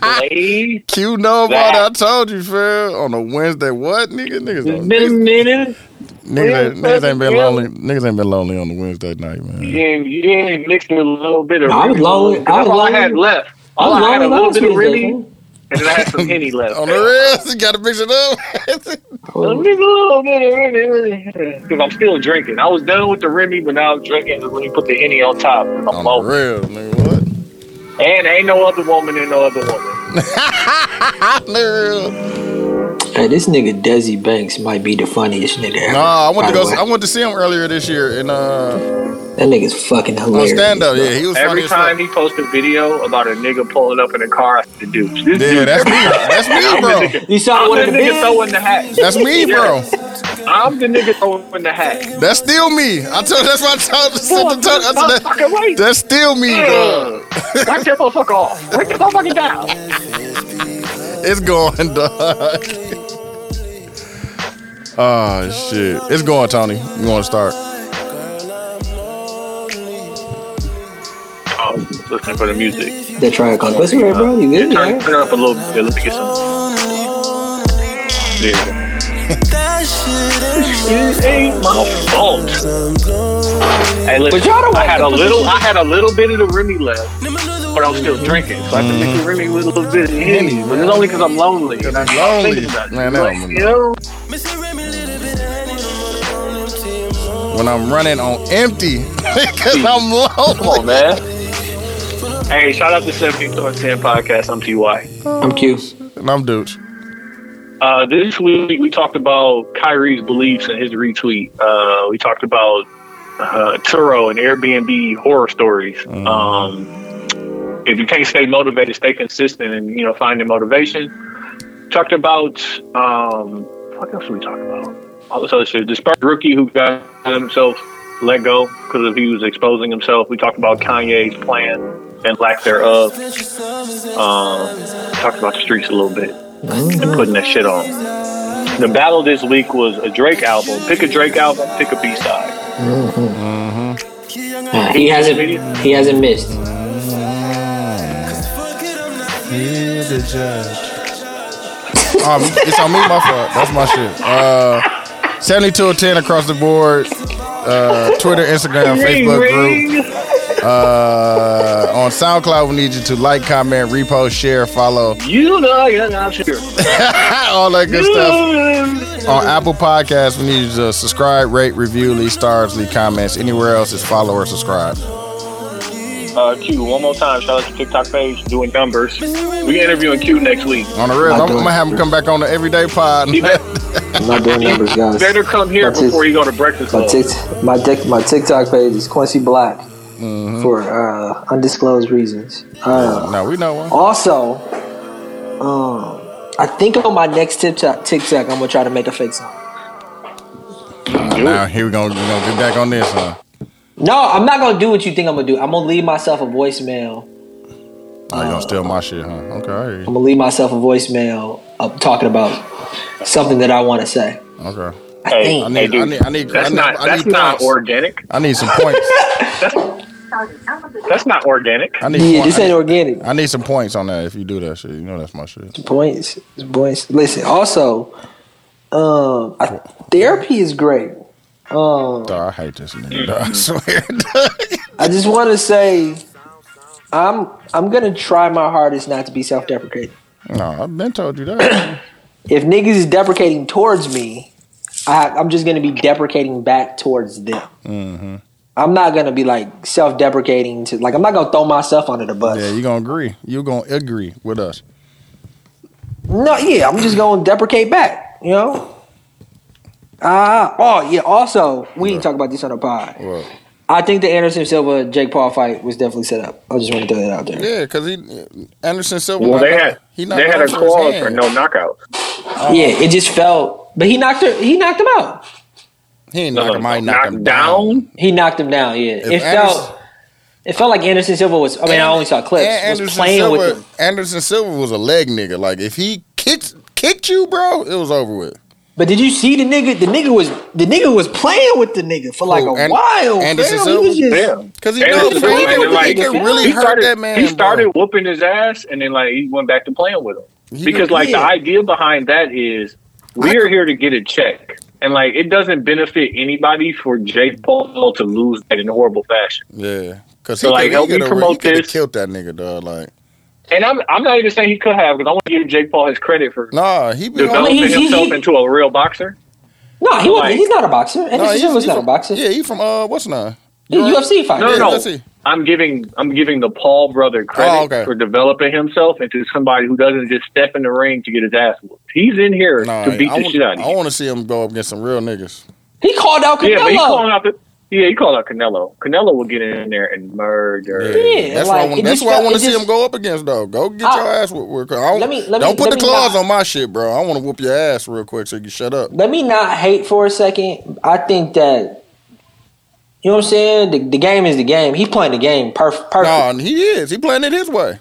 Blade. Q know about That. it. I told you, Phil. On a Wednesday, what nigga? Niggas, It's don't, been a niggas, minute. niggas, ain't, niggas ain't been Yeah. lonely. Niggas ain't been lonely on the Wednesday night, man. You ain't, you ain't mixed with a little bit of I was Remy. lonely- That's I was all I had lonely- left. I All was I, had a lonely little last bit of Wednesday, Remy, and then I had some Henny left. On the rest, you got to mix it up. A little bit of Remy, because I'm still drinking. I was done with the Remy, but now I'm drinking. Let me put the Henny on top. I'm on the lonely. real, nigga. What? And ain't no other woman and no other woman. Nigga. Hey, this nigga Desi Banks might be the funniest nigga ever. Nah, I went to go. the. I went to see him earlier this year and uh That nigga's fucking on hilarious. stand up. Yeah, he was Every time fuck. he posts a video about a nigga pulling up in a car, I the dude. This Yeah, dude, that's me. That's me, bro. the nigga, You saw I'm one the of the nigga throwing the hat. That's me, bro. I'm the nigga throwing the hat. That's still me. I told. That's what I told. Said to tell- I said that- Motherfucker, wait. That's still me, bro. Ugh. Knock that motherfucker off. Break the motherfucker down. It's going, dog. Oh shit! It's going, Tony. You want to start? Oh, listen for the music. That try called. What's right, bro? You good? Turn, Yeah. turn it up a little bit. Let me get some. There you go. It ain't my fault. Hey, listen, But y'all don't I had a little, I had a little bit of the Remy left, but I was still drinking, so I had to mix the Remy with a little bit of Henny. But it's only because I'm lonely. And I'm Lonely. thinking about it. Man, that Like, you know, When I'm running on empty, because I'm low. come on, man. Hey, shout out to 17 to 10 podcast. I'm TY. I'm cute. And I'm dudes. Uh, this week we talked about Kyrie's beliefs and his retweet. Uh, we talked about uh, Turo and Airbnb horror stories. Um, if you can't stay motivated, stay consistent, and you know finding motivation. Talked about um, what else did we talk about? All this other shit. The Spurs rookie who got himself let go because of he was exposing himself. We talked about Kanye's plan and lack thereof. Um, talked about the streets a little bit and putting that shit on. The battle this week was a Drake album. Pick a Drake album, pick a B side. Nah, he hasn't. He hasn't missed. Um, it's on me, my fault. That's my shit. Uh, 72 or 10 across the board. Uh, Twitter, Instagram, Facebook group. Uh, on SoundCloud, we need you to like, comment, repost, share, follow, You know you're not sure. all that good stuff. On Apple Podcasts, we need you to subscribe, rate, review, leave stars, leave comments. Anywhere else is follow or subscribe. Uh, Q, one more time. Shout out to TikTok page doing numbers. We interviewing Q next week. On the real, I'm, I'm gonna have him come back on the Everyday Pod. I'm not doing numbers, guys. better come here That's his- before you go to breakfast My club. tik my tic- my TikTok page is Quincy Black for uh, undisclosed reasons. Uh, now we know one. also, um, I think on my next TikTok, TikTok, I'm gonna try to make a fake song. Uh, now here we gonna, we gonna get back on this, huh? No, I'm not gonna do what you think I'm gonna do. I'm gonna leave myself a voicemail. Oh, you gonna steal my shit, huh? Okay, I hear I'm gonna leave myself a voicemail up talking about something that I want to say. Okay. I Hey, think. I hey, need, I need, I need, I that's need, not I that's need not points. organic. I need some points. That's not organic. I need, Yeah, point- this I ain't need, organic. I need some points on that if you do that shit. You know that's my shit. Points, points. Listen. Also, um, I, therapy is great. Um, Dog, I hate this nigga. Dog, I swear. I just want to say, I'm I'm gonna try my hardest not to be self-deprecating. no, I've been told you that. If niggas is deprecating towards me, I, I'm just gonna be deprecating back towards them. hmm I'm not gonna be like self-deprecating to like I'm not gonna throw myself under the bus. Yeah, you gonna agree. You gonna agree with us. No, yeah, I'm just gonna deprecate back. You know. Ah, oh yeah. Also, we didn't talk about this on the pod. Well, I think the Anderson Silva Jake Paul fight was definitely set up. I just want to throw that out there. yeah, because he Anderson Silva. Well, they had he they had a clause for no knockout. Yeah, it just felt, but he knocked her. He knocked him out. He ain't No, knock him out. He knocked knocked him down? down. He knocked him down. Yeah, If it Anderson- felt. It felt like Anderson Silva was. I mean, I only saw clips. And Was playing Silva, with him. Anderson Silva was a leg nigga. Like if he kicked kicked you, bro, it was over with. But did you see the nigga? The nigga was the nigga was playing with the nigga for like Who, a An- while. Anderson fam. Silva? He was just, Yeah. Because he And knows it's man, he like- can, like, he can he really hurt that man. He started bro. whooping his ass, and then like he went back to playing with him. He- Because like the idea behind that is we are here to get a check, and like it doesn't benefit anybody for Jake Paul to lose that in a horrible fashion. Yeah, because So, he like, could, help he me could have promote he this. killed that nigga, dog. Like, And I'm I'm not even saying he could have, because I want to give Jake Paul his credit for nah, he been developing he's- he- himself he- into a real boxer. no, he wasn't. Like- He's not a boxer. Anderson Nah, he's- Silva's he's not a from- boxer. Yeah, he from uh, what's name? He's a UFC fighter. No, Yeah, no, let's. I'm giving I'm giving the Paul brother credit Oh, okay. for developing himself into somebody who doesn't just step in the ring to get his ass whooped. He's in here Nah, to beat I the want, shit out of you. I want to see him go up against some real niggas. He called out Yeah, but he Canelo. calling out the yeah he called out Canelo. Canelo will get in there and murder. Yeah, that's like, what I want. That's just what I want to see just- him go up against, though. Go get I- your ass whooped. real quick. I don't, Let me- let me- don't put let the claws not- on my shit, bro. I want to whoop your ass real quick so you shut up. Let me not hate for a second. I think that you know what I'm saying. The, the game is the game. He's playing the game perf- perfect. No, he is. He playing it his way.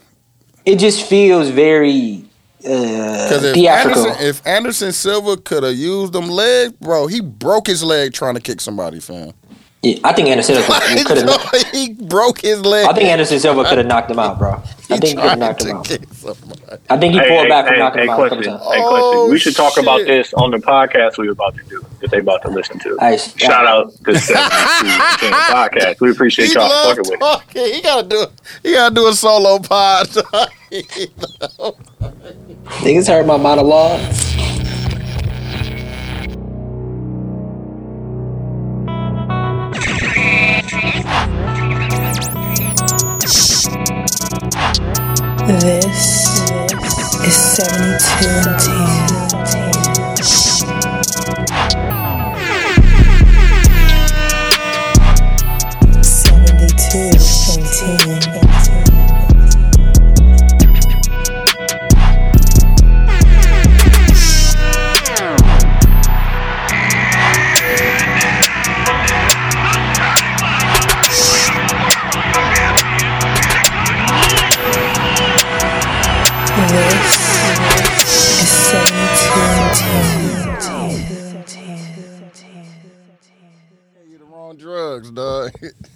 It just feels very uh, if theatrical. Anderson, if Anderson Silva could have used them legs, bro, he broke his leg trying to kick somebody, fam. Yeah, I think Anderson Silva could have. he broke his leg. I think Anderson Silva could have knocked him out, bro. I think he could have knocked him out. I think he Hey, pulled hey, back from hey, knocking hey, him out a question. times. Hey, Oh, question. We oh, should talk about this on the podcast we were about to do that they about to listen to. Hey, Shout out to Seven Two Podcast. We appreciate He y'all loves fucking with. it. talking. He gotta do. He gotta do a solo pod. Niggas heard my monologue. This is 72 and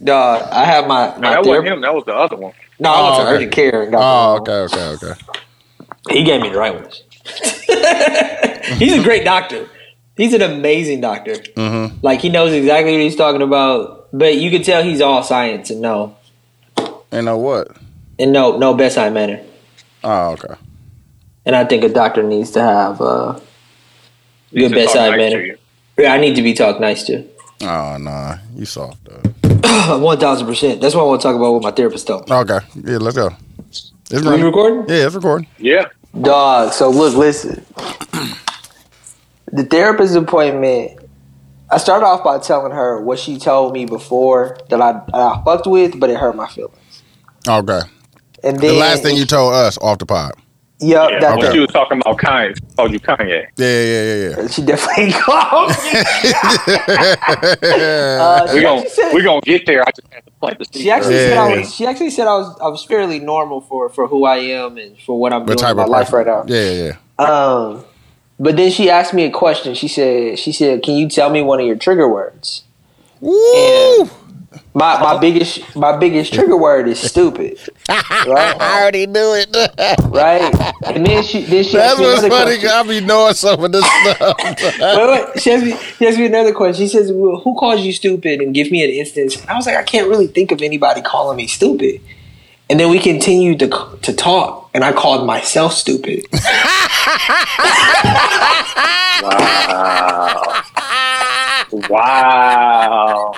dog. Dog, I have my No, my that wasn't him. That was the other one. No, I went Oh, to okay. urgent care and got Oh, okay, okay, okay. He gave me the right ones. he's a great doctor. He's an amazing doctor. Mm-hmm. Like he knows exactly what he's talking about. But you can tell he's all science and no And know what? and no no bedside manner. Oh, okay. And I think a doctor needs to have uh, good bedside nice manner. Yeah, I need to be talked nice to. Oh, nah. You soft, dog. One thousand percent. That's what I want to talk about with my therapist though. Okay. Yeah, let's go. It's Are we running. recording? Yeah, it's recording. Yeah. Dog, so look, listen. The therapist appointment, I started off by telling her what she told me before that I, I fucked with, but it hurt my feelings. Okay. And The last thing you told us off the pod. Yep, Yeah. that When Okay. she was talking about Kanye, called you Kanye. Yeah, yeah, yeah, yeah. she definitely called me. Uh, We she, gon' actually said, we gonna get there. I just have to plant the seed. she actually Yeah. said I was she actually said I was I was fairly normal for, for who I am and for what I'm The doing in my life right now. Yeah, yeah, yeah. Um, but then she asked me a question. She said, "She said, can you tell me one of your trigger words?" Woo! My my oh. biggest my biggest trigger word is stupid. Right, I already knew it. right. And then she then she That's asked me what's another funny. question. 'cause I be knowing some of this stuff. Wait, wait. She asked me she asked me another question. She says, well, "Who calls you stupid?" And give me an instance. I was like, I can't really think of anybody calling me stupid. And then we continued to to talk, and I called myself stupid. Wow. wow.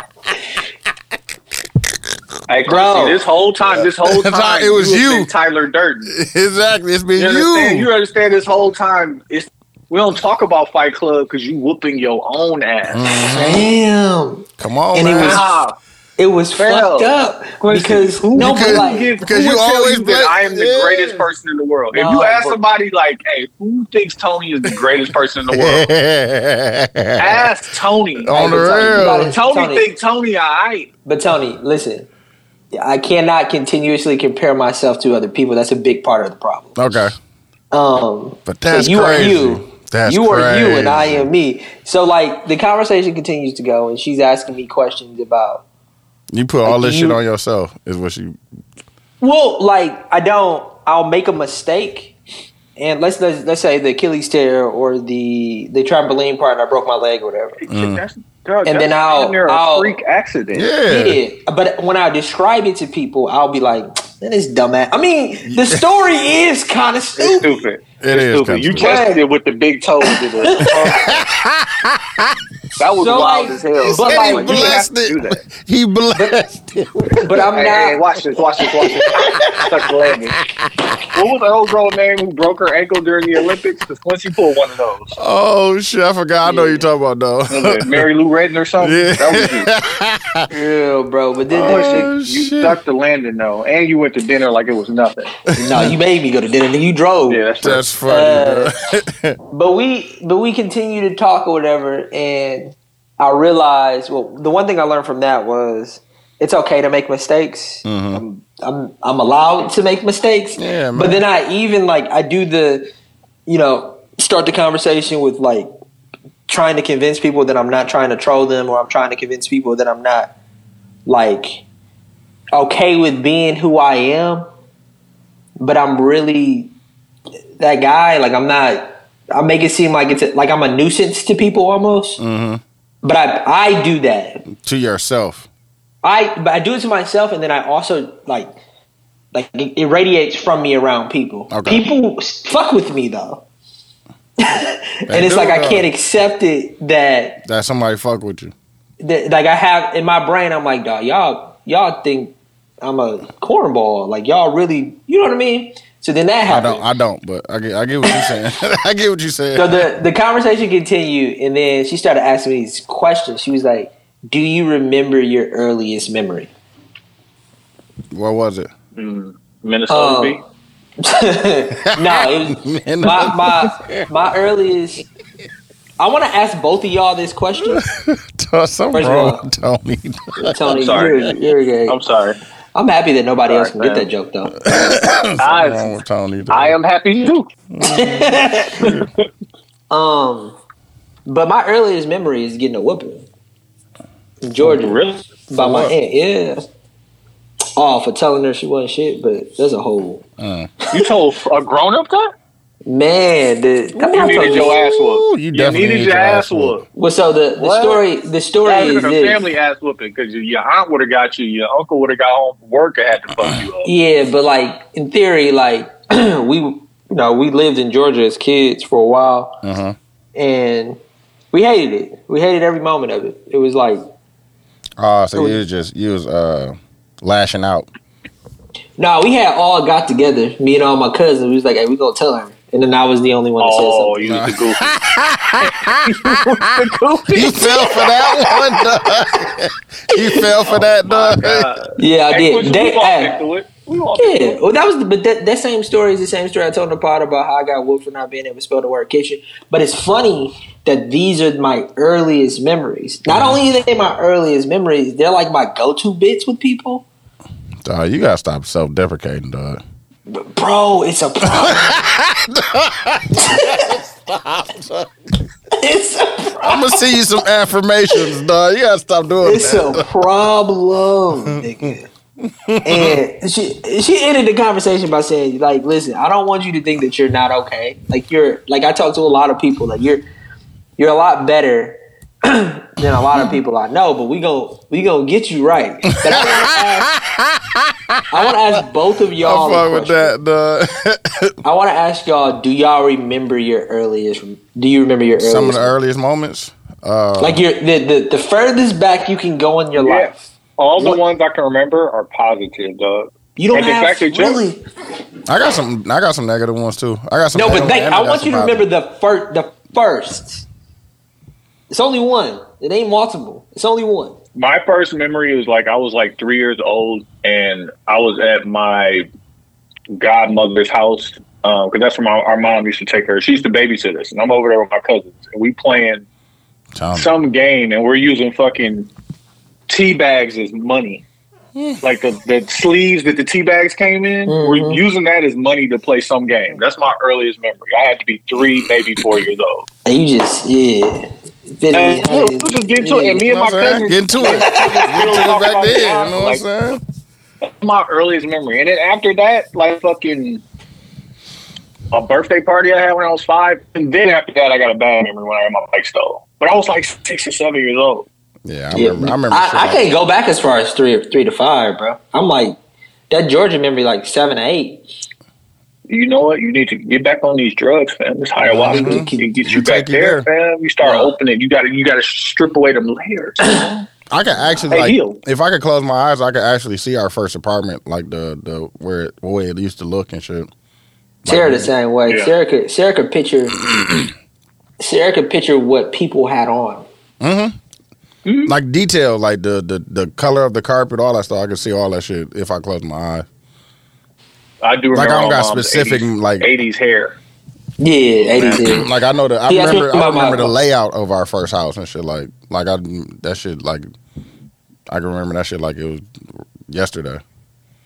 Hey, Bro. Quincy, this whole time, this whole That's time, it was have you. Tyler Durden. exactly. It's been You understand? you. You understand? This whole time, it's we don't talk about Fight Club because you whooping your own ass. Mm-hmm. Damn, Come on, And it man. was- Wow. it was fucked up Quincy, because who- no, because- like, Give- because who you always you that I am the yeah. greatest person in the world. if you ask but- somebody like, "Hey, who thinks Tony is the greatest person in the world?" ask Tony. On the Tony, you real. Tony, Tony, think Tony alright. But Tony, listen, I cannot continuously compare myself to other people. That's a big part of the problem. okay, Um, but that's so you crazy. are you. That's you are you and I am me. So like the conversation continues to go, and she's asking me questions about. You put all Like, this you- shit on yourself. Is what she. Well, like I don't. I'll make a mistake, and let's let's, let's say the Achilles tear or the the trampoline part, and I broke my leg or whatever. That's, dog, And then I'll- damn near a I'll- freak accident. Yeah. Yeah, but when I describe it to people, I'll be like, "Man, this dumbass." I mean, the story is kind of stupid. stupid. It It's is stupid. You stupid. tested it with the big toe. Did it. that was So, wild like, as hell. but, And like, he you didn't blessed do it. that. He blessed it. But I'm Hey, not. hey, watch this, watch this, watch this. Touch the landing. What was the old girl name who broke her ankle during the Olympics? Because once you pull one of those, Oh shit! I forgot. I know you're talking about though. Mary Lou Retton or something? Yeah. That was you. Yeah, bro. But then, Oh, Oh, shit. You stuck the landing though, and you went to dinner like it was nothing. no, you made me go to dinner. Then you drove. Yeah, that's, That's funny. Uh. But we but we continue to talk or whatever, and I realized well the one thing I learned from that was it's okay to make mistakes. I'm, I'm I'm allowed to make mistakes. Yeah, man. But then I even like I do the you know start the conversation with like trying to convince people that I'm not trying to troll them or I'm trying to convince people that I'm not like okay with being who I am. But I'm really that guy. Like I'm not. I make it seem like it's a, like I'm a nuisance to people almost. Mhm. But I I do that. To yourself. I but I do it to myself, and then I also like like it, it radiates from me around people. Okay. People fuck with me though, and it's like I though. can't accept it that, That somebody fuck with you. that like I have in my brain. I'm like, dog, y'all y'all think I'm a cornball. Like y'all really, you know what I mean? So then that happened. I don't. I don't. But I get. I get what you're saying. I get what you're saying. So the the conversation continued, and then she started asking me these questions. She was like, "Do you remember your earliest memory?" what was it? mm, Minnesota Um, beat. no, it was my my my earliest. I want to ask both of y'all this question. Something First of wrong all- Tony. Tony, I'm sorry. you're, you're gay. I'm sorry. I'm happy that nobody Sorry, else can get that joke though. Something wrong I, with Tony. though. I am happy too. Um, but my earliest memory is getting a whooping in Georgia Really? by my aunt. Yeah. Oh, for telling her she wasn't shit, but there's a whole Uh, You told a grown up that? Man. The, You needed your ass Ooh, whooped. you You, definitely needed need your your ass ass whooped. whooped. Well, so the, the What? story the story That is was a this. family ass whooping because your aunt would have got you. Your uncle would have got home from work and had to fuck you up. Yeah, but like in theory, like we you know we lived in Georgia as kids for a while, uh-huh. and we hated it. We hated every moment of it. It was like Oh, so you was just you was uh lashing out. no, we had all got together. Me and all my cousins. We was like, hey, we gonna tell her, and then I was the only one that said Oh, something. you the goofy. the goofy. You fell for that one, dog. you fell for that, oh, dog. God. Yeah, I Hey, did. we They, walked hey, it. We walked into Yeah, it. well, that was the, but that, that same story is the same story I told in the pod about how I got whooped for not being able to spell the word kitchen. But it's funny that these are my earliest memories. Not mm. only are they my earliest memories, they're like my go-to bits with people. Dog, you gotta stop self-deprecating, dog. Bro, it's a problem. it's a problem. I'm gonna see you some affirmations, dog. You gotta stop doing It's that. a problem, nigga. and she she ended the conversation by saying, like, listen, I don't want you to think that you're not okay. Like you're like I talk to a lot of people, like you're you're a lot better than a lot of people I know, but we go we gonna get you right. But I want to ask I want to ask both of y'all. I'm a fuck with that, dog. I want to ask y'all: Do y'all remember your earliest? Do you remember your earliest? Some of the earliest moments. Uh, like your the, the the furthest back you can go in your Yeah. life. All the ones I can remember are positive, dog. You don't And the have fact that you- really. I got some. I got some negative ones too. I got some. No, but they, and I want you to positive. remember the first. The first. It's only one. It ain't multiple. It's only one. My first memory was like I was like three years old, and I was at my godmother's house because that's where my, our mom used to take her. She used to babysit us, and I'm over there with my cousins, and we playing Tell me. some game, and we're using fucking tea bags as money. like the, the sleeves that the tea bags came in. We're Mhm. using that as money to play some game. That's my earliest memory. I had to be three, maybe four years old. And you just yeah. Fit And it, we'll, we'll just get to it. And me and my what cousins Get into it. Get into it back then. You know what I'm saying? my earliest memory. And then after that, like fucking a birthday party I had when I was five. And then after that, I got a bad memory when I had my bike stolen. But I was like six or seven years old. Yeah, I Yeah, remember. I remember. I, shit I can't go back as far as three three to five, bro. I'm like that Georgia memory, like seven, eight. You know what? You need to get back on these drugs, fam. This ayahuasca Mhm. can get you It'll back take you there, fam. You start Yeah. opening. You got to. You got to strip away them layers. I could actually Hey, like if I could close my eyes, I could actually see our first apartment, like the the where it, the way it used to look and shit. Sarah the same way. Yeah. Sarah could Sarah could picture Sarah could picture what people had on. Mm-hmm. Like detail, like the, the the color of the carpet, all that stuff. I could see all that shit if I close my eyes. I do remember. Like I don't got specific 80s, like 80s hair. Yeah, eighties. yeah. like I know the I He asked me remember I remember the layout of our first house and shit. Like like I that shit like I can remember that shit like it was yesterday.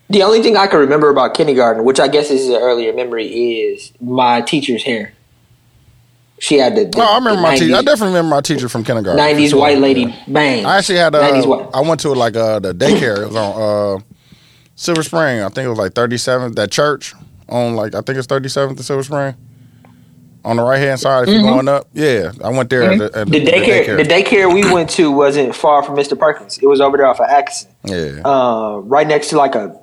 The only thing I can remember about kindergarten, which I guess is an earlier memory, is my teacher's hair. She had the, the No, I remember my teacher. I definitely remember my teacher from kindergarten. Nineties white lady bang. I actually had a. 90s white. I went to like uh, the daycare. It was on uh, Silver Spring. I think it was like 37th. That church on like I think it's 37th to Silver Spring. On the right hand side, if you're going up, yeah, I went there. At the, at Mm-hmm. the daycare, the daycare we went to wasn't far from Mr. Perkins. It was over there off of Atkinson, yeah, uh, right next to like a,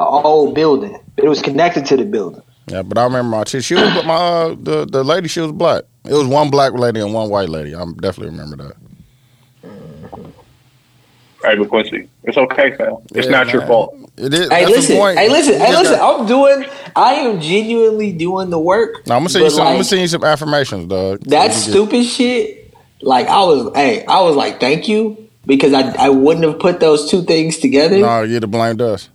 a old building. It was connected to the building. yeah. But I remember my teacher. She was my uh, the the lady. She was black. It was one black lady and one white lady. I definitely remember that. Right, but Quincy, it's okay, fam. It's Yeah, not your fault. It is. Hey, that's listen, the point. hey, listen, hey, listen. got- I'm doing. I am genuinely doing the work. No, I'm gonna send you but, some. I'm gonna send you some affirmations, dog. That You get- stupid shit. Like I was, hey, I was like, thank you because I I wouldn't have put those two things together. No, you'd have blamed us.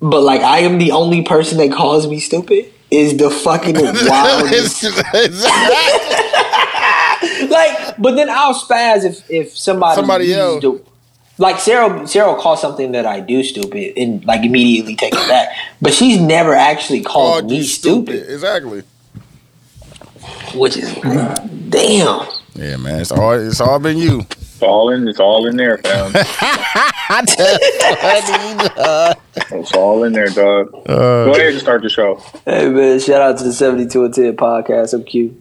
But like, I am the only person that calls me stupid. Is the fucking wildest. like, but then I'll spaz if if somebody Somebody uses else. the- like Sarah, Sarah will call something that I do stupid and like immediately take it back. But she's never actually called Called me you stupid, Exactly. which is damn. Yeah, man. It's all. It's all been you. It's all in. It's all in there, fam. it's all in there, dog. Go ahead and start the show. Hey man, shout out to the seventy two and ten podcast. I'm cute.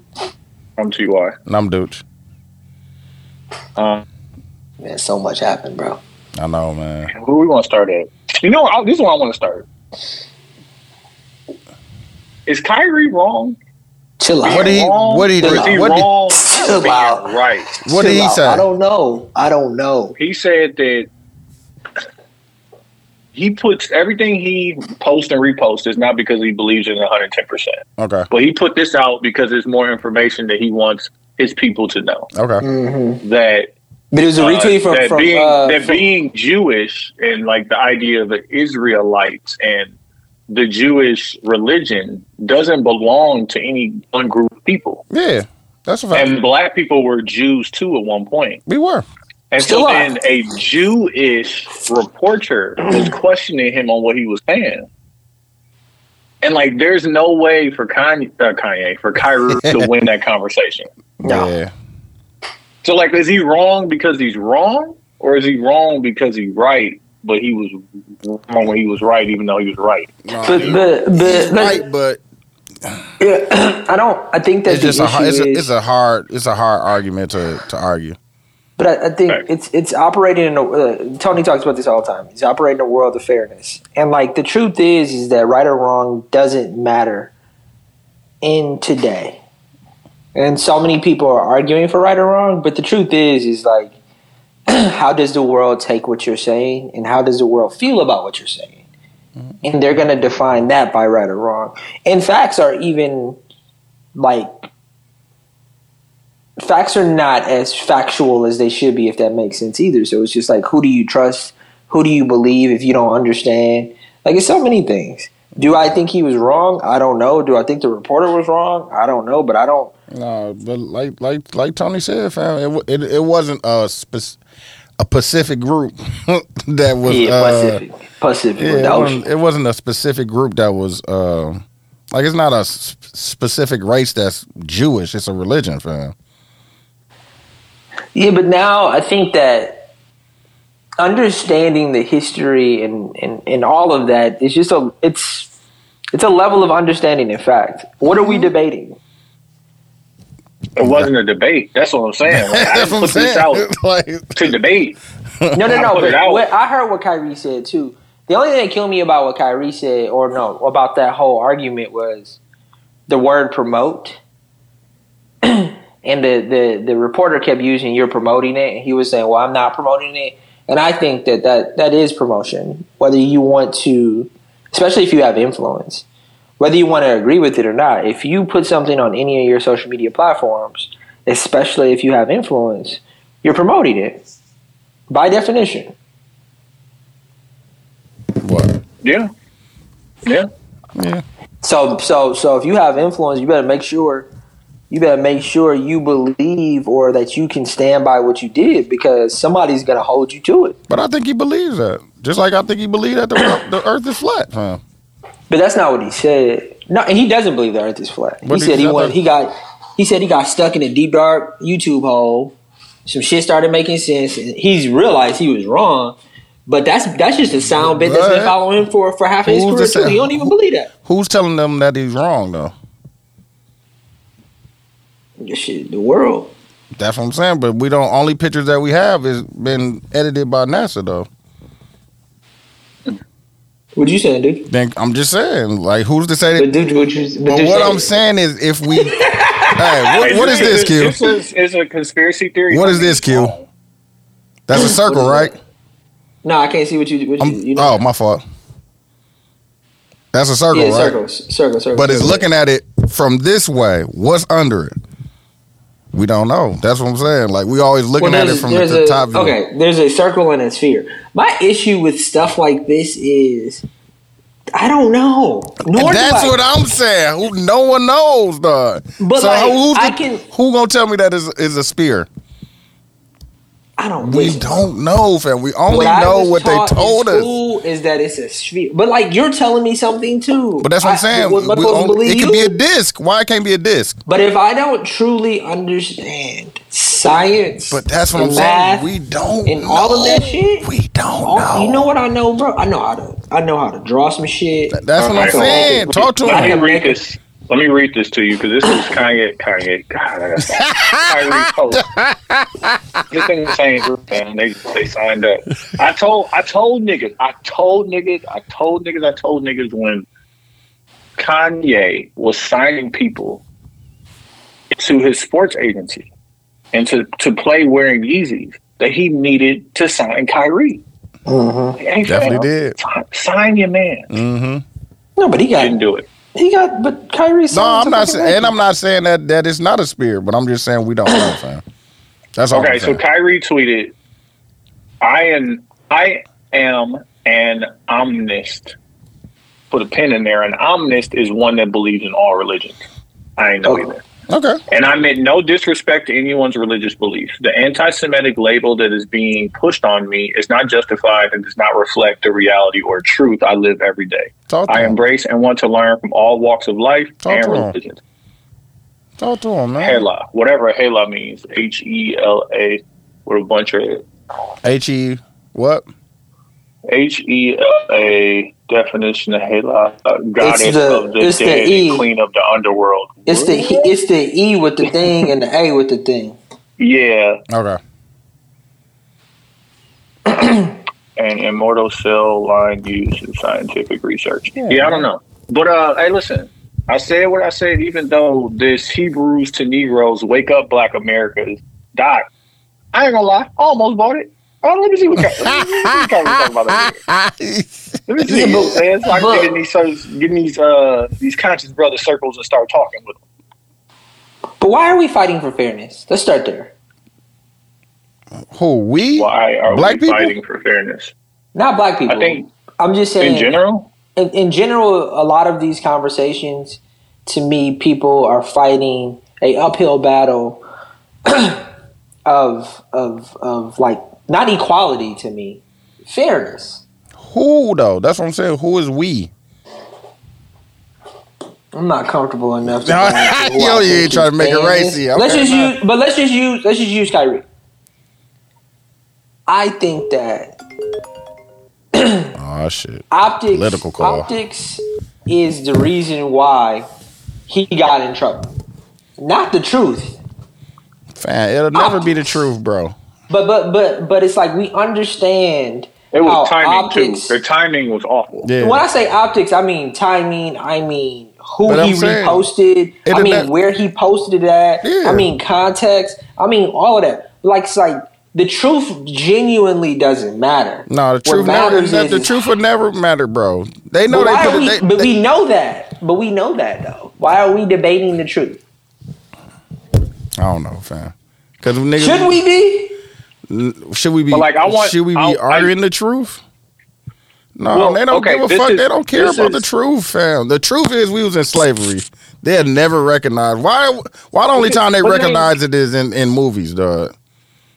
I'm Ty. And I'm Dooch. Um, Man, so much happened, bro. I know, man. who we want to start at? You know, I, this is where I want to start. Is Kyrie wrong? Chill out. What did he? wrong? What did he? Or is he What did, wrong? Chill out. Right. what did he out. say? I don't know. I don't know. He said that he puts everything he posts and reposts is not because he believes in 110 percent, Okay. but he put this out because there's more information that he wants his people to know. Okay. hmm That But it was a uh, retweet from that from, being uh, that from- being Jewish and like the idea of the Israelites and the Jewish religion doesn't belong to any one group of people. Yeah, that's a fact. And black people were Jews too at one point. we were. And Still so are. then a Jewish reporter was questioning him on what he was saying. And like, there's no way for Kanye, uh, Kanye for Kyrie to win that conversation. No. Yeah. So like, is he wrong because he's wrong, or is he wrong because he's right, but he was wrong when he was right, even though he was right? No, But he- but but he's like, right, but yeah, I don't. I think that it's the just a issue hard, it's, a it's a hard it's a hard argument to to argue. but I, I think Right. it's it's operating in a. Uh, Tony talks about this all the time. He's operating in a world of fairness, and like the truth is, is that right or wrong doesn't matter in today. And so many people are arguing for right or wrong, but the truth is, is like, how does the world take what you're saying, and how does the world feel about what you're saying? Mm-hmm. and they're going to define that by right or wrong. And facts are even like facts are not as factual as they should be if that makes sense either. So it's just like who do you trust? Who do you believe if you don't understand? Like it's so many things. Do I think he was wrong? I don't know. Do I think the reporter was wrong? I don't know, but I don't No, but like like like Tony said, fam, it it, it wasn't a spec- a Pacific group that was yeah, uh, Pacific, Pacific, Yeah, it wasn't, it wasn't a specific group that was uh, like it's not a s- specific race that's Jewish. It's a religion, fam. Yeah, but now I think that understanding the history and, and, and all of that is just a it's it's a level of understanding in fact. What are we Mm-hmm. debating? It wasn't a debate. That's what I'm saying. Like, I That's didn't what I'm put this out like, to debate. No, no, no. put but what, I heard what Kyrie said too. The only thing that killed me about what Kyrie said, or no, about that whole argument was the word promote. and the, the, the reporter kept using you're promoting it, and he was saying, Well, I'm not promoting it. And I think that, that that is promotion. Whether you want to especially if you have influence. Whether you want to agree with it or not, if you put something on any of your social media platforms, especially if you have influence, you're promoting it by definition. what? Yeah. Yeah. Yeah. So so so if you have influence, you better make sure you better make sure you believe or that you can stand by what you did because somebody's gonna hold you to it. But I think he believes that. Just like I think he believes that the, the earth is flat, fam. But that's not what he said. No, and he doesn't believe the earth is flat. What he said he went he got he said he got stuck in a deep dark YouTube hole. Some shit started making sense and he's realized he was wrong. But that's that's just a sound bit that's been following him for, for half of his Who's career to too. He don't even believe that. Who's telling them that he's wrong though? This shit, the world. That's what I'm saying. But we don't. Only pictures that we have is been edited by NASA though. What you saying, dude? Then I'm just saying, like, who's to say that? But dude, what you but But what say- I'm saying is, if we, hey, what, what is this, Q? This is, is a conspiracy theory. What is this, Q? That's a circle, right? No, I can't see what you what you, you know. oh, my fault. That's a circle, yeah, right? circles, circle, circle. But it's looking at it from this way. What's under it? We don't know. That's what I'm saying. Like we always looking Well, at it from the, the a- top view. Okay, there's a circle and a sphere. My issue with stuff like this is I don't know. Nor do that's I. what I'm saying. Who, no one knows, dog. But, so like, who's I can- who gonna tell me that is is a spear? I don't. We listen. don't know, fam. We only What know what they told us. school Is that it's a sphere? But like you're telling me something too. But that's what I'm saying. was I We supposed to only- believe it you? could be a disc. Why it can't be a disc? But if I don't truly understand science, But that's what I'm saying. We don't and all of that shit. We don't all- know. You know what I know, bro? I know how to. I know how to draw some shit. That's what I'm saying. Talk to Let me him. read this. Let me read this to you because this is Kanye. Kanye. God, I got Kyrie post. This thing the same group, man. They they signed up. I told I told niggas. I told niggas. I told niggas. I told niggas when Kanye was signing people to his sports agency and to to play wearing Yeezys that he needed to sign Kyrie. Hey, Definitely fam, did. Sign, sign your man. Mm-hmm. No, but he got Didn't do it. He got. But Kyrie. Said. No, I'm not to saying, and I'm not saying that that it's not a spear, but I'm just saying we don't know, fam. That's all. Okay, I'm so saying. Kyrie tweeted, "I am I am an omnist." Put a pin in there. An omnist is one that believes in all religions. I ain't know Okay. either. Okay, And I meant no disrespect to anyone's religious beliefs. The anti-Semitic label that is being pushed on me is not justified and does not reflect the reality or truth I live every day. talk to I him. embrace and want to learn from all walks of life Talk and religions. Talk to him, man. Hela, whatever Hela means, H E L A, with a bunch of H E what? H E L A definition of Hela, uh, goddess the- of the it's the dead E. and queen of the underworld. It's the it's the E with the thing and the A with the thing. yeah, Okay. and immortal cell line used in scientific research. Yeah. I don't know, but uh, hey, listen, I said what I said. Even though this Hebrews to Negroes wake up Black America died, I ain't gonna lie, I almost bought it. Oh, let me see what Ky- let me see what Kyrie talking about. Let me see. Let me see. Yeah, but- man. It's like but- getting these circles- getting these uh these conscious brother circles and start talking with them. But why are we fighting for fairness? Let's start there. Who we? Why are Black we people? fighting for fairness? Not black people. I think I'm just saying in general, in, in general, a lot of these conversations, to me, people are fighting a uphill battle of of of like not equality to me, fairness. Who though? That's what I'm saying. Who is we? I'm not comfortable enough. To No, go into who yo, you ain't trying to make it racy. Let's just use, but let's just use, let's just use Kyrie. I think that Oh shit. optics, Political call. optics is the reason why he got in trouble, not the truth. Fan, it'll never be the truth, bro. But but but but it's like we understand It was how timing optics. too. Their timing was awful. Yeah. When I say optics, I mean timing. I mean who But I'm he saying, reposted. I mean not- where he posted it at. Yeah. I mean context. I mean all of that. Like it's like the truth genuinely doesn't matter. No, the truth never. matters The, is- the truth would never matter, bro. They know But, they why put are it. we, They, but they- we know that. But we know that though. Why are we debating the truth? I don't know, fam. Because niggas, Should we be? Should we be? But, like, I want- should we be I- I- arguing the truth? No, Well, they don't okay, give a fuck. is- they don't care this about the truth, fam. The truth is we was in slavery. They'll never recognize. Why? Why the only But time they they- recognize it is in, in movies, dog.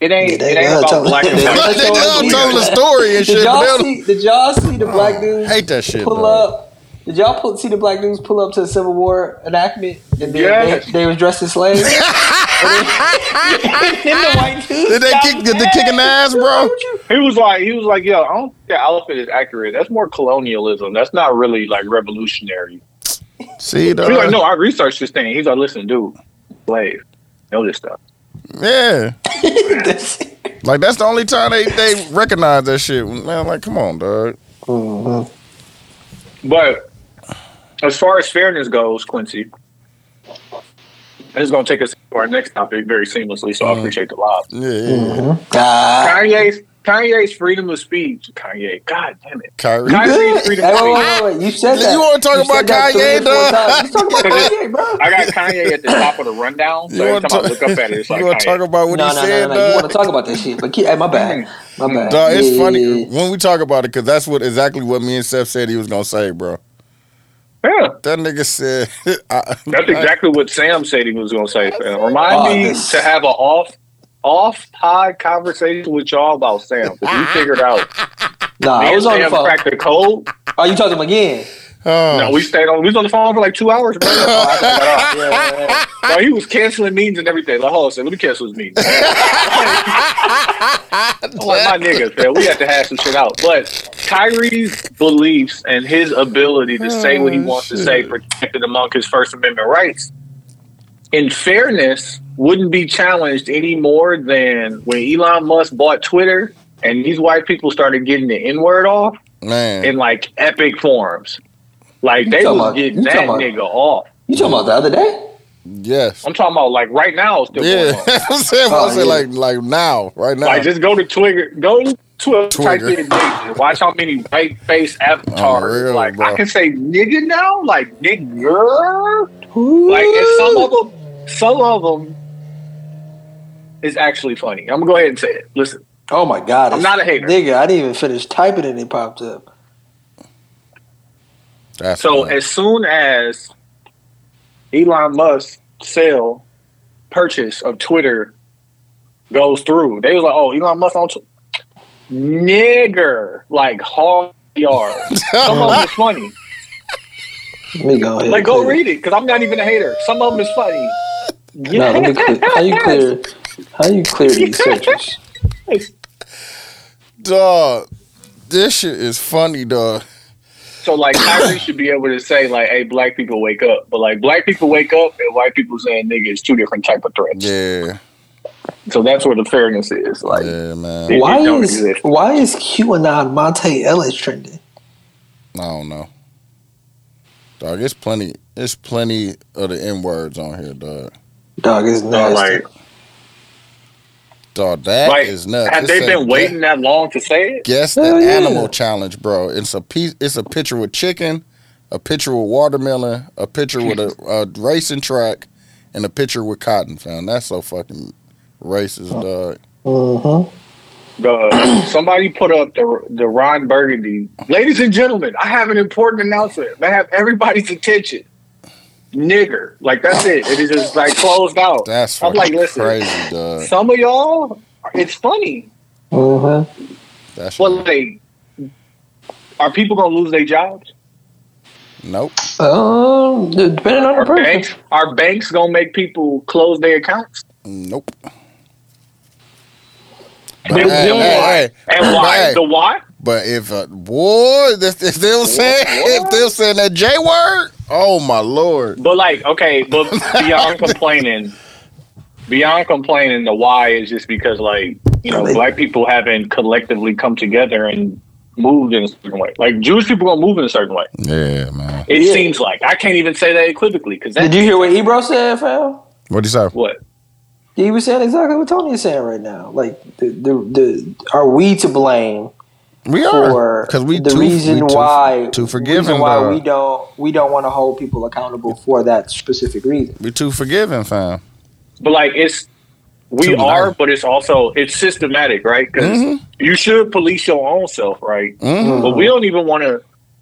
It ain't. Yeah, they it ain't love about telling- black and they white. love they love telling the story and Did shit. y'all see? Did y'all see the black oh, dudes? hate that shit. pull dog. up. Did y'all pull, see the black dudes pull up to the Civil War enactment? And they, Yes. they, they was dressed as slaves. and then, then the white dudes Did they kick? Did they kick an ass, bro? He was like, he was like, yo, I don't think the elephant is accurate. That's more colonialism. That's not really like revolutionary. See, He's like, no, I researched this thing. He's like, listen, dude, slave, know this stuff. Yeah. Like that's the only time they, they recognize that shit. Man, like, come on, dog. Mm-hmm. But as far as fairness goes, Quincy, this is going to take us to our next topic very seamlessly. So I appreciate the lob. Yeah, yeah, yeah. Ah. Kanye's Kanye's freedom of speech. Kanye, God damn it. Kyrie. Kyrie's freedom of wait, speech. wait, wait, wait. You said that. You wanna talk about Kanye, three dog? You talk about Kanye, bro. I got Kanye at the top of the rundown. So You every want time I look up at it, it's like you want to talk about what no, he no, said, no, no, no. You want to talk about that shit? But keep, hey, my bad, my bad. Dog, it's Yeah, funny yeah, yeah. when we talk about it because that's what exactly what me and Seth said he was gonna say, bro. Yeah. That nigga said, I, That's exactly what Sam said he was going to say. Fam. Remind Oh, me this- to have an off off pod conversation with y'all about Sam. 'cause we figured out. Nah, I was on the Sam phone. cracked the code. Oh, you talked to him again? Oh, No, we stayed on. We was on the phone for like two hours, bro. Oh, I got off. Yeah, yeah, yeah. No, he was canceling meetings and everything. Like, hold on, second, let me cancel his meeting. Like my niggas, man. We have to hash some shit out. But Kyrie's beliefs and his ability to say what he Oh, wants to say protected among his First Amendment rights. In fairness, wouldn't be challenged any more than when Elon Musk bought Twitter and these white people started getting the N word off man. in like epic forms. Like You they talking was about- getting that about- nigga off. You talking about the other day? yes. I'm talking about like right now it's still Yeah. going on. I'm saying, Oh, I say yeah. like like now, right now. Like just go to Twitter, go to Twitter, type in nigga, watch how many white face avatars. Oh, real, like bro. I can say nigga now, like nigga. Like and some of them, some of them is actually funny. I'm gonna go ahead and say it. Listen, Oh my god! I'm it's- not a hater. nigga. I didn't even finish typing it. and it popped up. That's so funny. as soon as Elon Musk sale purchase of Twitter goes through, they was like, "Oh, Elon Musk on Twitter." nigger like hard yard. Some of them is funny. Let me go ahead. Like, go clear. read it because I'm not even a hater. Some of them is funny. No, let me clear. How you clear? How you clear these searches? dog, this shit is funny, dog. So, like, Kyrie should be able to say, like, "Hey, black people wake up," but like, black people wake up and white people saying "nigga" is two different type of threats. Yeah, So that's where the fairness is. Like, yeah, man. It- Why don't is exist. why is QAnon Monta Ellis trending? I don't know. Dog, it's plenty. It's plenty of the n words on here, dog. Dog is uh, nasty. like, Dog, that is like, nuts. have It they said, been waiting that long to say it? Guess the Hell yeah. animal challenge, bro. It's a piece. It's a picture with chicken, a picture with watermelon, a picture with a, a racing track, and a picture with cotton. Found that's so fucking racist, dog. Mm-hmm. The, somebody put up the the Ron Burgundy. Ladies and gentlemen, I have an important announcement. I have everybody's attention. Nigger, like that's it. It is just like closed out. That's I'm like, listen, crazy, dog. some of y'all, it's funny. Mm-hmm. That's Well, they are people gonna lose their jobs? nope. Um, depending on the Are person. banks are banks gonna make people close their accounts? Nope. And Hey, hey, why? hey. And why? Hey. The why? But if uh, boy, if, if they were saying if they were saying that J word, oh my lord. But like, okay, but beyond complaining, beyond complaining, the why is just because like you know black people haven't collectively come together and moved in a certain way. Like Jewish people gonna move in a certain way. Yeah, man. It Yeah. seems like I can't even say that equivocally because Did you hear what Ebro said, fam? What do you say? what He was saying exactly what Tony is saying right now. Like, the, the, the are we to blame We for are because we the too, reason we too, why too reason forgiving. why dog. we don't we don't want to hold people accountable for that specific reason. we too forgiving, fam. but like it's we Too are, nice. but it's also it's systematic, right? Because Mhm. you should police your own self, right? Mhm. But we don't even want to.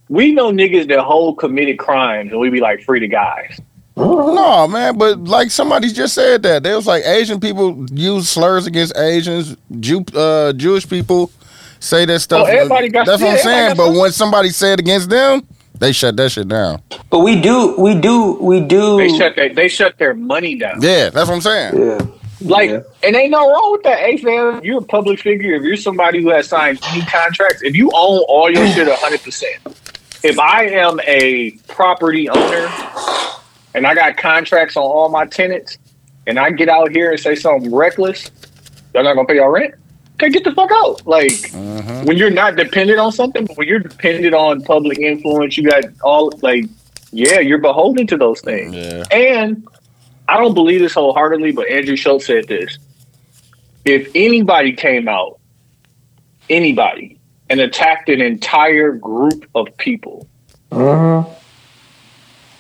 We know niggas that hold committed crimes, and we be like free the guys. No, man, but like somebody just said that they was like Asian people use slurs against Asians, Jew, uh, Jewish people say that stuff. Oh, everybody got- That's what I'm saying. But when somebody say it against them, they shut that shit down. But we do we do we do They shut their they shut their money down. Yeah, that's what I'm saying. yeah. Like, Yeah. and ain't no wrong with that. Hey, fam, you're a public figure. If you're somebody who has signed any contracts, if you own all your shit 100, percent if I am a property owner and I got contracts on all my tenants, and I get out here and say something reckless, they're not gonna pay your rent. Okay, get the fuck out. Like Mhm. when you're not dependent on something, but when you're dependent on public influence, you got all like, yeah, you're beholden to those things. Yeah. And I don't believe this wholeheartedly, but Andrew Schulz said this. If anybody came out, anybody, and attacked an entire group of people, Mhm.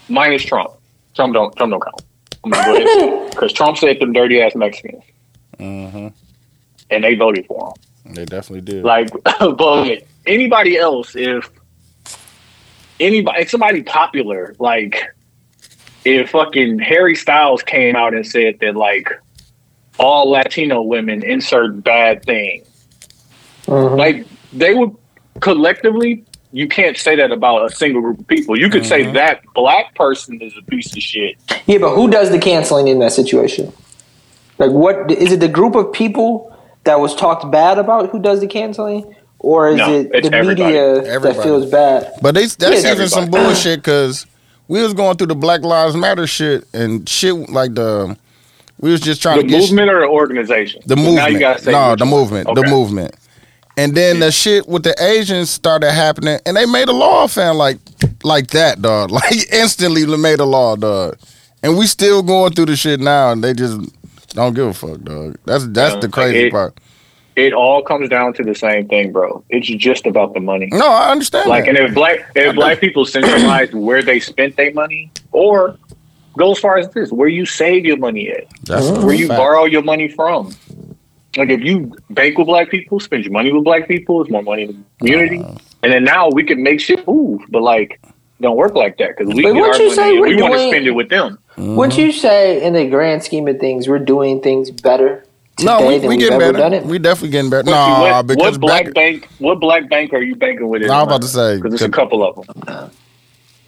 minus Trump, Trump don't Trump don't count. I'm gonna go ahead because Trump said them dirty ass Mexicans, hmm and they voted for him. They definitely did. Like, but anybody else, if anybody, if somebody popular, like if fucking Harry Styles came out and said that like all Latino women insert bad thing, Mhm. like they would collectively. You can't say that about a single group of people. You could say that black person is a piece of shit. Yeah, but who does the canceling in that situation? Like, what is it? The group of people that was talked bad about who does the canceling, or is No, it the everybody. media Everybody. that feels bad? But they, that's Yeah, even some bullshit because we was going through the Black Lives Matter shit and shit like the we was just trying The to get movement or the organization? the Now movement. you gotta say no, the one. movement, the movement. And then the shit with the Asians started happening, and they made a law, fan like like that, dog. Like instantly made a law, dog. And we still going through the shit now, and they just don't give a fuck, dog. That's that's Yeah, the crazy it- part. It all comes down to the same thing, bro. It's just about the money. No, I understand. Like, that. and if black if black people centralized where they spent their money, or go as far as this, where you save your money at, that's where you fact. borrow your money from. Like, if you bank with black people, spend your money with black people, it's more money in the community, Uh-huh. and then now we can make shit move. But like, don't work like that because we get what our you money say we're we want to spend it with them. Would you say, in the grand scheme of things, we're doing things better No, we, than we we've getting ever better. done it? We definitely getting better. What, No, what, because what black black. bank? What black bank are you banking with? in No, I'm about to say because there's a couple of them.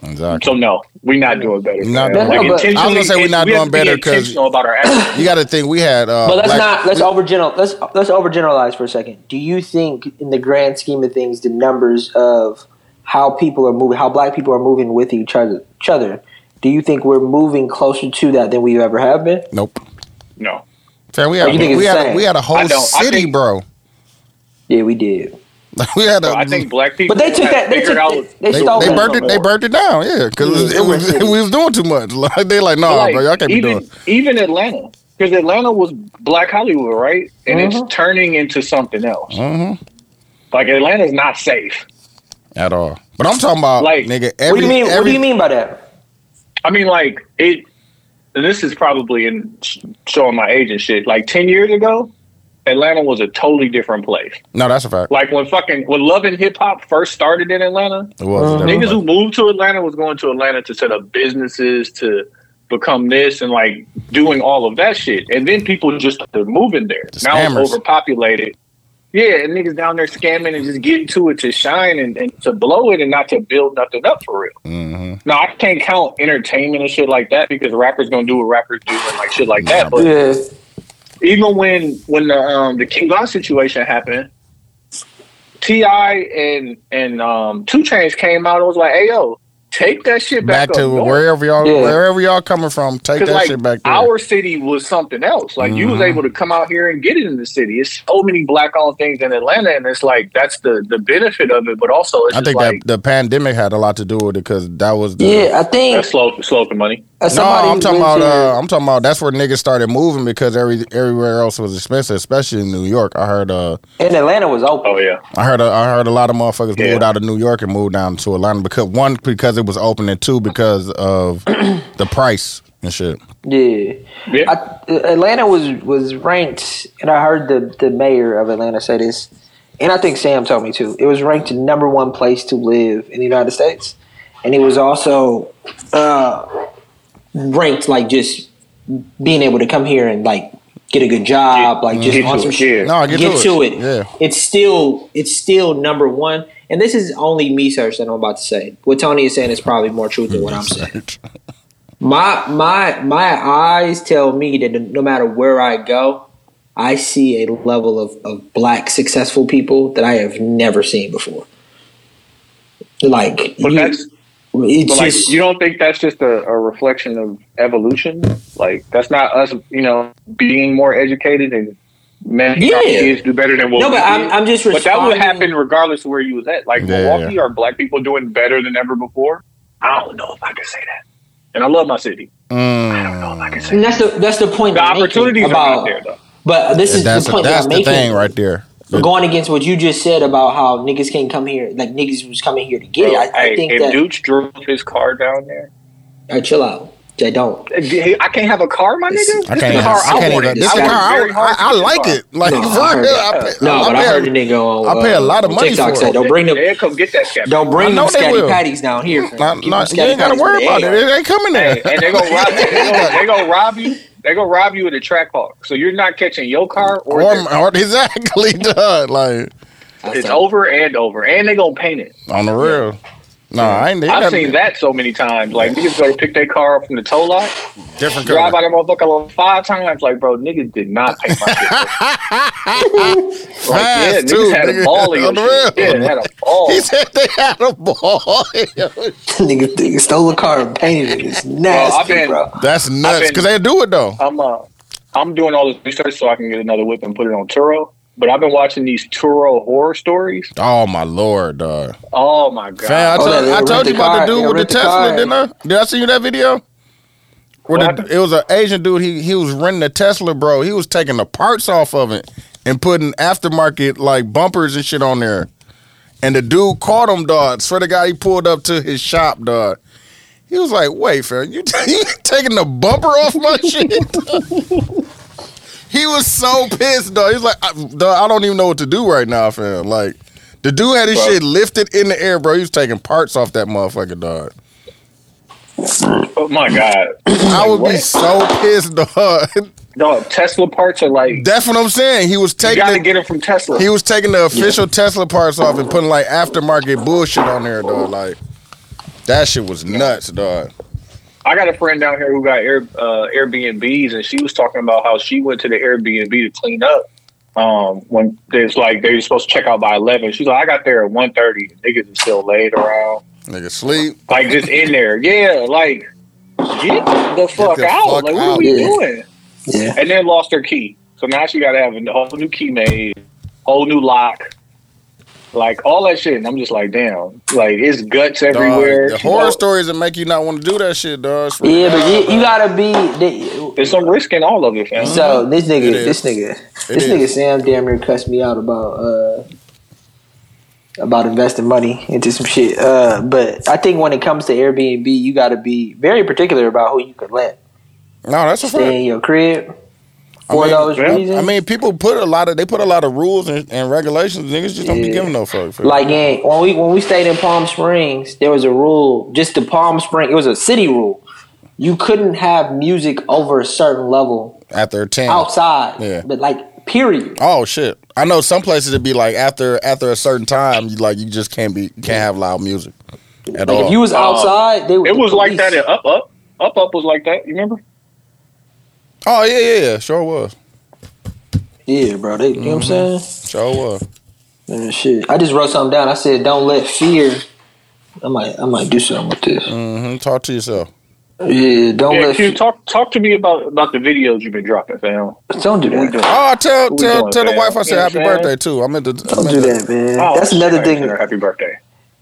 exactly. So no, we're not doing better. Not doing. Like, No, I was gonna say we're not we doing better be better 'cause- intentional about our actions. You got to think we had. Uh, But let's black- not let's overgeneral let's let's overgeneralize for a second. Do you think, in the grand scheme of things, the numbers of how people are moving, how black people are moving with each other, each other, do you think we're moving closer to that than we ever have been? Nope. No, Fam, we had, you think we, had a, we had a whole I don't. I city, think- bro. Yeah, we did. we had a. So I think black people. But they took that. They took. out. They, they they, stole they that. burnt it. They burned it down. Yeah, because Yeah, it, it was, was- we was doing too much. Like they like, no, like, bro, y'all can't be even doing. even Atlanta, because Atlanta was Black Hollywood, right? And Mhm. it's turning into something else. hmm Like Atlanta's not safe. At all. But I'm talking about Like, nigga. What do you mean? Every, what do you mean by that? I mean, like it. And this is probably in showing my age and shit. Like ten years ago, Atlanta was a totally different place. No, that's a fact. Like when fucking when Love and Hip Hop first started in Atlanta, It was. A niggas who moved to Atlanta was going to Atlanta to set up businesses to become this and like doing all of that shit. And then people just started moving there. The now scammers. it's overpopulated. Yeah, and niggas down there scamming and just getting to it to shine and, and to blow it and not to build nothing up for real. Mm-hmm. Now I can't count entertainment and shit like that because rappers gonna do what rappers do and like shit like that. But Yeah. even when when the um the King Von situation happened, T.I. and and um 2 Chainz came out and was like, "Hey yo, take that shit back, Back to north." wherever y'all Yeah. wherever y'all coming from, take that like shit back there. our city was something else. Like you was Mhm. able to come out here and get it in the city. It's so many black owned things in Atlanta, and it's like that's the the benefit of it. But also, it's I just think like that the pandemic had a lot to do with it because that was the Yeah, I think that's slow slow the money. as No, I'm talking about. here- Uh, I'm talking about. That's where niggas started moving because every everywhere else was expensive, especially in New York. I heard. Uh, and Atlanta was open. Oh yeah, I heard. Uh, I heard a lot of motherfuckers Yeah. moved out of New York and moved down to Atlanta because one because it was open and two because of the price and shit. Yeah. yeah. I, Atlanta was was ranked, and I heard the the mayor of Atlanta say this, and I think Sam told me too. It was ranked number one place to live in the United States, and it was also uh, ranked like just being able to come here and like get a good job, like just Get on to some it, shit. No, get, Get to it. Yeah. It's still it's still number one, and this is only me search that I'm about to say. What Tony is saying is probably more truth than what I'm saying. My my my eyes tell me that no matter where I go, I see a level of, of black successful people that I have never seen before. Like But you- that's it's but like just you don't think that's just a, a reflection of evolution? Like that's not us, you know, being more educated and making our Yeah. kids do better than what no, we but I'm. I'm just But that would happen regardless of where you was at. Like Yeah, Milwaukee, are black people doing better than ever before? I don't know if I can say that. And I love my city. I don't know if I can say mm. And that. that's the that's the point. The I'm opportunities about, are not there though. But this is that's the point that's that I'm the making. thing right there. Going against what you just said about how niggas can't come here, like niggas was coming here to get it. I, I hey, think if that Dooch drove his car down there, Hey, chill out. I don't. Uh, I can't have a car, my This- nigga. I This can't. is the car I can't wanted. even. This I is the worked car. I, I, I like this it. Like No, for I heard real. I pay, No, I but I pay, heard the nigga on. I pay a lot of money TikTok for say, it. Don't bring them. They'll come get that scat. Don't bring I know them scatty patties down here. fam. Not, not, you ain't gotta worry about it. egg. It ain't coming there. Hey, and they gonna rob you. They gonna, they gonna rob you. They gonna rob you with a Trackhawk. So you're not catching your car or, or, or exactly, dog. Like it's over and over, and they're gonna paint it. on the real. No, I ain't. I've got seen that so many times. Like niggas go to pick their car up from the tow lot, Different drive color. by that motherfucker like five times. Like, bro, niggas did not paint my shit. Like, yeah, Fast niggas too, had nigga. a ball in your On the real. shit. Yeah, they had a ball. He said they had a ball. nigga, nigga stole a car and painted it. It's nasty, I've been- bro. That's nuts been- because they do it though. I'm uh, I'm doing all this research so I can get another whip and put it on Turo. But I've been watching these Turo horror stories. Oh my lord, dog. Oh my god! Fam, I Oh, told, they I told you about car. the dude They with the rent the Tesla, didn't I? Did I see you that video? Where the, it was an Asian dude. He he was renting a Tesla, bro. He was taking the parts off of it and putting aftermarket like bumpers and shit on there. And the dude caught him, dog. Swear to God, he pulled up to his shop, dog. He was like, "Wait, fam, you, you taking the bumper off my shit?" he was so pissed, dog. He was like, I, dog, "I don't even know what to do right now, fam." Like, the dude had his Bro. shit lifted in the air, bro. He was taking parts off that motherfucker, dog. Oh my god! I would be so pissed, dog. Dog, Tesla parts are like That's what I'm saying. He was you taking gotta the, get them from Tesla. he was taking the official Tesla parts off and putting like aftermarket bullshit on there, dog. Like that shit was nuts, dog. I got a friend down here who got Air, uh, Airbnbs, and she was talking about how she went to the Airbnb to clean up. Um, when there's like they were supposed to check out by eleven, she's like, I got there at 1.30. Niggas is still laid around, Niggas sleep. like just in there. Yeah, like get the fuck the out. fuck like what out. are we Yeah. doing? Yeah. And then lost her key, so now she got to have a whole new key made, whole new lock. Like all that shit, and I'm just like, damn, like it's guts Dog, everywhere. the horror know- stories that make you not want to do that shit, dog. Swear Yeah, but you, you gotta be. They, There's some risk in all of it, fam. so this nigga, It is. this nigga, this nigga Sam damn near cussed me out about uh about investing money into some shit. Uh, but I think when it comes to Airbnb, you gotta be very particular about who you can let No, that's a stay fact. in your crib for mean, those yeah. reasons. I mean, people put a lot of they put a lot of rules and, and regulations. Niggas just don't be Yeah. giving no fuck. For Like in, when we when we stayed in Palm Springs, there was a rule. Just the Palm Spring, it was a city rule. You couldn't have music over a certain level after ten. outside. Yeah. But like Period. Oh shit! I know some places it'd be like after after a certain time, you like you just can't be can't have loud music at Like all. if you was uh, outside, they would. It was like that at Up Up. Up Up was like that. You remember? Oh yeah, yeah, yeah, sure was, Yeah, bro. They, you know what I'm saying? sure was. And shit. I just wrote something down. I said, "Don't let fear." I might, I might do something with this. hmm Talk to yourself. Yeah, don't Yeah, let. Q, Fe- talk talk to me about about the videos you've been dropping, fam. don't do that. Oh, tell we tell doing, tell the fam? wife I said You know happy what I'm saying? birthday too. I meant to. I Don't meant do to- that, man. Oh, That's another sorry, thing. sir. Happy birthday.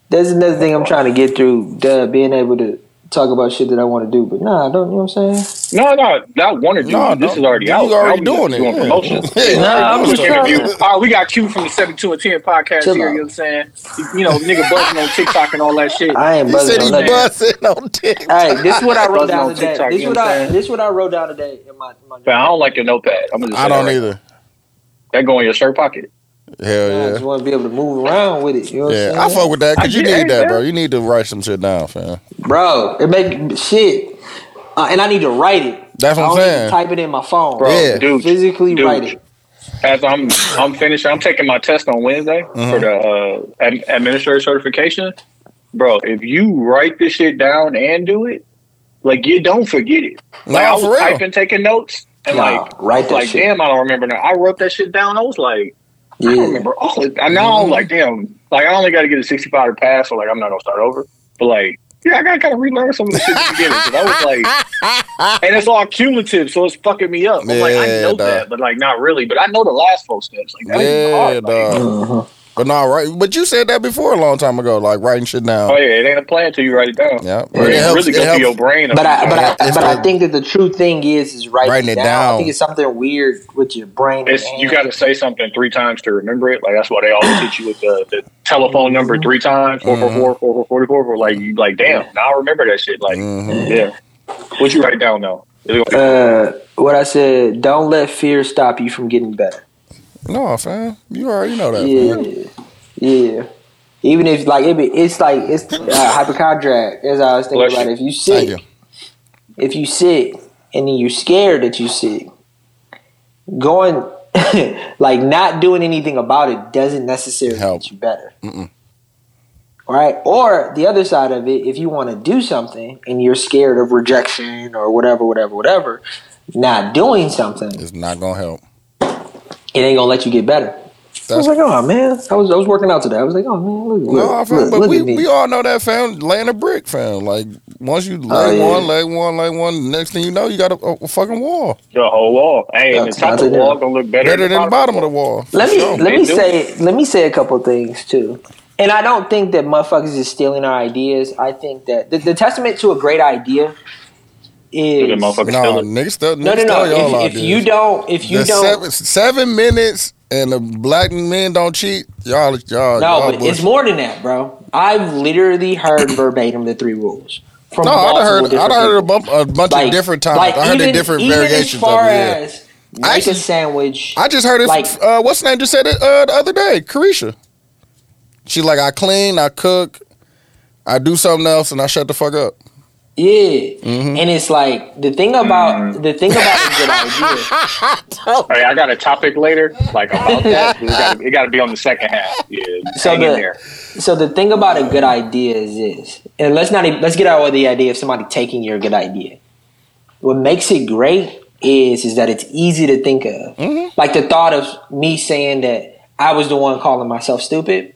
That's another thing I'm trying to get through. Duh, being able to talk about shit that I want to do, but nah, don't. You know what I'm saying? No, no, not want to do. No, this is already out. already Now we doing just it, Doing yeah. promotion. Yeah, Nah, I'm just interview. trying. All right, oh, we got Q from the Seven Two and Ten podcast Chill here. out. You know what I'm saying? You know, nigga buzzing on TikTok and all that shit. I ain't He said he on nothing. buzzing on TikTok. All right, this is what I wrote down today. TikTok, This what I'm I this what I wrote down today in my, my But I don't like your notepad. I'm just I don't right either. That go in your shirt pocket. I Hell just want to be able to move around with it. You know what Yeah, I'm I fuck with that because you need that, bro. You need to write some shit down, fam. Bro, it make shit. Uh, and I need to write it. That's what I I'm don't need to saying. type it in my phone. Bro, Yeah. dude, Physically dude, write it. As I'm I'm finished, I'm taking my test on Wednesday Mm-hmm. for the uh, ad- administrator certification. Bro, if you write this shit down and do it, like you don't forget it. Like Nah, I was for real. typing, taking notes, and Nah, like write that like shit. damn, I don't remember now. I wrote that shit down. I was like, I don't remember all it. I know, Mm-hmm. like damn, like I only got to get a 65 to pass, so like I'm not gonna start over. But like, yeah, I gotta kind of relearn some of the shit at the beginning because I was like, and it's all cumulative, so it's fucking me up. I'm like, I know dog. that, but like not really. But I know the last four steps. Like that ain't Yeah, hard. Like, dog. But no, right. But you said that before a long time ago, like writing shit down. Oh yeah, it ain't a plan until you write it down. Yeah, It, but it helps. really It goes through your brain. But I, but. I, but I think that the true thing is, is writing, Writing it it down. down. I think it's something weird with your brain. It's, you got to say something three times to remember it. Like that's why they always hit you with the, the telephone number three times, four four four four four forty four. Like you like, damn, now I remember that shit. Like, Mhm. yeah. What you write down though? Uh, what I said, don't let fear stop you from getting better. No, fam. You already know that. Yeah, fam. yeah. Even if like it be, it's like it's uh, hypochondriac. As I was thinking Bless about, you. it. if you Thank sick, you. if you sick, and then you're scared that you sick, going like not doing anything about it doesn't necessarily Help. get you better. Mm-mm. Right? Or the other side of it, if you want to do something and you're scared of rejection or whatever, whatever, whatever, not doing something, It's not gonna help. It ain't gonna let you get better. I was like, oh man, I was I was working out today. I was like, oh man, look, look, no, fam, look, but look we, at me. we all know that, fam. Laying a brick, fam. Like once you lay Oh, yeah. one, lay one, lay one. Next thing you know, you got a, a fucking wall The whole wall. Hey, and the top of the wall gonna look better, better than the bottom of the wall. Let me Sure. let me say let me say a couple things too. And I don't think that motherfuckers is stealing our ideas. I think that the, the testament to a great idea is No, steal it. niggas still no, no, no. steal y'all If, if you don't, if you The don't, seven, seven minutes and the black men don't cheat, y'all, y'all, no, y'all but bullshit. it's more than that, bro. I've literally heard verbatim the three rules. From No, I've heard, I'd different heard a, people. bump, a bunch of different times. I heard the different even variations as far of it. Yeah. as make Actually- a sandwich. I just heard it. Like- uh, what's the name? Just said it uh, the other day. Carisha. She like I clean, I cook, I do something else, and I shut the fuck up. Yeah, Mhm. and it's like the thing about the thing about a good idea. Hey, I got a topic later, like about that. It gotta, be on the second half. Yeah, So the- there. So the thing about a good idea is this, and let's not let's get out of the idea of somebody taking your good idea. What makes it great is is that it's easy to think of. Like the thought of me saying that I was the one calling myself stupid.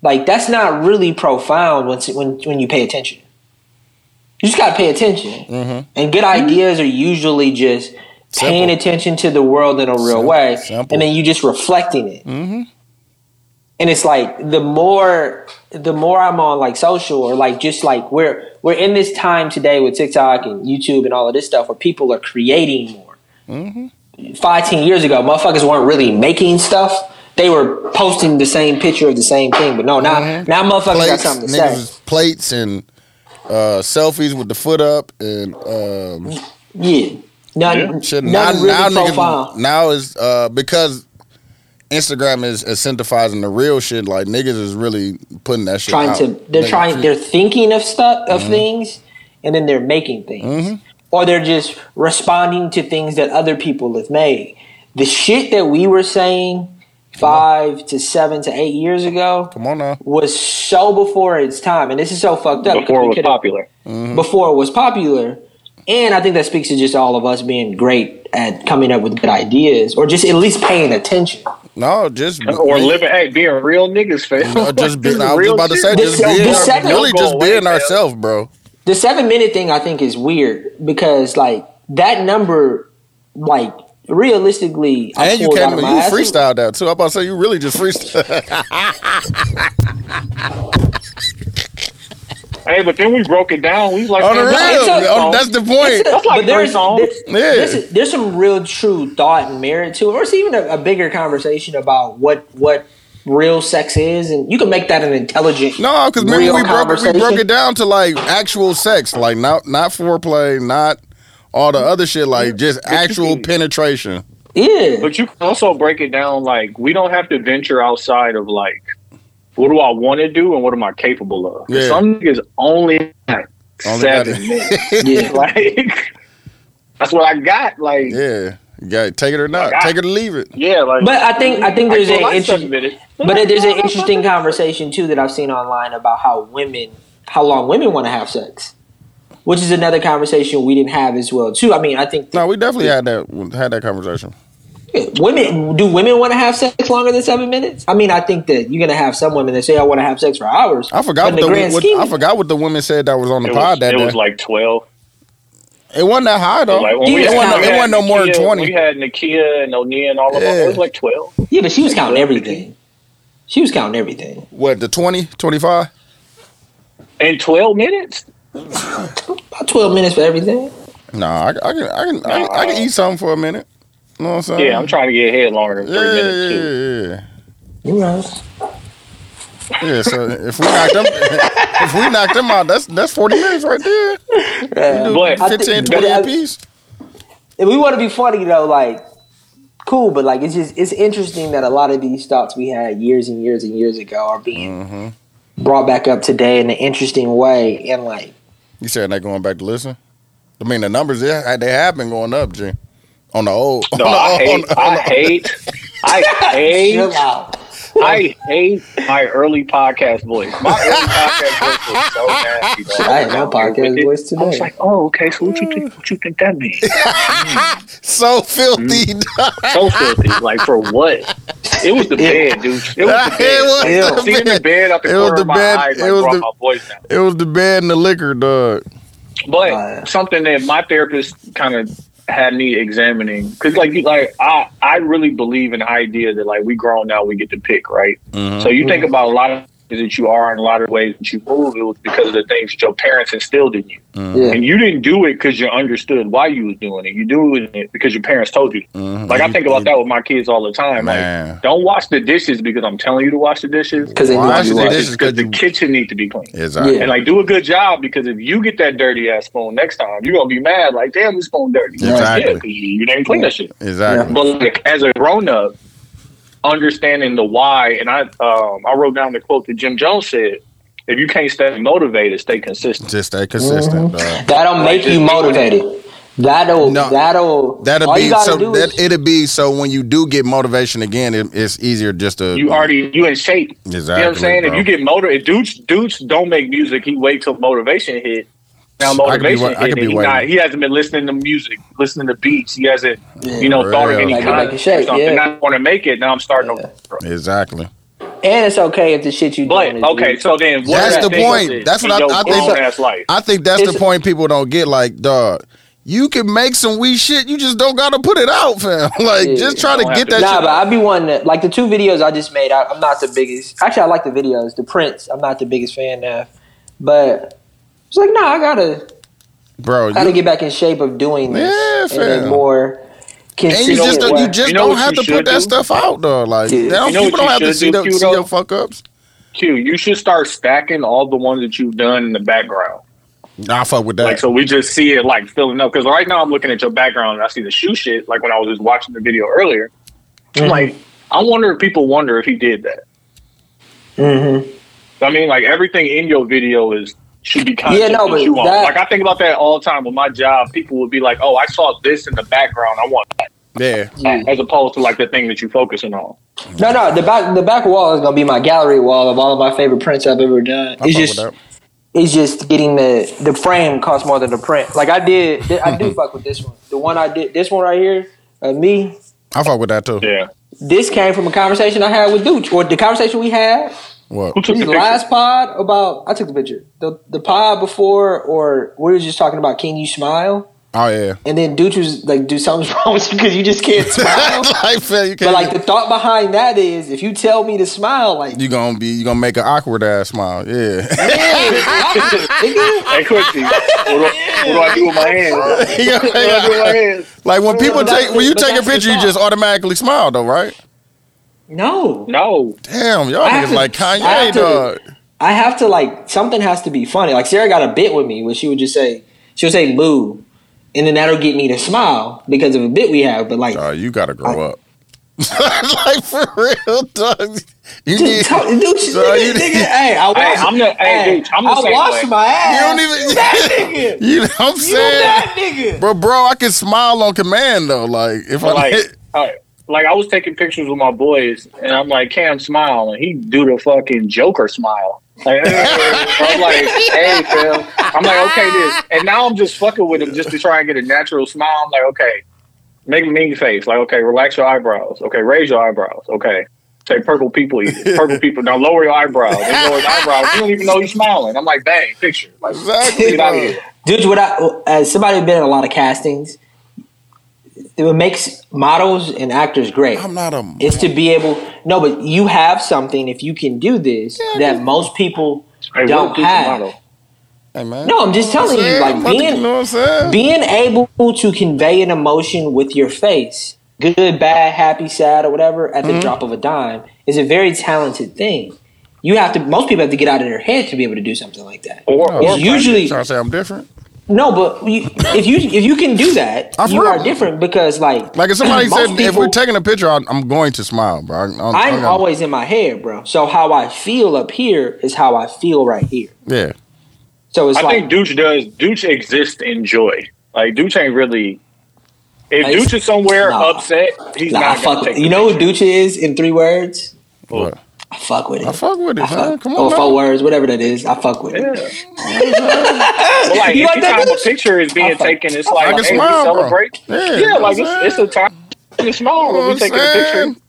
Like that's not really profound when when when you pay attention. You just gotta pay attention, Mhm. and good ideas are usually just paying attention to the world in a real Simple. way, Simple. and then you just reflecting it Mm-hmm. and it's like the more the more I'm on like social or like just like we're we're in this time today with TikTok and YouTube and all of this stuff where people are creating more. Mm-hmm. Five, ten years ago, motherfuckers weren't really making stuff. They were posting the same picture of the same thing. But no, now Mhm. now motherfuckers got something to say. plates and uh, selfies with the foot up and um, Yeah. Nothing, Yeah. shit. Now, really now, profile. niggas, now is uh, because Instagram is incentivizing the real shit. Like niggas is really putting that shit. trying out. to they're Niggas- trying they're thinking of stuff of things and then they're making things Mhm. or they're just responding to things that other people have made the shit that we were saying five to seven to eight years ago Come on now. was so before its time, and this is so fucked up. Before it was could've- popular. Mm-hmm. Before it was popular, and I think that speaks to just all of us being great at coming up with good ideas, or just at least paying attention. No, just Or living, hey, being real niggas, fam. No, just be, I was real about to say, This- just being, this second- really just being ourselves, bro. The seven minute thing I think is weird because like that number, like realistically, I And you pulled came, you freestyled that too. I'm about to say you really just freestyle. Hey, but then we broke it down. We like, On the real, that's a- Oh, that's the point. That's like there's, Dre there's, Yeah. there's, there's some real true thought and merit to it, or it's even a, a bigger conversation about what what real sex is, and you can make that an intelligent. No, because remember we broke we broke it down to like actual sex, like not not foreplay, not all the other shit, like just actual penetration. Yeah, But you can also break it down like we don't have to venture outside of like what do I want to do and what am I capable of. Yeah. Some niggas only got Only seven minutes. yeah. like that's what I got. Like yeah, Yeah, you got to take it or not, Like, I- take it or leave it. Yeah, like. But I think I think there's I an interesting, seven minutes. but there's an interesting conversation too that I've seen online about how women, how long women want to have sex, which is another conversation we didn't have as well too. I mean, I think No, we definitely had that had that conversation. women do women want to have sex longer than seven minutes? I mean, I think that you're gonna have some women that say I want to have sex for hours. I forgot what the the, grand what, scheme- I forgot what the women said that was on the It pod was, that it day. was like twelve. it wasn't that high though. Like when You we was had, counting- we it wasn't no more than 20. We had Nakia and O'Neill and all of them. It was like twelve. Yeah, but she was counting everything. She was counting everything. what the 20, 25? In twelve minutes? About twelve minutes for everything. No, I, I can I can I can, I can eat something for a minute. You know what I'm saying? Yeah, I'm trying to get ahead longer than three Yeah, minutes too. yeah, yeah, You know. yeah. Yeah, so if we knock them, if we knock them out, that's that's forty minutes right there. But I think- 15, but 20 I- apiece. If we want to be funny though, like cool, but like it's just it's interesting that a lot of these thoughts we had years and years and years ago are being Mm-hmm. brought back up today in an interesting way, and like You said they going back to listen. I mean, the numbers they they have been going up, G. On the old, no, on the, I on hate, the- I hate, I chill hate, out. I hate my early podcast voice. My early podcast voice was so nasty. dog. I had no podcast voice I was like, oh, okay. So what you think? What you think that means? so filthy. Mm. So filthy. Like for what? It was the bed, dude. It was the bed. It was Ew. the Seeing the bed. bed out the It was corner the of my bed. eyes, like, It was brought the- my voice down. It was the bed and the liquor, dog. But Uh, something that my therapist kind of had me examining because, like, like I, I really believe in the idea that like we grown now, we get to pick, right? Mm-hmm. So you think about a lot of things that you are in a lot of ways that you move. It was because of the things that your parents instilled in you, Yeah. and you didn't do it because you understood why you was doing it. You do it because your parents told you. Mhm. Like I think about that with my kids all the time. Man. Like, don't wash the dishes because I'm telling you to wash the dishes. Because Wash the you dishes. was. because the you- kitchen need to be clean. Exactly. Yeah. And like do a good job because if you get that dirty ass spoon next time, you're gonna be mad. Like, damn, this spoon dirty. Exactly. Yeah, 'cause you, you didn't clean that shit. Exactly. But like as a grown up, understanding the why, and I um I wrote down the quote that Jim Jones said: "If you can't stay motivated, stay consistent." Just stay consistent, dog. That'll make you motivated. That'll No. that'll That'll be so. That is- it'll be so when you do get motivation again, it, it's easier just to. You already you in shape. Exactly. You know what I'm saying? bro. If you get motivated, dudes dudes don't make music. He wait till motivation hit. Now I could be motivation I could be he, not, he hasn't been listening to music, listening to beats. He hasn't, Yeah. you know, thought of any Like, get back in content shape, or something. yeah. I want to make it. Now I'm starting Yeah. to. exactly. and it's okay if the shit you But doing is okay, so then what That's the point. That's what I- I think- grown-ass life. I think that's It's- the point people don't get. Like, dog, you can make some weak shit. You just don't gotta put it out, fam. like, Yeah. just try to get have that to- Nah, shit. but I be one that like the two videos I just made. I, I'm not the biggest. Actually, I like the videos. The Prince, I'm not the biggest fan of, but it's like, nah, I gotta Bro, gotta you, get back in shape of doing this Yeah, in a more and you just don't, you just You know don't have to put should that do? stuff out though. Like, Yeah. they don't, You know people don't have to see, do, the, see your fuck ups. Q, you should start stacking all the ones that you've done in the background. Nah, I fuck with that. Like, so we just see it like filling up. Because right now I'm looking at your background and I see the shoe shit. Like when I was just watching the video earlier, Mm-hmm. I'm like, I wonder if people wonder if he did that. Mm-hmm. I mean, like everything in your video is should be content Yeah, no, but you want. that- Like I think about that all the time with my job. People would be like, "Oh, I saw this in the background. I want that." Yeah. as opposed to like the thing that you're focusing on. No, no. The back the back wall is gonna be my gallery wall of all of my favorite prints I've ever done. I It's just it's just getting the the frame costs more than the print. Like I did, I do fuck with this one. The one I did, this one right here, uh, me. I fuck with that too. Yeah. This came from a conversation I had with Dooch, or the conversation we had What? Who took the the last pod about. I took the picture. The the pod before, or we were just talking about can you smile? Oh yeah. And then Dooch was like, "Do something's wrong with you because you just can't smile." like, fam, you can't. but like the thought behind that is, if you tell me to smile, like you gonna be you gonna make an awkward ass smile. Yeah. Hey, Quincy, what do, what do I do with my hands? You What do I do with my hands? like when people But take when you take a picture, you just automatically smile though, right? No. No. Damn, y'all I have niggas to- like I Kanye, have to- dog. I have to like something has to be funny. Like Sarah got a bit with me where she would just say she would say "boo," and then that'll get me to smile because of a bit we have. But like, Oh, you gotta grow up. like for real, dog. You dude, need. talk- dude, So nigga, you- nigga, hey, I wash, Hey, I'm the- hey, dude, I'm the I same wash way. my ass. You don't even. that nigga. You know what I'm You saying? that nigga. Bro, bro, I can smile on command though. Like if I Like, hit, uh, like I was taking pictures with my boys, and I'm like, Cam, smile, and he do the fucking Joker smile. Like, I'm like, hey, Phil. I'm like, okay, this, and now I'm just fucking with him just to try and get a natural smile. I'm like, okay, make a mean face. Like, okay, relax your eyebrows. Okay, raise your eyebrows. Okay. Say purple people eat it. Purple people. Now lower your eyebrows. Then lower your eyebrows. You don't even know you're smiling. I'm like, bang, picture. Like, exactly. get out of here. Dude, what I, as somebody who's been in a lot of castings, what makes models and actors great I'm not a. is to be able. No, but you have something if you can do this that most people Hey, don't what is have. model? Hey man. No, I'm just telling you, Saying, like I'm to- being you know what I'm saying? being able to convey an emotion with your face, good, bad, happy, sad, or whatever, at the Mm-hmm. drop of a dime, is a very talented thing. You have to. Most people have to get out of their head to be able to do something like that. Or, Oh, or It's usually trying to say I'm different. No, but you, if you if you can do that, I've you heard- are different because like Like if somebody most said if we're taking a picture, I'm, I'm going to smile, bro. I, I'm, I'm gonna- always in my head, bro. So how I feel up here is how I feel right here. yeah. So it's I like think Dooch does. Dooch exists in joy. Like Dooch ain't really. If Like, Dooch is somewhere nah. upset, he's nah, not gonna fuck. take. You know who picture. Dooch is in three words? What? I fuck with it. I fuck with it, I man. fuck, Come or on, four words, whatever that is. I fuck with it. Yeah. But like You like that, anytime a picture is being taken, it's I like can hey, smile, we celebrate. Yeah, Yeah, like it's, it's a time to smile You know when we I'm taking a picture.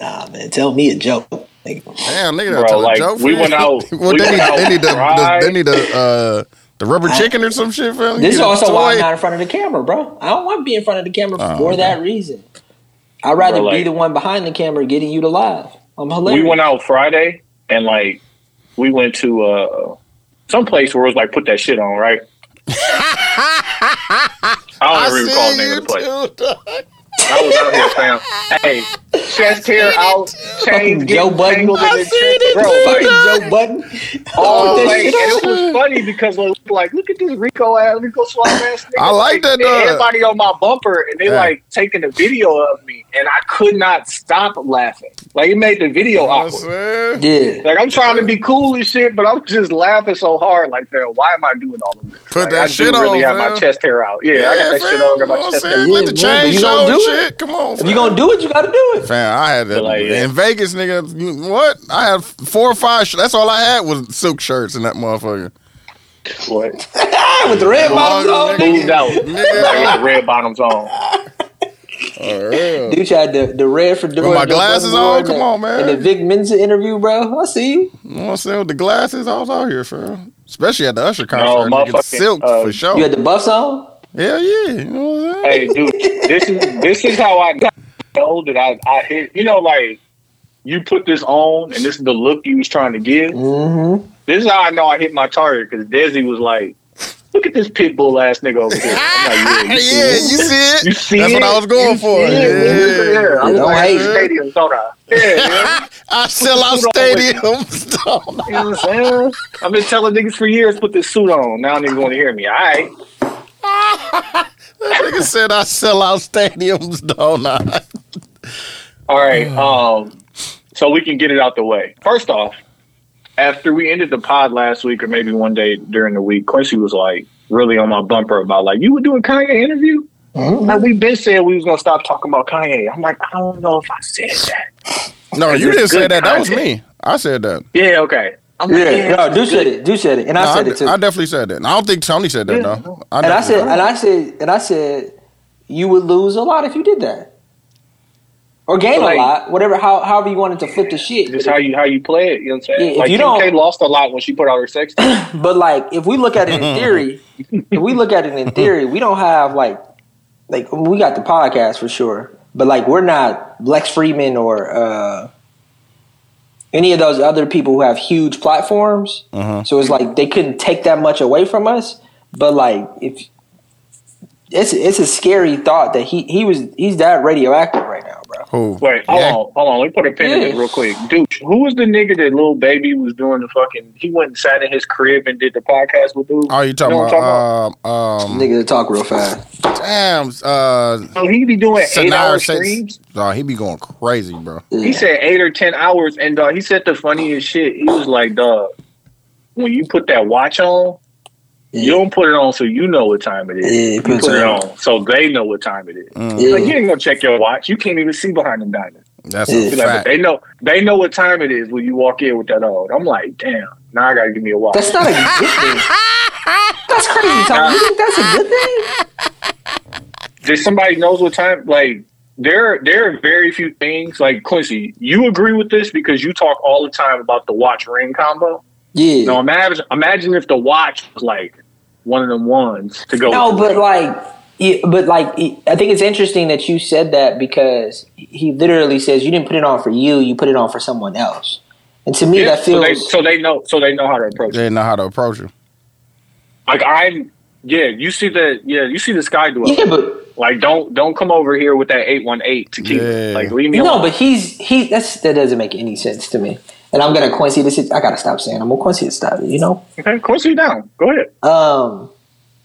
Nah, man, tell me a joke. Like, Damn, nigga, Bro, that tell a joke. we went out- well, we they, went need, out they need the, the they need the uh, the rubber I- chicken or some shit, fam. this is Get a also why I'm not in front of the camera, bro. I don't want to be in front of the camera Oh, for okay. that reason. I'd rather Bro, be the one behind the camera getting you to live. I'm hilarious. We went out Friday and like we went to uh some place where it was like put that shit on, right? I I don't even recall the see name you of the place. too, dog. I was out here, fam. Hey, chest hair out, chains Fucking Joe getting Budden. tangled in I the seen it, bro. too. Fucking Joe Budden. Oh, all that like, and it was funny because like, like, look at this Rico ass, Rico Suave ass. nigga. I like that, and dog. Uh, everybody on my bumper, and they Yeah. like taking a video of me, and I could not stop laughing. Like it made the video You know awkward. Yeah. Like I'm trying to be cool and shit, but I'm just laughing so hard. Like, man, why am I doing all of this? Put Like, that I do shit really on, have my chest hair out. Yeah, I got that fam, shit on. Got you my chest hair. Let the chain show gonna do it. shit. Come on, If you gonna do it, you gotta do it. Fam, I had that like, yeah. in Vegas, nigga. You, what? I had four or five. Sh- that's all I had was silk shirts in that motherfucker. What? With the red bottoms on. Moved out. Nigga. Like, with the red bottoms on. Oh, real. Dude had the, the red for doing my glasses on? Come on, man. In the Vic Mensa interview, bro. I see you. You know what I'm saying? With the glasses, I was out here, fam. Especially at the Usher No, concert. nigga, silk uh, for sure. You had the buffs on. Hell yeah. You know what I'm saying? Hey, dude, this is this is how I know that I I hit. You know, like you put this on, and this is the look you was trying to give. Mm-hmm. This is how I know I hit my target because Desi was like, "Look at this pit bull ass nigga over here." I'm like, yeah, yeah, you see it? You see That's it? what I was going You for. see it, nigga? Yeah. yeah. I'm Don't like, hate. stadium, don't I? Yeah, yeah. I sell out Suit on with- stadiums. I? You know what I'm saying? I've been telling niggas for years, put this suit on. Now niggas want to hear me. All right. That nigga said I sell out stadiums, don't I? All right. Um, so we can get it out the way. First off, after we ended the pod last week, or maybe one day during the week, Quincy was like really on my bumper about like, "You were doing Kanye interview." Like we've been saying we was gonna stop talking about Kanye. I'm like, I don't know if I said that. No, you didn't say good that. That was me. I said that. Yeah, okay. I'm like, Yeah, no, do said it. Do said it, and I said I, it too. I definitely said that. And I don't think Tony said that Yeah. though. and I said, and I said, and I said, you would lose a lot if you did that, or gain Like- a lot, whatever. How, however you wanted to flip the shit. Just how you how you play it. You know what I'm saying? Yeah, if like you Kim don't- K lost a lot when she put out her sex. But like, if we look at it in theory, if we look at it in theory, we don't have like, like we got the podcast for sure, but like we're not Lex Fridman or uh, any of those other people who have huge platforms. Mhm. So it's like they couldn't take that much away from us. But like, if it's it's a scary thought that he he was he's that radioactive right now, bro. Who? Wait, hold Yeah. on, hold on. Let me put a pin in Yeah. it real quick. Dude, who was the nigga that Lil Baby was doing the fucking? He went and sat in his crib and did the podcast with dude. Oh, you talking know what I'm about? Um, um, Nigga to talk real fast. damn. Uh, So he be doing eight hour Sanaa said- streams. Oh, he be going crazy, bro. He said eight or ten hours, and dog, he said the funniest shit. He was like, "Dog, when you put that watch on, you don't put it on so you know what time it is. Yeah, he you put it it on. on so they know what time it is. Mm, Yeah. Like you ain't gonna check your watch. You can't even see behind them diamonds. That's Yeah. a Be like, fact. they know they know what time it is when you walk in with that on. I'm like, damn. Now I gotta give me a watch. That's not a good thing. That's crazy. Tom. You think that's a good thing? Did somebody knows what time? Like there, there are very few things. Like Quincy, you agree with this because you talk all the time about the watch ring combo. Yeah. No, imagine imagine if the watch was like one of them ones to go. No, with but like, yeah, but like, I think it's interesting that you said that because he literally says you didn't put it on for you, you put it on for someone else. And to me, Yeah, that so feels they so they know so they know how to approach They it. know how to approach you. Like I'm yeah, you see the yeah, you see the sky dweller. yeah, but Like don't don't come over here with that eight one eight to keep Yeah. like leave me no, alone. but he's he. That's that doesn't make any sense to me. And I'm gonna Quincy this. Is, I gotta stop saying. I'm gonna Quincy to stop it. You know. Okay, Quincy down. Go ahead. Um.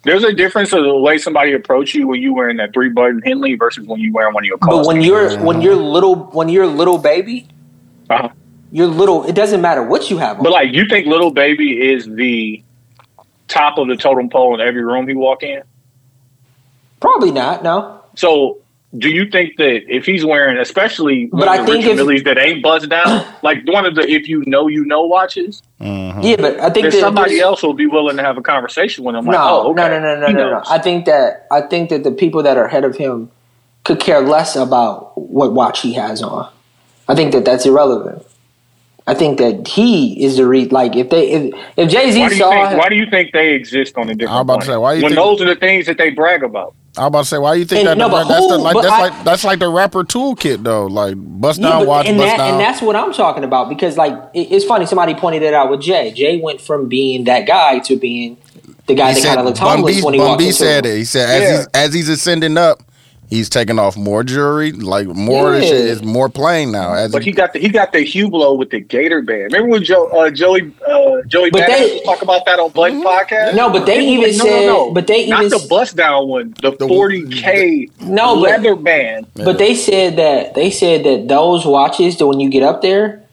There's a difference of the way somebody approach you when you wearing that three button Henley versus when you wearing one of your But when you're when you're little when you're Lil Baby, uh-huh. you're little. It doesn't matter what you have on. But like you think Lil Baby is the top of the totem pole in every room he walk in? Probably not. No. So do you think that if he's wearing, especially But I think if- Millys that ain't buzzed down, like one of the if you know you know watches, Mhm. Yeah, but I think that somebody else will be willing to have a conversation with him. Like, no, oh, okay. no, no, no, no, no, no. I think that I think that the people that are ahead of him could care less about what watch he has on. I think that that's irrelevant. I think that he is the re like if they if, if Jay Z do saw think? Why do you think they exist on a different? I'm about to say, why you when think- those are the things that they brag about? I was about to say, why do you think And- that? no, the, but that's the, who- like but that's I- like that's like the rapper toolkit though. Like bust Yeah, down, but- watch, and bust that, down. and that's what I'm talking about because like it, it's funny. Somebody pointed it out with Jay. Jay went from being that guy to being the guy he that kind of looked homeless Bun B- when he Bun walked into said it. He said as Yeah. he's as he's ascending up, he's taking off more jewelry. Like more Yeah. shit is more plain now. As But he, he got the he got the Hublot with the Gator band. Remember when Joe uh, Joey uh, Joey But Badass they- was talking about that on Budden podcast? No, but they He even was like, said- but they not even the bust down one, the The- forty k No, but- leather band. But they said that they said that those watches that when you get up there,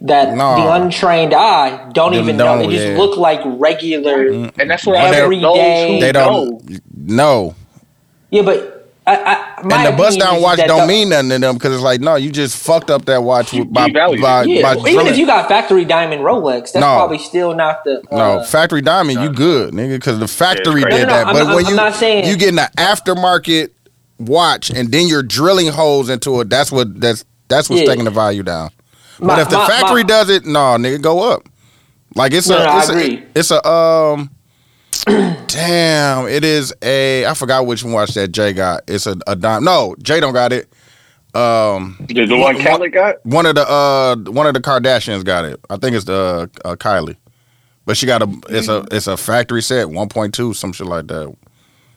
that No. the untrained eye don't Them even know. don't, They just yeah. look like regular. And that's what When I every those they don't know. Yeah, but I, I, my And the bust down watch don't the- mean nothing to them because it's like no, you just fucked up that watch You with, by, by, Yeah, by even drilling- if you got factory diamond Rolex, that's No. probably still not the. Uh, No, factory diamond, you good, nigga, because the factory crazy. did No, no, that. no, but I'm- when I'm you not saying- you getting an aftermarket watch and then you're drilling holes into it, that's what that's that's what's Yeah. taking the value down. My- but if the my- factory my- does it, no, nigga, go up. Like it's No, a, no, I it's, agree. a it's a um. damn, it is a. I forgot which one watch that Jay got. It's a, a dime. No, Jay don't got it. Um, The, the one Khaled got? one of the uh one of the Kardashians got it. I think it's the uh, uh, Kylie, but she got a it's a it's a factory set, one point two, some shit like that.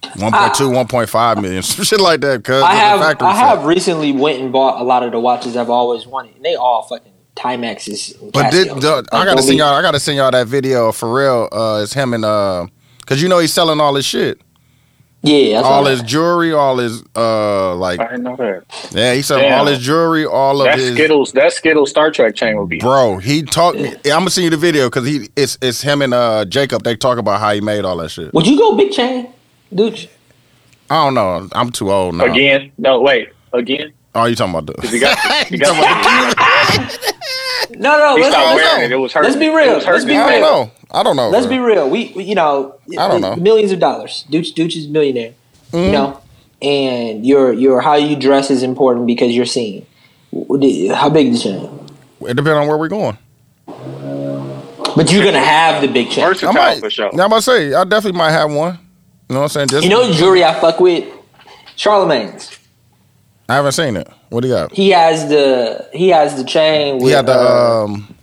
1.2, 1.5 million, some shit like that. Cause I have factory I set. have recently went and bought a lot of the watches I've always wanted, and they all fucking Timexes. and But did, Casios. the, I gotta send y'all. I gotta send y'all that video for real. Uh, it's him and uh, cause you know he's selling all his shit, Yeah, all what I- his jewelry, all his uh, like I didn't know that. yeah, he selling Damn. all his jewelry, all of That his. Skittles, that Skittles Star Trek chain would be. Bro, he talked. I'm gonna send you the video because he it's it's him and uh Jacob. They talk about how he made all that shit. Would you go big chain, dude? I don't know. I'm too old now. Again? No, wait. Again? Oh, you talking about the? He got, he You talking got, No, no. he Let's, stopped let's, wearing it. It was hurt. let's be real. Let's be hurting. I don't real. know. I don't know. Let's bro. be real. We, we- you know, I don't know. millions of dollars. Dooch, Dooch is a millionaire. Mm-hmm. You know, and your your how you dress is important because you're seen. How big is the chain? It depends on where we're going. But you're gonna have the big chain. I Versatile might. for sure. Yeah, I'm about to say I definitely might have one. You know what I'm saying? Just You know, the jewelry I fuck with, Charlemagne's. I haven't seen it. What do you got? He has the he has the chain with He got the uh, um.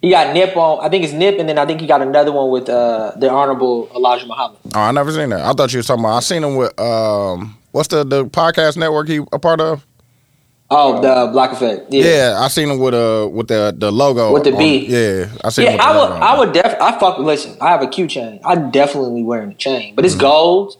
he got nip on. I think it's nip, and then I think he got another one with uh, the honorable Elijah Muhammad. Oh, I never seen that. I thought you were talking about. I seen him with um. What's the the podcast network he a part of? Oh, the Black Effect. Yeah. Yeah, I seen him with uh with the the logo With the on- B. Yeah, I seen Yeah, him with I would. I would def. I fuck. Listen, I have a Q chain. I'm definitely wearing the chain, but it's Mm-hmm. gold,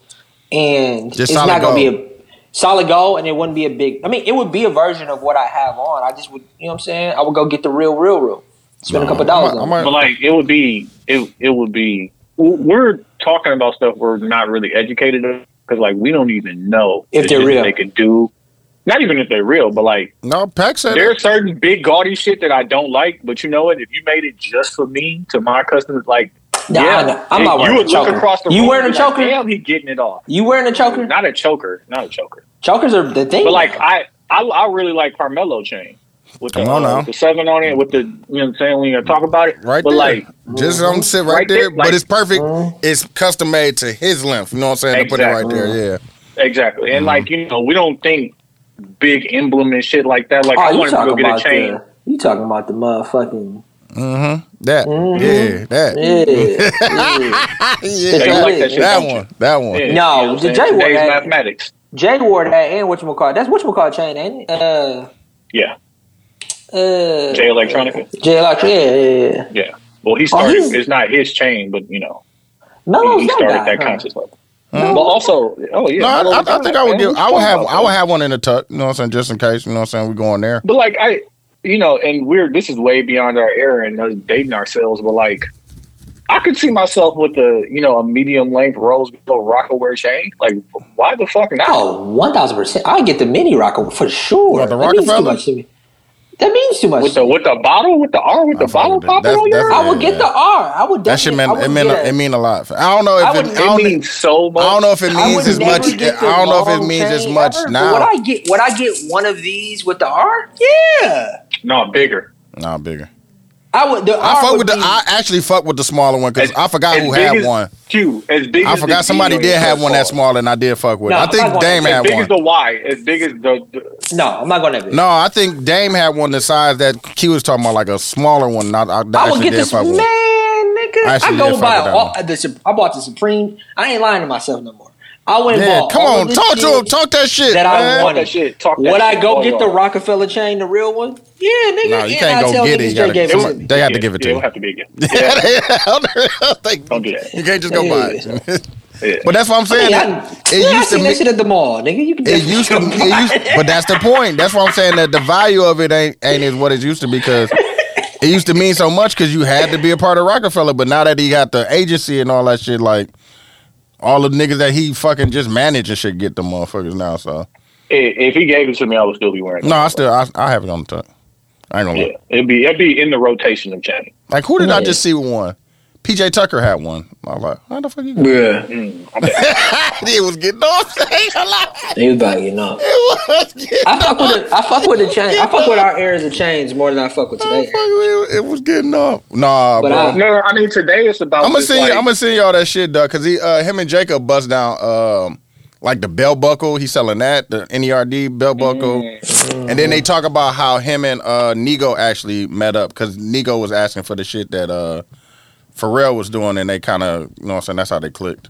and Just it's not gonna be a solid gold, and it wouldn't be a big. I mean, it would be a version of what I have on. I just would. You know what I'm saying? I would go get the real, real, real. Spend a couple dollars I on. might- it. But like, it would be, it, it would be, we're talking about stuff we're not really educated of because like we don't even know If they're real. They could do, not even if they're real, but like No, Pack said it. there's certain big gaudy shit that I don't like. But you know what? If you made it just for me to my customers, like Nah, yeah, nah, I'm and not you wearing would a look choker. across the You wearing a be like, choker? Damn, he getting it off. You wearing a choker? Not a choker, not a choker. Chokers are the thing. But like I, I, I really like Carmelo chain with the, on uh, with the seven on it, with the you know what I'm saying when you talk about it. Right but there. like just don't sit right, Right there, there, but like- it's perfect. It's custom made to his length. You know what I'm saying? To put it right Exactly. there, yeah. exactly, Mm-hmm. and like you know, we don't think big emblem and shit like that. Like oh, I you wanted to go talking get a about chain. the? You talking about the motherfucking? Mm-hmm. That, Mhm. yeah, that, Yeah, yeah. yeah, that, like that shit, that one, that one. Yeah, No, you know the? J wore Today's that. mathematics. Jay wore that and what you call that's what you call chain, ain't it? Uh, Yeah, uh, Jay Electronica. J Electric. Yeah, yeah, yeah. Yeah. Well, he started. he's- it's not his chain, but you know, Melo's he that started guy, that huh? conscious level. But also, oh yeah, No, I, I, I think I would man. give. I would have. I would have one in the tuck. You know what I'm saying? Just in case. You know what I'm saying? We're going there. But like I, you know, and we're this is way beyond our era and us dating ourselves. But like, I could see myself with a you know a medium length rose gold Rocawear chain. Like, why the fuck not? Oh, one thousand percent. I get the mini rocker for sure. What, the that means too Roc-A-Fella? much to me. That means too much. With the with the bottle, with the R, with the fuck bottle with that. popping on your. I would get the R. I would That shit definitely. meant. I It would meant. get It mean a lot. I don't know if I it. would- I It don't, means so much. I don't know if it I means would as much. I don't know if it means as much ever, but now. Would I get? Would I get one of these with the R? Yeah, No, bigger. Nah, bigger. I would. The I R fuck would with the. be- I actually fuck with the smaller one because I forgot who had as- one. Q, as big. I as forgot the somebody did have one that chest small, and I did fuck with. No, I I'm think not gonna- Dame As had big as one. the Y, as big as the, the no, I'm not going to. No, I think Dame had one the size that Q was talking about, like a smaller one. Not, I, I would actually get did this fuck man, with. nigga. I I, go buy all, the. I bought the Supreme. I ain't lying to myself no more. I went and Yeah, bought come all on, of this talk to shit him, talk that shit. that I man. wanted. that shit. Talk that Would I go all get the. Roc-A-Fella chain, the real one? Yeah, nigga. No, you and can't I go tell get it. gotta- Jay gave it to me. They have to give it to yeah, you. It'll have to be again. Yeah, Don't Don't that. You can't just go buy it. yeah. But that's what I'm saying. Yeah, that- I, it yeah, used to seen that me- shit at the mall, nigga. You can It used to, it used, but that's the point. That's what I'm saying. That the value of it ain't ain't as what it used to be because it used to mean so much because you had to be a part of Roc-A-Fella. But now that he got the agency and all that shit, like all the niggas that he fucking just managed and shit get the motherfuckers now. So If he gave it to me, I would still be wearing it. no, I still I, I have it on the top. I ain't gonna Yeah, lie. it'd be it'd be in the rotation of chain. Like who did I just see with one? PJ Tucker had one. I was like, how the fuck you? got Yeah, Mm, it was getting off. Ain't gonna they was about you know. It was getting I fuck with the, I fuck with the chain. I fuck with our eras of chains more than I fuck with today. It, it was getting off. Nah, But bro. I- no, I mean today it's about. I'm gonna just send you. like- I'm gonna send y'all that shit, dog. Cause he, uh, him and Jacob bust down, um, like the belt buckle. He's selling that, the NERD belt buckle. Mm. And then they talk about how him and uh Nigo actually met up because Nigo was asking for the shit that uh Pharrell was doing, and they kind of, you know, what I'm saying that's how they clicked.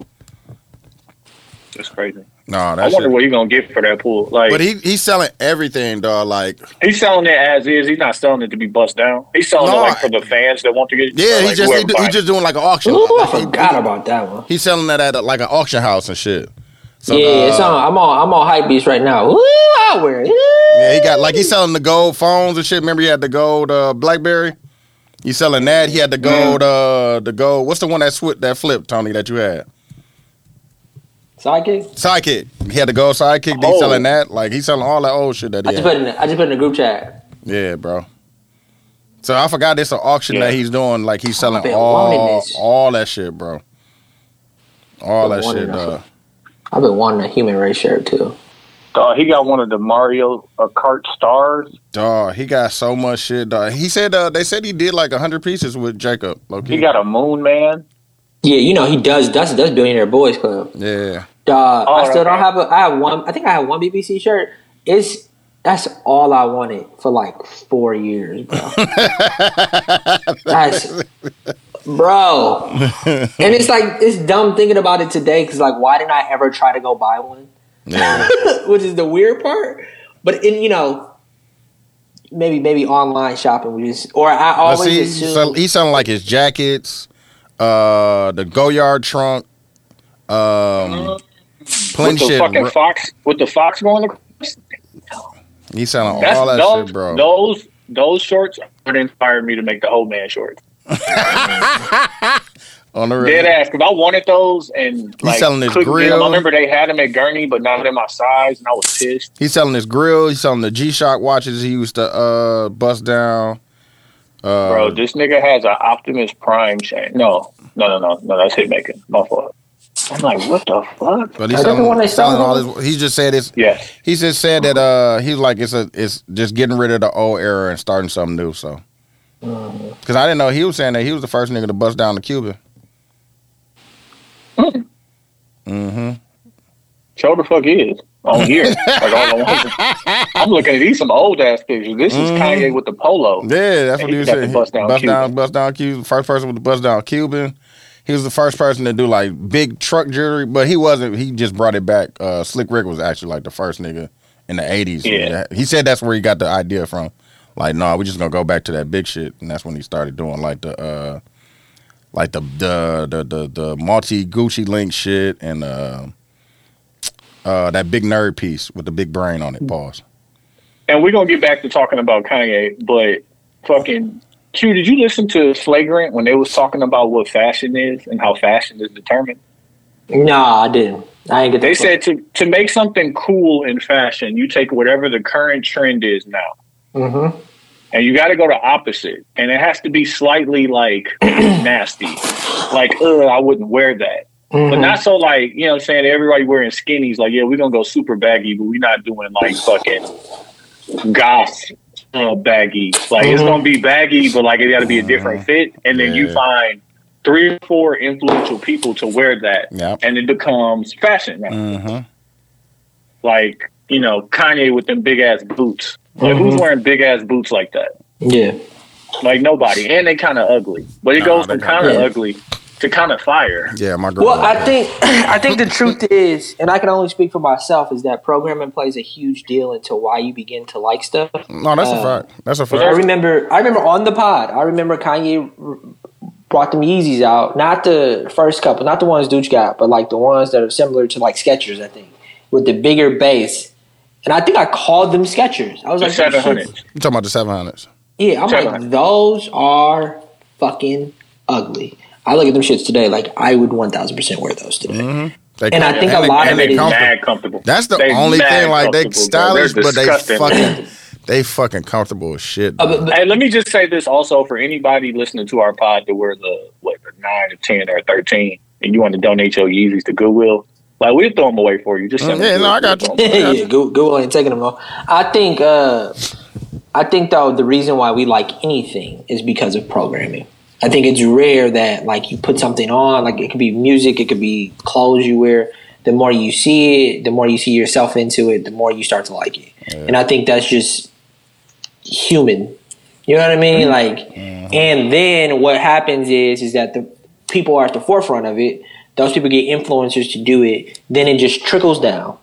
It's crazy. No, I wonder shit. what he gonna get for that pool. Like But he he's selling everything, dog. Like, he's selling it as is. He's not selling it to be bust down. He's selling No, it like I- for the fans that want to get. yeah, Or, he just he, do- he just doing like an auction. Ooh, I Like, he- forgot about that one. He's selling that at like an auction house and shit. So, yeah, uh, it's on. I'm on. I'm on Hypebeast right now. Ooh, I wear it. Yeah, he got like he's selling the gold phones and shit. Remember he had the gold uh, BlackBerry. He's selling that. He had the gold. Uh, the gold. What's the one that swi that flipped, Tony? That you had? Sidekick. Sidekick. He had the gold sidekick. He's Oh. selling that. Like he's selling all that old shit that I he just had. put in. I just put in the group chat. Yeah, bro. So I forgot it's an auction Yeah. that he's doing. Like he's selling all all that shit, bro. All that shit, uh, I've been wanting a human race shirt too. Uh, he got one of the Mario uh, Kart stars. dog. He got so much shit, dog. He said uh, they said he did like hundred pieces with Jacob. Low-key. He got a Moon Man. Yeah, you know he does. Does does Billionaire Boys Club. yeah. Dog, Oh, I still don't okay. have a. I have one. I think I have one BBC shirt. It's that's all I wanted for like four years, bro. that's bro, and it's like it's dumb thinking about it today because like why didn't I ever try to go buy one? Yeah. Which is the weird part. But in you know. Maybe maybe online shopping, we just or I But always see, assume so he's selling like his jackets, uh, the Goyard trunk, um, plenty with the shit. fucking bro. fox with the fox going across. He's selling That's all that those, shit, bro. Those those shorts would inspire me to make the old man shorts. On the Dead ass, because I wanted those and like selling his couldn't grill. I remember they had them at Gurney, but not in my size, and I was pissed. He's selling his grill. He's selling the G Shock watches he used to uh bust down. Uh, Bro, this nigga has an Optimus Prime chain. No, no, no, no, no. That's Hitmaker. My fault. I'm like, what the fuck? but he's Is that selling, one they selling all sold? his. He just said it's. Yeah. He just said that uh he's like it's a it's just getting rid of the old era and starting something new. So. Because I didn't know he was saying that he was the first nigga to bust down the Cuban. Mm-hmm. Show the fuck is on here. like. I'm looking at these some old ass pictures. This is Mhm. Kanye with the polo. Yeah, that's what He was saying. bust down bust Cuban. down, bust down Cuban. First person with the bust down Cuban. He was the first person to do like big truck jewelry, but he wasn't. He just brought it back. Uh, Slick Rick was actually like the first nigga in the eighties. Yeah. he said that's where he got the idea from. Like, no, we just gonna go back to that big shit, and that's when he started doing like the, uh, like the the the the, the multi Gucci link shit and uh, uh, that big nerd piece with the big brain on it. Pause. And we're gonna get back to talking about Kanye, but fucking Q, did you listen to Flagrant when they was talking about what fashion is and how fashion is determined? Nah, I didn't. I ain't get. They said to to make something cool in fashion, you take whatever the current trend is now. Mm-hmm. And you got to go to opposite, and it has to be slightly like nasty, like ugh, I wouldn't wear that, but not so like you know, what I'm saying everybody wearing skinnies. Like yeah, we're gonna go super baggy, but we're not doing like fucking goth uh, baggy. Like it's gonna be baggy, but like it got to be a different fit, and then you find three or four influential people to wear that, Yep. and it becomes fashion. Now. Mm-hmm. Like you know, Kanye with them big ass boots. Like who's wearing big ass boots like that? Yeah. Like nobody, and they kind of ugly. But it Nah, goes from kinda- kind of Yeah. ugly to kind of fire. Yeah, my girl. Well, I think I think the truth is, and I can only speak for myself, is that programming plays a huge deal into why you begin to like stuff. No, that's a Uh, fact. That's a fact. I remember, I remember on the pod, I remember Kanye r- brought them Yeezys out, not the first couple, not the ones Dooch got, but like the ones that are similar to like Skechers, I think, with the bigger base. And I think I called them Skechers. I was The like, seven "Those shits- You talking about the seven hundreds? Yeah, I'm like, those are fucking ugly. I look at them shits today, like I would one thousand percent wear those today. They And I think a they- lot and of they it is- comfortable. Mad comfortable. That's the They only thing. Like they comfortable, bro. stylish, but they disgusting. fucking they fucking comfortable as shit. Uh, but- but- Hey, let me just say this also for anybody listening to our pod to wear the what the nine or ten or thirteen, and you want to donate your Yeezys to Goodwill, like we'll throw them away for you. Just send Mm, yeah, no. I got We'll you. throw 'em away. yeah, Google, Google ain't taking them off. I think, uh, I think though the reason why we like anything is because of programming. I think it's rare that like you put something on, like it could be music, it could be clothes you wear. The more you see it, the more you see yourself into it, the more you start to like it. And I think that's just human. You know what I mean? Like, and then what happens is is that the people are at the forefront of it. Those people get influencers to do it. Then it just trickles down.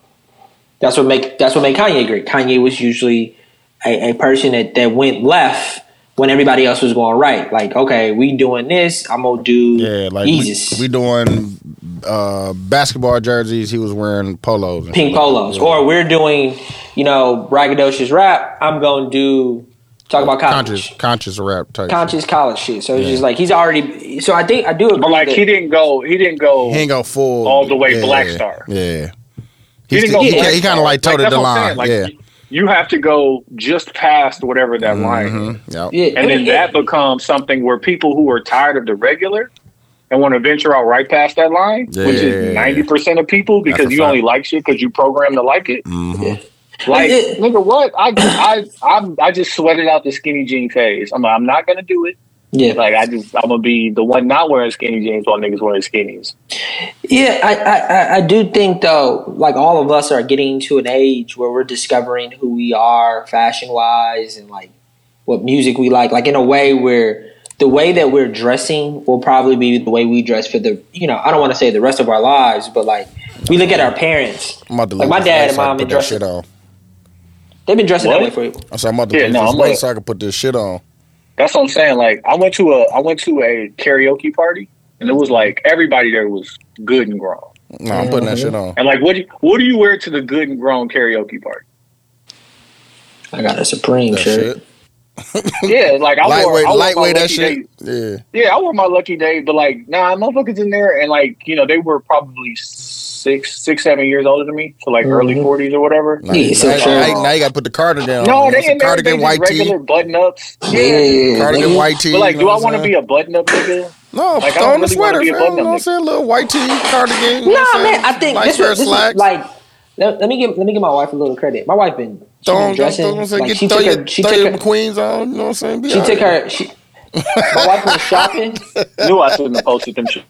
That's what make that's what made Kanye great. Kanye was usually a, a person that, that went left when everybody else was going right. Like, okay, we doing this. I'm gonna do yeah, like we, Jesus. we doing uh, basketball jerseys. He was wearing polos, pink like polos, or we're doing, you know, braggadocious rap. I'm gonna do Talk about college. conscious conscious rap type. Conscious college shit. So it's Yeah. just like he's already. So I think I do agree. But like that- he didn't go. He didn't go. He ain't go full All the way yeah, Black yeah, Star. Yeah, He didn't go. he, he kind of like toted that's the what I'm saying. line. Like, yeah, You have to go just past whatever that line is. Yep. yeah, And then it- that becomes something where people who are tired of the regular and want to venture out right past that line, which is ninety percent of people, because you fact. only like shit because you programmed to like it. Mhm. Like, nigga, what? I I I I just sweated out the skinny jean phase. I'm I'm not gonna do it. yeah, Like I just I'm gonna be the one not wearing skinny jeans while niggas wearing skinnies. Yeah, I, I, I- I do think though, like all of us are getting to an age where we're discovering who we are fashion wise and like what music we like. Like in a way where the way that we're dressing will probably be the way we dress for the you know, I don't want to say the rest of our lives, but like we look at our parents. I'm about to Like, my dad and so mom can been put that shit dressing- on. They've been dressing What? that way for I said I'm about to Yeah, leave no, this I'm like- so I can put this shit on. That's what I'm saying. Like I went to a I went to a karaoke party and it was like everybody there was good and grown. No, I'm putting that Mm-hmm. shit on. And like what do you, what do you wear to the good and grown karaoke party? I got a Supreme That shirt. shit. Yeah, like I lightweight, wore, I wore my lightweight. That lucky shit. day- Yeah. Yeah, I wore my lucky day, but like, nah, motherfuckers in there, and like, you know, they were probably six, six, seven years older than me, so like early Mhm. forties or whatever. Now, Yeah, you- so now, sure. now, now you got to put the cardigan on. No, you they some in cardigan they just white tee. regular button ups. Yeah, Cardigan nigga. white tee. But like, you do I want to be a button up nigga? No, Like, I throw don't on the really wanna sweater, be. You know what I'm nigga. saying? Little white tee, cardigan. you know Nah, I'm man. I think nice this, pair is, this is slacks. like let, let me give let me give my wife a little credit. My wife been she Throw been on, dressing. throw, throw, like, get, she throw took your, her she took her queens on. You know what I'm saying? Be she all took her she my wife went shopping. Knew I shouldn't have posted them shit.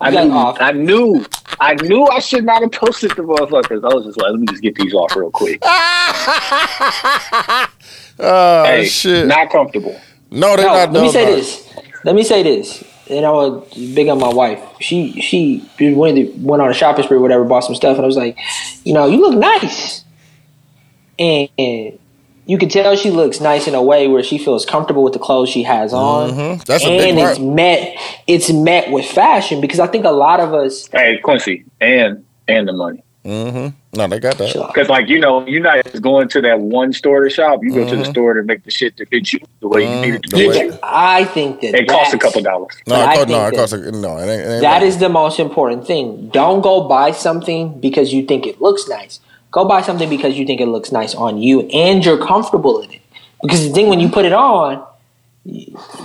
I got knew, off. I knew, I knew I should not have posted the motherfuckers. I was just like, let me just get these off real quick. Ah, oh hey, shit! not comfortable. no, they're No, not. let me say no. this. Let me say this. And I was big on my wife. She she went went on a shopping spree, or whatever, bought some stuff, and I was like, you know, you look nice, and, and you can tell she looks nice in a way where she feels comfortable with the clothes she has on. Mhm. That's a big and part. it's met it's met with fashion because I think a lot of us Hey, Quincy, and and the money. Mm-hmm. No, they got that. Because, like, you know, you're not just going to that one store to shop. You go to the Mhm. store to make the shit to fit you the way you Mhm. need it to The fit way- you. I think that It costs a couple dollars. No, it I cost, no, it costs. A, no, it ain't. It ain't That right. is the most important thing. Don't go buy something because you think it looks nice. Go buy something because you think it looks nice on you and you're comfortable in it. Because the thing when you put it on,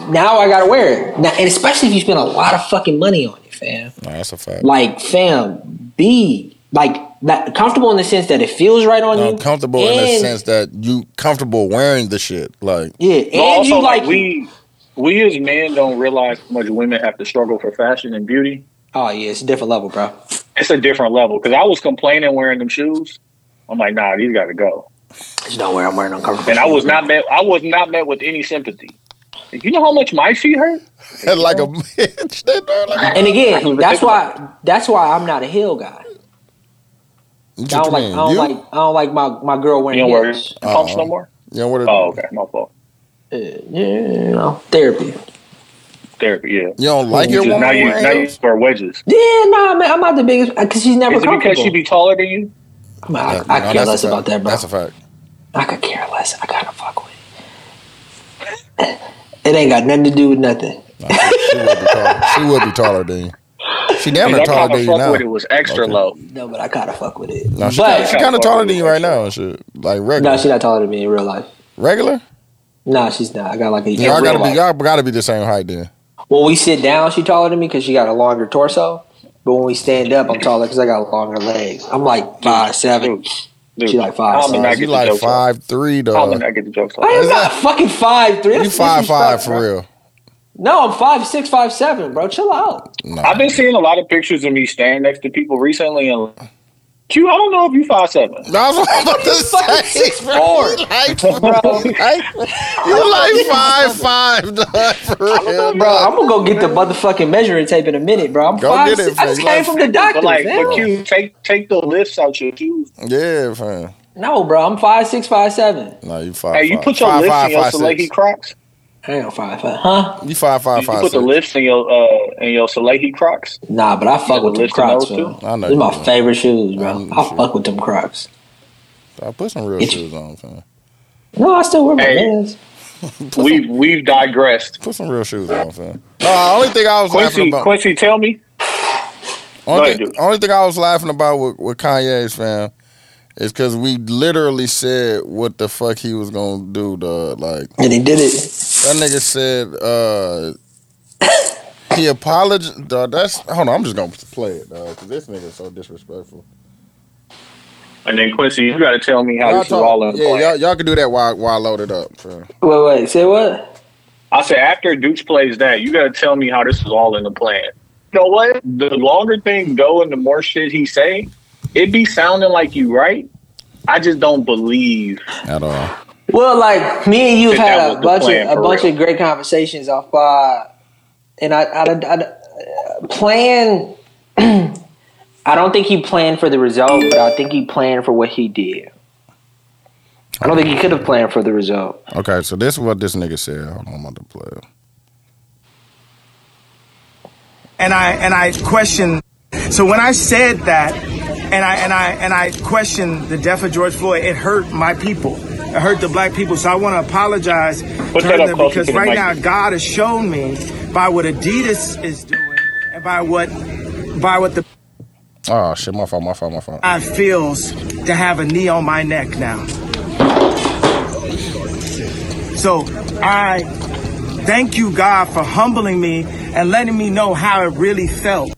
now I gotta wear it. Now, and especially if you spend a lot of fucking money on it, fam. No, that's a fact. Like, fam, be like that comfortable in the sense that it feels right on No, you. comfortable in the sense that you comfortable wearing the shit. Like, Yeah, and also, you like, like we, we as men don't realize how much women have to struggle for fashion and beauty. Oh yeah, it's a different level, bro. It's a different level. Because I was complaining wearing them shoes. I'm like, nah, these got to go. There's nowhere I'm wearing uncomfortable. And I shoes, was bro. not met. I was not met with any sympathy. You know how much my feet hurt? like a bitch. Like And again, that's why that's why I'm not a heel guy. What I don't like I don't You? like I don't like my, my girl You wearing don't wear heels. pumps Uh-uh. no more. You know what? It, Oh, okay, my fault. Uh, yeah, you know, therapy. Therapy, yeah. You don't like your woman now you wearing now you heels? wear wedges. Yeah, nah, man, I'm not the biggest because she's never Is it comfortable. because she be taller than you? I, mean, I, Yeah, I no, care less about that, bro. That's a fact. I could care less. I gotta fuck with it. It ain't got nothing to do with nothing. No, she, would be taller. She would be taller than you. She damn near taller than you fuck now. with it was extra Okay. low. No, but I gotta fuck with it. No, she but kinda, she kind of taller than you right now and shit. Like regular. no, she's not taller than me in real life. regular? Nah, she's not. I got like a Y'all gotta be life. y'all gotta be the same height then. When we sit down, she taller than me because she got a longer torso. But when we stand up, I'm taller because I got longer legs. I'm like five seven. Dude, dude, She like five, How am I so not you get like jokes five three How I get the jokes. I am Is not fucking five three. You five five for real. No, I'm five six, five seven, bro. Chill out. No. I've been seeing a lot of pictures of me standing next to people recently, and Q, I don't know if you five seven. No, I was about to say, 6'4". bro. You like, you like five five, dog, for real. Bro, I'm gonna go get the motherfucking measuring tape in a minute, bro. I'm Go five get it, six. I just came from the doctor, But like, man. but Q, take take the lifts out your shoes. Yeah, fam. No, bro, I'm five six, five seven. No, you five. Hey, you five. put your five, lifts five, in your Salehe. Crocs. I ain't five five, huh? You five five Did you five put the six. lifts in your uh in your Salehe Crocs? Nah, but I fuck with the them lifts in Crocs, those bro. too? I know These you my do. favorite shoes, bro. Mm, I fuck with them Crocs. I put some real Get shoes on, fam. No, I still wear my Hey. Vans. we've we've digressed. Put some real shoes on, fam. No, the only thing I was laughing about. Quincy, tell me. Only, ahead, thing, only thing I was laughing about with, with Kanye's fam is because we literally said what the fuck he was gonna do. Dog. Like And he did it. That nigga said, uh, he apologized. Dog, that's hold on. I'm just gonna play it, dog, because this nigga is so disrespectful. And then Quincy, you got to tell me how Y'all this is talk- all in yeah, y'all, y'all can do that while while I load it up. Fam. Wait, wait, say what? I said after Dukes plays that, you got to tell me how this is all in the plan. You know what? The longer things go and the more shit he say, it be sounding like you right. I just don't believe. At all. Well, like me and you have had a bunch of a bunch real. of great conversations off pod, and I, I, I, I uh, plan. I don't think he planned for the result, but I think he planned for what he did. I don't think he could have planned for the result. Okay, so this is what this nigga said. Hold on, I'm about to play and I and I questioned. So when I said that, and I and I and I questioned the death of George Floyd, it hurt my people. It hurt the black people. So I want to apologize Put to that up them because right now God has shown me by what Adidas is doing and by what by what the Oh shit, my fault, my fault, my fault. I feels to have a knee on my neck now. So I thank you, God, for humbling me and letting me know how it really felt.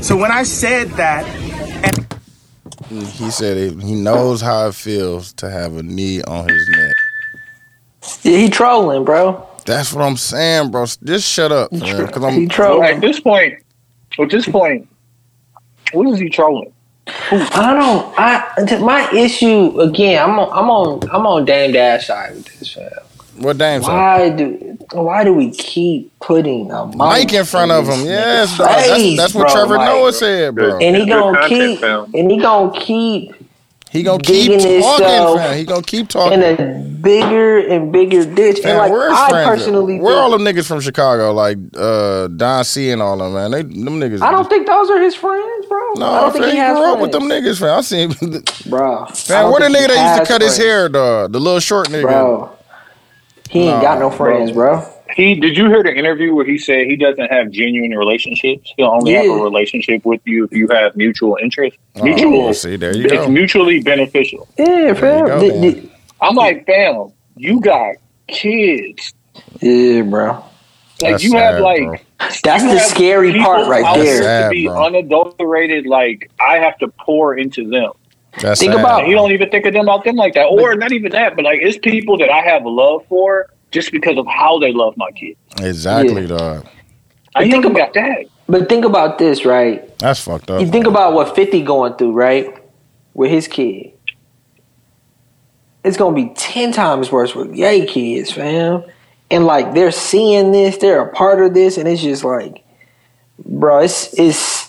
So when I said that, He said it, he knows how it feels to have a knee on his neck. Yeah, he trolling, bro. That's what I'm saying, bro. Just shut up, man. Because I'm Well, trolling. at this point, at this point, what is he trolling? I don't. I my issue again. I'm on. I'm on. I'm on Dame Dash side with this. Fam. what Dame said. Why do Why do we keep putting a mic, Mike in front of this him. Yes, dog. That's, face, that's what bro, Trevor like- Noah said, bro. And he gonna keep. fam. And he gonna keep He gonna keep talking, fam. He gonna keep talking in a bigger and bigger ditch. Fam, and like where his I personally, where are all think, them niggas from Chicago, like uh, Don C and all them, man. They them niggas. I don't think those are his friends, bro. No, I don't think he he has grew up with them niggas, fam. I seen. bro. Fam, where the nigga that used to cut his hair, dog? The little short nigga. bro? He ain't got no friends, bro. He did you hear the interview where he said he doesn't have genuine relationships? He'll only have a relationship with you if you have mutual interest. Oh, Mutual. see, there you it's go. mutually beneficial. Yeah, fam. go, the, the, I'm like, fam, you got kids. yeah, bro. Like That's you have like bro. That's the scary part right out there. Sad, to be bro. unadulterated. Like I have to pour into them. That's Think sad. about- you don't even think of them about them like that, or not even that. But like it's people that I have a love for just because of how they love my kids. exactly, Yeah. dog. I think think about- about that. But think about this, right? That's fucked up. You think about what 50 going through, right? With his kid. It's gonna be 10 times worse with gay kids, fam. And like they're seeing this, they're a part of this, and it's just like, bro, it's it's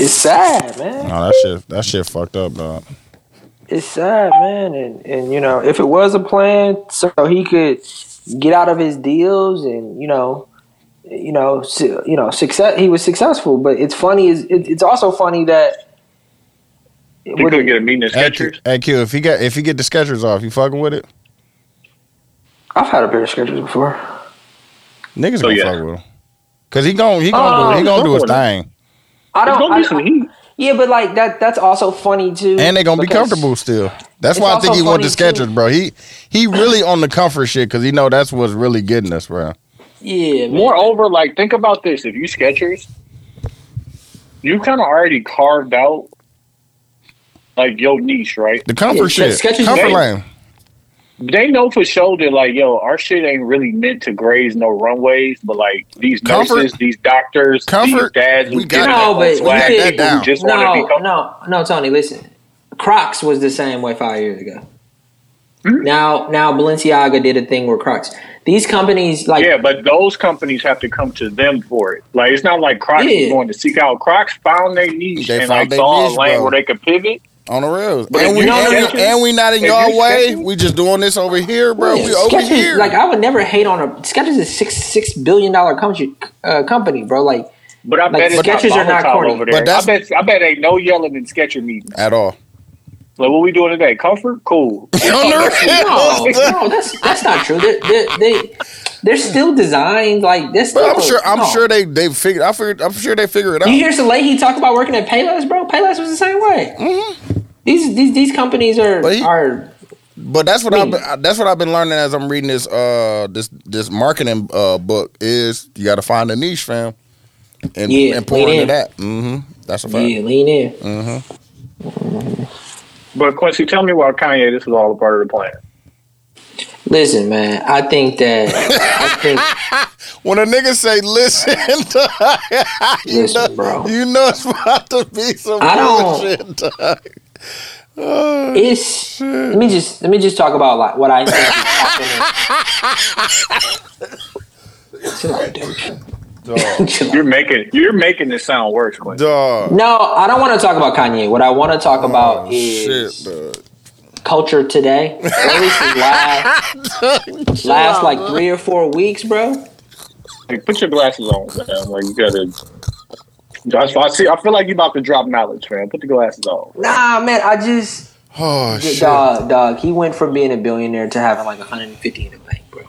it's sad, man. No, that shit, that shit fucked up, dog. It's sad, man. And and you know, if it was a plan so he could get out of his deals and, you know, you know, su- you know, success. He was successful, but it's funny. Is it, it's also funny that You couldn't get a meeting at Hey, Q, Skechers. hey, Q, if he get if he get the Skechers off, you fucking with it? I've had a pair of Skechers before. Niggas Oh, gonna yeah. fuck with him. Cause he gon' he gonna Oh, do uh, he gonna do his fuck with thing, I don't. gonna I, be some heat. yeah, but like that. That's also funny too. and they're gonna be comfortable still. That's why I think he went to funny, too. Skechers, bro. He he really on the comfort shit because he know that's what's really getting us, bro. Yeah, man. Moreover, like think about this: if you Skechers, you kind of already carved out like your niche, right? The comfort Yeah, shit, Skechers- comfort Skechers- lane. They know for sure that like, yo, our shit ain't really meant to graze no runways, but like these Comfort- nurses, these doctors, Comfort, these dads, we got get. No, but swag, you could- people just want to be No, comfortable. no, no, Tony. Listen, Crocs was the same way five years ago. Hmm? Now, now Balenciaga did a thing with Crocs. These companies, like, Yeah, but those companies have to come to them for it. Like it's not like Crocs Yeah. going to seek out. Crocs found their niche They and found like their saw niche, a lane bro. where they could pivot. On the rails, But and we, you and, we and we not in your way. Skechers- We just doing this over here, bro. Yeah, we over here. like I would never hate on a Skechers is a six six billion dollar company, uh, company, bro. Like, But I Like, bet it's Skechers are not corny. over there. But I that's- bet I bet ain't no yelling in Sketcher meetings. at all. Like, what we doing today? Comfort? Cool. On the No, no, that's that's not true. They're, they're, they they're still designed like this. But I'm sure. I'm sure they they figured. I figured. I'm sure they figure it out. You hear Salehe talk about working at Payless, bro? Payless was the same way. These these these companies are Mm-hmm. But he- are But that's what I've been, that's what I've been learning as I'm reading this uh this this marketing uh book is you got to find a niche, fam, and Yeah, and pour into in. that. hmm That's a fact. yeah lean in. Mm-hmm. But Quincy, tell me why Kanye. This is all a part of the plan. Listen, man, I think that I think When a nigga say listen, to, you Listen, know, bro. you know it's about to be some I don't- bullshit. dog. Oh, it's let me just let me just talk about like what I think is happening. Chill out, dude. Chill out. You're making you're making this sound worse, Quincy. dog. No, I don't want to talk about Kanye. What I want to talk about Oh, is shit, culture today. At least last, last like three or four weeks, bro. Like, put your glasses on, man. Like you gotta. That's why I see. I feel like you about to drop knowledge, man. Put the glasses on. Nah, man, I just Oh shit. dog, dog. He went from being a billionaire to having like 150 in the bank, bro.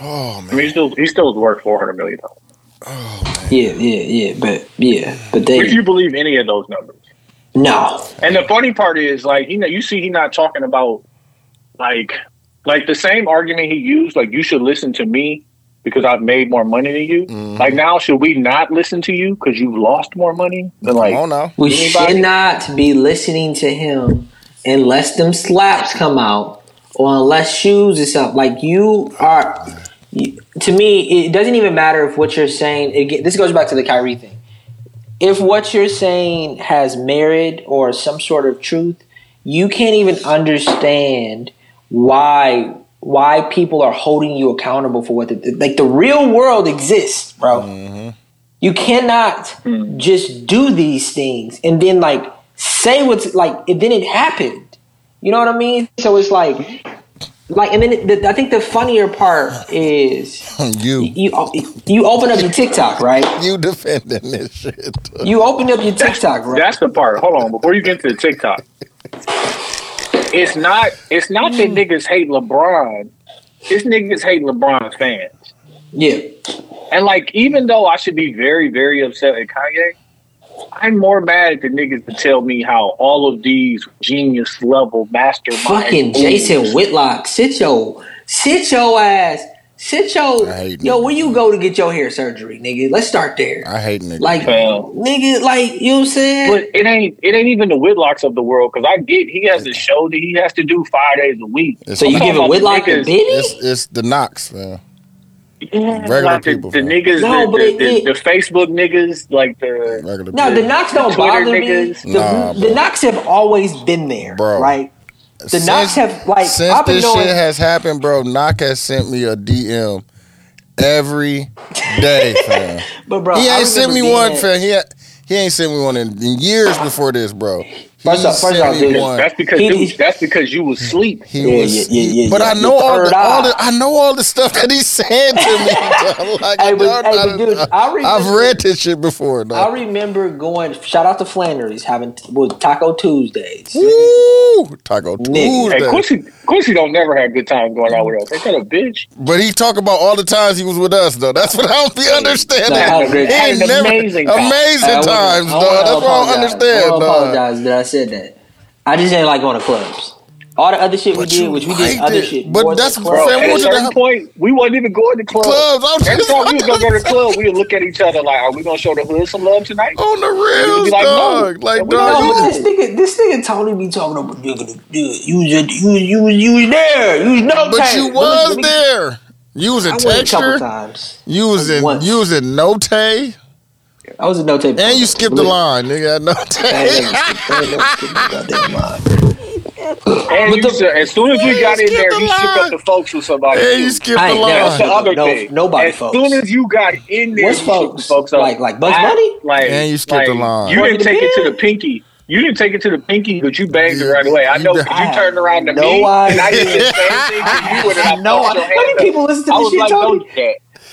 Oh I mean, man. he still he still worth four hundred million dollars. Oh, Yeah, yeah, yeah, but yeah, but If you believe any of those numbers. no. And the funny part is, like, you know, you see, he not talking about like, like the same argument he used. Like, you should listen to me because I've made more money than you. Mm-hmm. Like, now should we not listen to you because you've lost more money? Than like, Oh no. We Anybody? should not be listening to him unless them slaps come out or unless shoes is up. Like you are. You, to me, it doesn't even matter if what you're saying. Again, this goes back to the Kyrie thing. If what you're saying has merit or some sort of truth, you can't even understand why why people are holding you accountable for what the, like the real world exists, bro. Mm-hmm. You cannot mm. just do these things and then like say what's like and then it happened. You know what I mean? So it's like like and then it, the, I think the funnier part is You you you open up your TikTok, right? you defending this shit. You open up your TikTok, right? That's the part. Hold on, before you get to the TikTok, it's not. It's not that mm. niggas hate LeBron. It's niggas hate LeBron fans. Yeah. And like, even though I should be very, very upset at Kanye, I'm more mad at the niggas to tell me how all of these genius level mastermind Fucking Jason Whitlock, sit your sit your ass. Sit your I hate yo, where you go to get your hair surgery, nigga? Let's start there. I hate niggas. Like Fam. nigga, like you know what I'm saying? But it ain't it ain't even the Whitlocks of the world because I get he has a show that he has to do five days a week. It's- so you I'm giving Whitlock a niggas- biddy? it's it's the Knox, man. Yeah, Regular like the, people, the fam. niggas, No, the, but the, it- the, the Facebook niggas, like the Regular No, people. the Knocks don't Twitter bother me. The, Nah, the bro. Knocks have always been there, Bro. right? The Knocks have like since I've been this knowing. shit has happened, bro. Knock has sent me a DM every day, fam. but bro, he ain't sent me one, fam. He he ain't sent me one in, in years before this, bro. He First off- first off, dude, that's because He- you, he- that's because you was asleep. He Yeah, was, yeah, yeah, yeah, but yeah. I know all the, all the I know all the stuff that he said to me. like, Hey, but- hey, but dude, I I've read this shit before, I remember going. Shout out to Flanders having with Taco Tuesdays. Woo! Taco Nigga. Hey, Tuesday. Quincy, Quincy don't never have good times going out with us. Ain't that a bitch? But he talk about all the times he was with us, though. That's what I don't be understanding. Nah, I had a great- He had an never amazing time. amazing I wanna- times, I dog. That's what I don't understand, I apologize that I said that. I just didn't like going to clubs. All the other shit we did, which we did liked other it. shit. But more than that's- clubs. Bro, at a certain that- point, we wasn't even going to clubs. Clubs, I'm Every just time we was gonna go to the club, we would look at each other like, "Are we gonna show the hood some love tonight?" on the You'd real be like, no. Like, dog, don't No, this nigga, this nigga Tony be talking about nigga, nigga, you was at- you was you was you was there, you was no but time. you was me- there. You was in a couple texture. times. You was in Once. you was in no tay, I was a no tape, and you skipped the line, nigga. at No I ain't tay. never skipped- I ain't never skipped the goddamn line. And But you the- as soon as we got in there, skipped you the shook up the folks with somebody. And you skipped the ain't never That's the line, skipped other no- thing. nobody as folks. As soon as you got in there, What's you folks? the folks up. Like- like Bugs I- Bunny? Like, And you skipped the line. You didn't take it to the pinky. You didn't take it to the pinky, but you banged it right away. I know did- 'cause you turned around to No me, and I did the same thing to you, and then I No, fucked your how many people listen to this shit, like, Tony?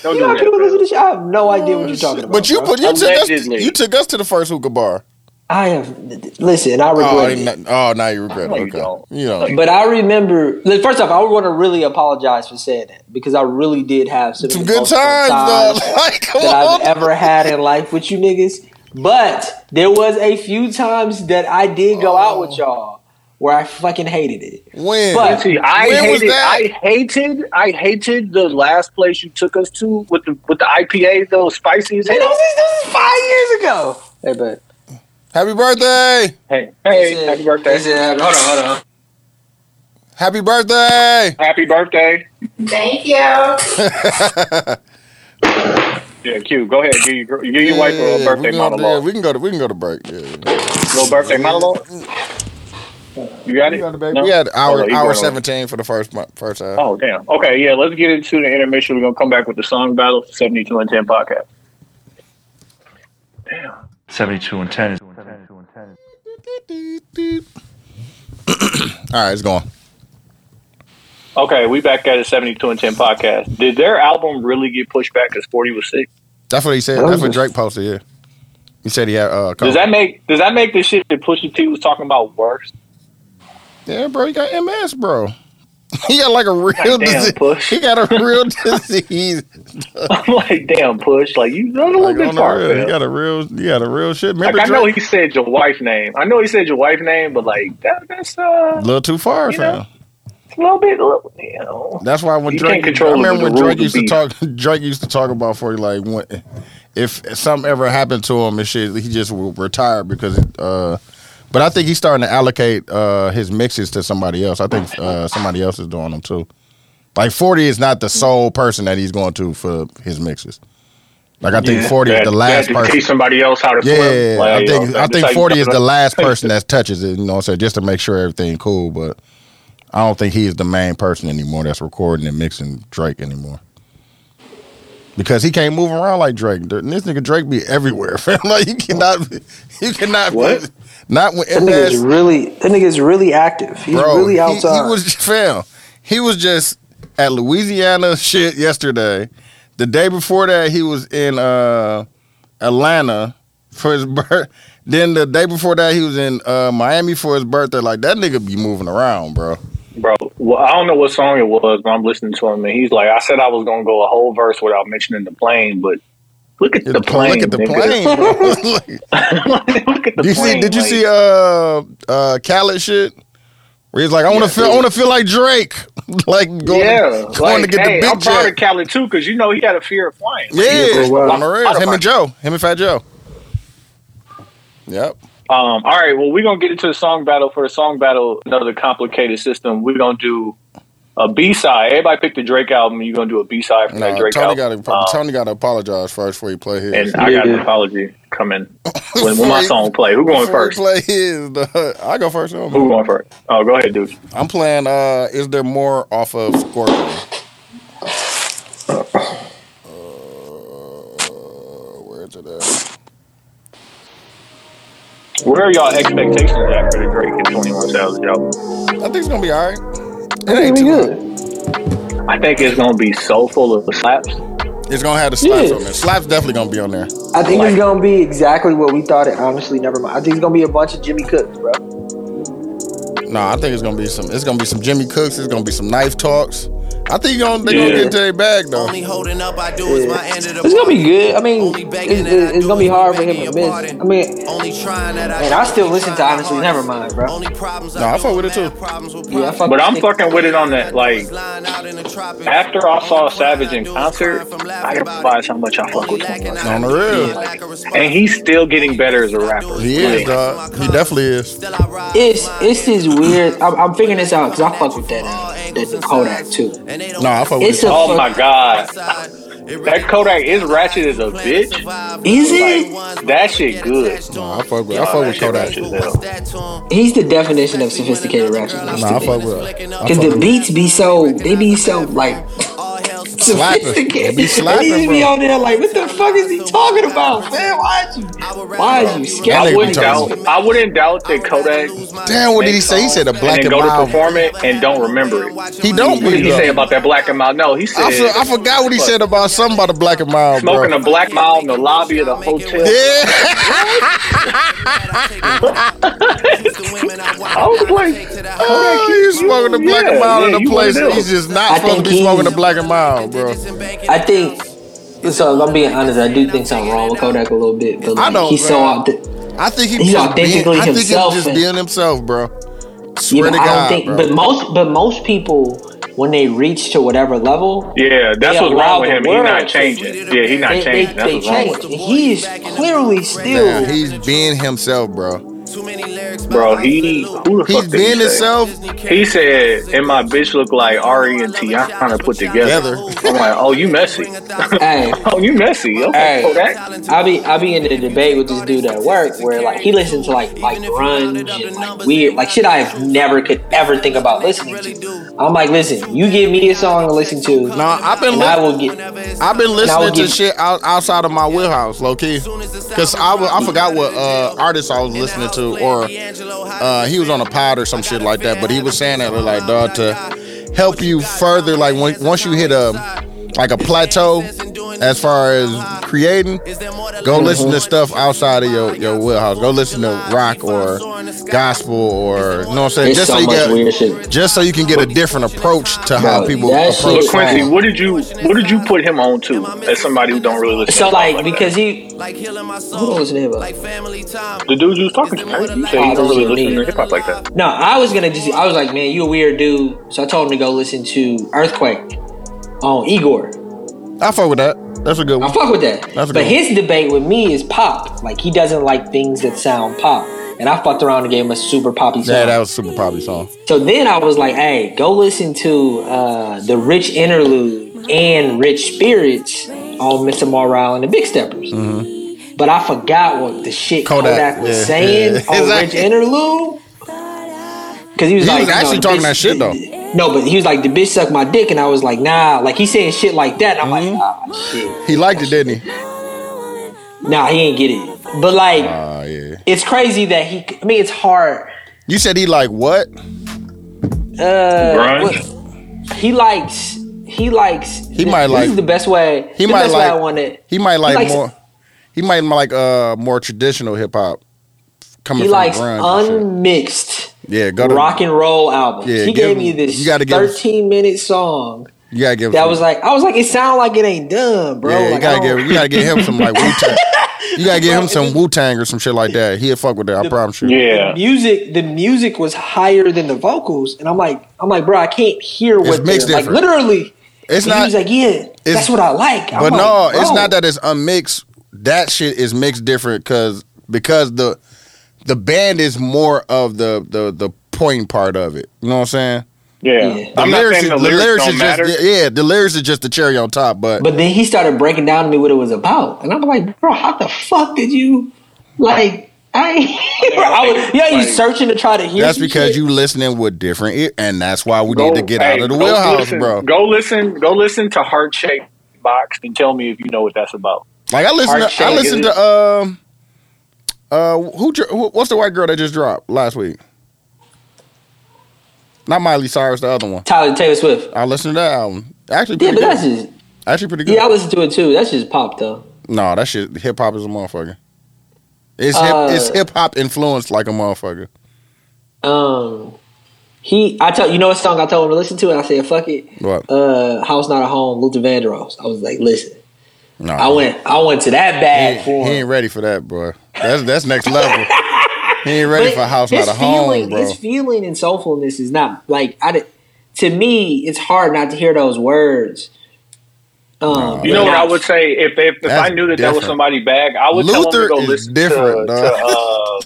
Don't do. Don't You know how do people that. listen to bro. this? I have no idea what you're talking about. But you put you took us Allegedly. you took us to the first hookah bar. I have listen. I Oh, regret he it. not- oh, now you regret No, it. you Okay. don't. You know, But I remember. First off, I want to really apologize for saying that because I really did have some, some good most times, though. times Like, come that I've ever had in life with you niggas. But there was a few times that I did go out with oh. y'all where I fucking hated it. When? But- See, I When was hated, that? I hated, I hated the last place you took us to with the with the IPA, those spicy as Hey, hell. this, is, five years ago. Hey, but Happy birthday! Hey, hey, happy birthday! hold on, hold on. Happy birthday! Happy birthday! Thank you. Yeah, Q. Go ahead. Give your, give your wife a Yeah, birthday we gonna- yeah, monologue. we can go to we can go to break. Yeah, yeah. Little birthday monologue. You got We, it. got to break. No? we had Oh, hour no, you hour going on. seventeen for the first month, first half. Oh damn. Okay, yeah. Let's get into the intermission. We're gonna come back with the song battle, seventy-two and ten podcast. Damn. 72 and 10 is All right, it's going. Okay, we back at a seventy-two and ten podcast. Did their album really get pushed back because Forty was sick? That's what he said. That's what Drake posted. Yeah, he said he had. Uh, Does that make Does that make the shit that Pusha T was talking about worse? Yeah, bro, he got MS, bro. He got like a real Damn, disease. Push. He got a real disease. I'm like, damn, Push. Like you done a little Like, bit far, real. He got a real. He got a real shit. Like I know he said your wife name. I know he said your wife name, but like that, that's a uh, little too far, You fam. know? a little bit, a little, you know. That's why when You Drake, I remember when Drake used to talk. Drake used to talk about for like when, if something ever happened to him and shit, he just will retire because. Uh, but I think he's starting to allocate uh, his mixes to somebody else. I think uh, somebody else is doing them too. Like Forty is not the sole person that he's going to for his mixes. Like I think Yeah. Forty is the last person. teach somebody else how to Yeah. Like, I you think know, I think Forty is the last person that touches it. You know, so just to make sure everything cool. But I don't think he's the main person anymore that's recording and mixing Drake anymore. Because he can't move around like Drake. This nigga Drake be everywhere. fam. like you cannot, you cannot. What? Not when That nigga's MS, really that nigga's really active. He's bro. really he- outside. He, was fam. He was just at Louisiana shit yesterday. The day before that, he was in uh, Atlanta for his birth. Then the day before that, he was in uh, Miami for his birthday. Like that nigga be moving around, bro. Bro, well, I don't know what song it was, but I'm listening to him, and he's like, I said I was gonna go a whole verse without mentioning the plane, but look at the, plane. Look at the plane. Like, look at the you see? Did you like- see uh uh Khaled shit? Where he's like, I want to Yeah, feel, I want to feel like Drake, like going, yeah, going like, to get hey, the I'm big proud jet. of Khaled too, because you know he had a fear of flying. Yeah, wow. on the rails. Him and Joe, him and Fat Joe. Yep. Um, all right, well, we're gonna get into the song battle. For the song battle, another complicated system. We're gonna do a B side. Everybody picked the Drake album. You're gonna do a B side from that Drake Tony got album. to Um, Tony got to apologize first before he play his. and I got an apology coming when, when my song play. Who going first? Play his. dog. I go first. no, Who going first? Oh, go ahead, dude. I'm playing. Uh, is there more off of Scorpion? Uh, where's it at? Where are y'all expectations at for the Drake and Twenty One Savage album? I think it's gonna be all right. It ain't too be good. I think it's gonna be so full of the slaps. It's gonna have the slaps Yeah. on there. Slaps definitely gonna be on there. I think it's gonna be exactly what we thought it. Honestly, never mind. I think it's gonna be a bunch of Jimmy Cooks, bro. No, I think it's gonna be some. It's gonna be some Jimmy Cooks. It's gonna be some knife talks. I think you're gonna, they're gonna Yeah. get into their bag though. Only holding up I do is my end of the It's gonna be good. I mean, Only it's, begging that I it's gonna be hard for him to your miss. I mean, Only trying that I Man, I still listen to Honestly Never. Mind, bro. Only problems No, I fuck with it too. Problems with Yeah, I fuck But I'm fucking with it on that. Like after I saw Savage in concert, I realized how much I fuck with him. On the real. And he's still getting better as a rapper. He is, Like, dog. He definitely is. it's it's this weird. I'm, I'm figuring this out because I fuck with that uh, that Kodak too. No, I fuck with It's it. Oh my god, that Kodak is ratchet as a bitch. Is it? That shit good. No, I fuck with. I fuck with Kodak. Ratchet as. He's the definition of sophisticated ratchet. No, I fuck with. Because fuck the with- beats be so they be so like Slapping. sophisticated. They be slapping, he just be on there like, what the fuck is he talking about, man? Why is you? Why is you That I wouldn't doubt. I wouldn't doubt that Kodak Damn, what did he say? He said a black and and then go to perform it and don't remember it. He don't What did he say about that black and mild? No, he said I, for- I forgot what he said about something about a black and mild, bro. smoking a black mild in the lobby of the hotel. yeah, I was like, oh, he's smoking the black and yeah, mild in yeah, the you place. one of them. He's just not supposed to be smoking the black and mild, bro. I think. So if I'm being honest, I do think something wrong with Kodak a little bit, but I like, know, he's so man. out there. I think he He's just authentically being, I think himself he's just being himself, bro. Yeah, Swear but to I God, don't think. bro. But most, but most people, when they reach to whatever level, yeah, that's They what's allow wrong with him. He's not changing. Yeah, he's not they, they, changing. That's they what's wrong with him. he is clearly still. Nah, he's being himself, bro. Bro, he who the He's fuck did being he say? himself. He said, "And my bitch look like Ari and Tiana put together." Together. I'm like, "Oh, you messy? hey, oh, you messy? Okay, Hey. Kodak." I be I be in the debate with this dude at work where like he listens to like like grunge and like weird like shit I've never could ever think about listening to. I'm like, listen, you give me a song to listen to, No, I've been and I will get. I've been listening to shit out, outside of my wheelhouse, low key. Cause I, I forgot what uh, artist I was listening to, or uh, he was on a pod or some shit like that. But he was saying that like, dog, to help you further, like when, once you hit a like a plateau as far as creating, go listen to stuff outside of your, your wheelhouse. Go listen to rock or gospel or you know what I'm saying. There's Just so so you get, just so you can get a different approach to how Bro, people that approach. Quincy, what did you what did you put him on to as somebody who don't really listen? So to like like because he who was in hip hop? that? the dude you was talking to, right? you said you don't really this listen to hip hop like that. No, I was gonna just I was like, man, you a weird dude. So I told him to go listen to Earfquake on Igor. I fuck with that. That's a good one. I fuck with that. That's a but his debate with me is pop. Like he doesn't like things that sound pop. And I fucked around and gave him a super poppy song. Yeah, that was a super poppy song. so then I was like, hey, go listen to uh, the Rich Interlude and Rich Spirits on Mr. Morale and the Big Steppers. But I forgot what the shit Mm-hmm. Kodak, Kodak, was yeah, saying yeah. on Exactly. Rich Interlude. Because he was He like, was you know, actually talking bitch- that shit, though. No, but he was like, the bitch sucked my dick, and I was like, nah. Like he saying shit like that, and I'm Mm-hmm. like, ah, shit. He liked it, didn't he? Nah, he ain't get it. But like, Oh yeah. it's crazy that he. I mean, it's hard. You said he like what? Uh, what- he likes. He likes. He might this like- is the best way. He might best way I like- want it. He might like likes- more. He might like uh more traditional hip hop. Coming He from likes grunge and unmixed shit. Yeah, go to rock and roll album. Yeah, he gave him- me this you gotta give him- 13 minute song You gotta give. that some- was like I was like it sound like it ain't done, bro. Yeah, you like, gotta I give. You gotta give him some like Wu Tang. You gotta give him some Wu Tang or some shit like that. He'll fuck with that. I promise you. Yeah, music the music was higher than the vocals and i'm like i'm like bro i can't hear what It's mixed like different. literally It's and he not. was like yeah that's what i like I'm But like, no, it's not that it's unmixed. That shit is mixed different because because the the band is more of the the the point part of it. You know what I'm saying? yeah. Yeah. The I'm not lyrics, saying is, the lyrics, is don't matter. just yeah, the lyrics is just the cherry on top. But, but then he started breaking down to me what it was about and i'm like bro how the fuck did you like i I was, yeah you Like- searching to try to hear that's because shit. you listening with different ear, and that's why we Go- need to get hey, out of the go wheelhouse, listen- bro. Go listen. Go listen to Heart Shaped Box and tell me if you know what that's about. Like I listen, Heart to, I Shake, listened is to um, uh, who? What's the white girl that just dropped last week? Not Miley Cyrus, the other one. tyler taylor swift I listened to that album. Actually, yeah but good. that's just Actually, pretty good. yeah i listened to it too that's just pop though no, that shit, hip hop is a motherfucker. It's Uh, hip, it's hip hop influenced like a motherfucker. um he i tell you know what song i told him to listen to and i said fuck it What? uh house not a home luther vandross i was like listen No, I went I went to that He, bag ain't- for he ain't ready for that, bro. That's that's next level. he ain't ready But for house, his not a home, bro. His feeling and soulfulness is not like I. did- To me, it's hard not to hear those words. Um, You know what I would say if if, if I knew that that was somebody somebody's bag, I would tell Luther to go is listen different, to, to uh,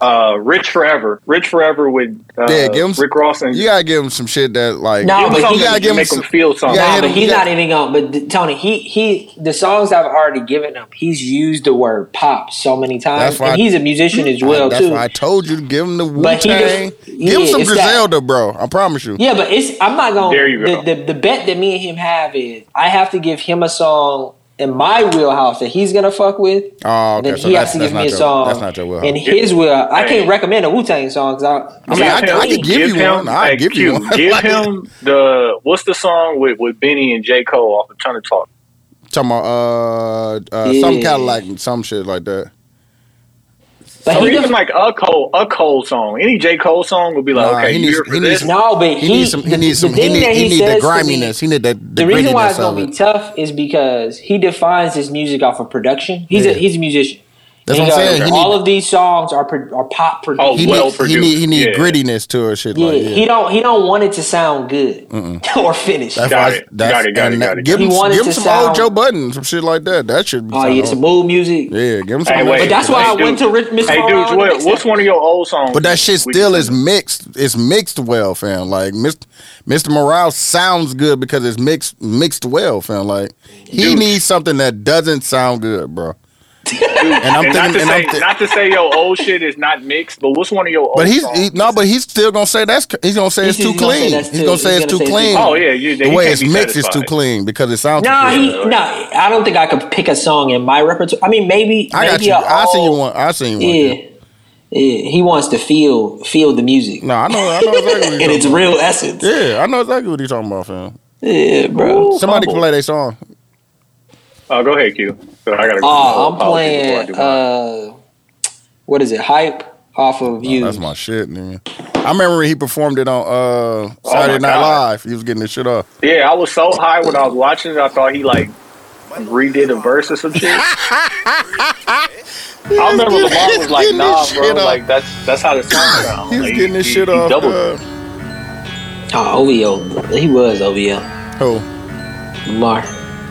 uh, Rich Forever. Rich Forever with uh, Yeah, give him- Rick Ross and You gotta give him some shit that like. No, but something he gotta give him make some- him feel something. Nah, hit but him- he's yeah. not even going. But Tony, he he the songs I've already given him, he's used the word pop so many times, That's why and I- he's a musician as well that's too. why I told you to give him the Wu Tang. give yeah, him some it's that- Griselda, bro. I promise you. Yeah, but it's I'm not going. There you go. The, the the bet that me and him have is I have to give him a song in my wheelhouse that he's gonna fuck with. Oh, okay. then So he that's, has to give me a your, song. That's not your wheelhouse. In his wheel, I can't recommend a Wu Tang song because I. I mean, I, Give I him- could give you him- one. I hey, give you one. Give Like, him the what's the song with with Benny and J Cole off of Tana Talk. Talking about uh, uh Yeah. some kind of like some shit like that. But Or he even like a Cole a Cole song. Any J Cole song would be like, Nah, okay, he you needs- here for he this? needs- no, but He, he, needs some. He needs the some. He thing need. that He need the to me- griminess. He need the the, the reason why it's gonna of be tough is because he defines his music off of production. He's Yeah. a he's a musician. That's what I'm saying. He all need- of these songs are pro- are pop oh, produced. Oh, He well need, he produced. need he need Yeah. grittiness to it. Shit yeah, like yeah. he don't he don't want it to sound good or finished. That's Got why. it. That's, Got it, got it, and got that- it. Give him, give him to some old Joe Budden, some shit like that. That should be. Oh something yeah, some else. mood music. Yeah, give him some. Hey, of that wait, But shit. that's why Hey, I went to dude. Rich Mr. Hey, Morale dudes, what, what's one of your old songs? But that shit still is mixed. It's mixed well, fam. Like Mr. Mr. Morale sounds good because it's mixed mixed well, fam. Like he Dude. needs something that doesn't sound good, bro. Dude, And I'm and not to and say I'm thi- not to say your old shit is not mixed, but what's one of your old But he's songs? he, no, but he's still gonna say that's he's gonna say He's it's too just gonna say clean. He's gonna say he's it's gonna too say clean. too Oh yeah, you, the way it's mixed is too clean because it sounds. No, too he clean. no. I don't think I could pick a song in my repertoire. I mean, maybe. I got maybe you. a I seen you one. I seen you one. Yeah, yeah. He wants to feel feel the music No, I know. I know exactly what in you're its talking real essence. about. Yeah, I know exactly what he's talking about, fam. Yeah, bro. Somebody humble. can play their song. Oh, go ahead, Q. So I gotta. Oh, I'm apologies before I playing. Uh, what is it? Hype off of you. That's my shit, man. I remember when he performed it on uh, Oh Saturday my Night God. Live. He was getting this shit off. Yeah, I was so high when I was watching it. I thought he like redid a verse or some shit. I remember Lamar was like, Getting "Nah, this bro, shit off. like that's that's how the song sounds." He was Like, getting this he- shit he off. doubled uh. Oh, OVO. He was OVO. who? Lamar.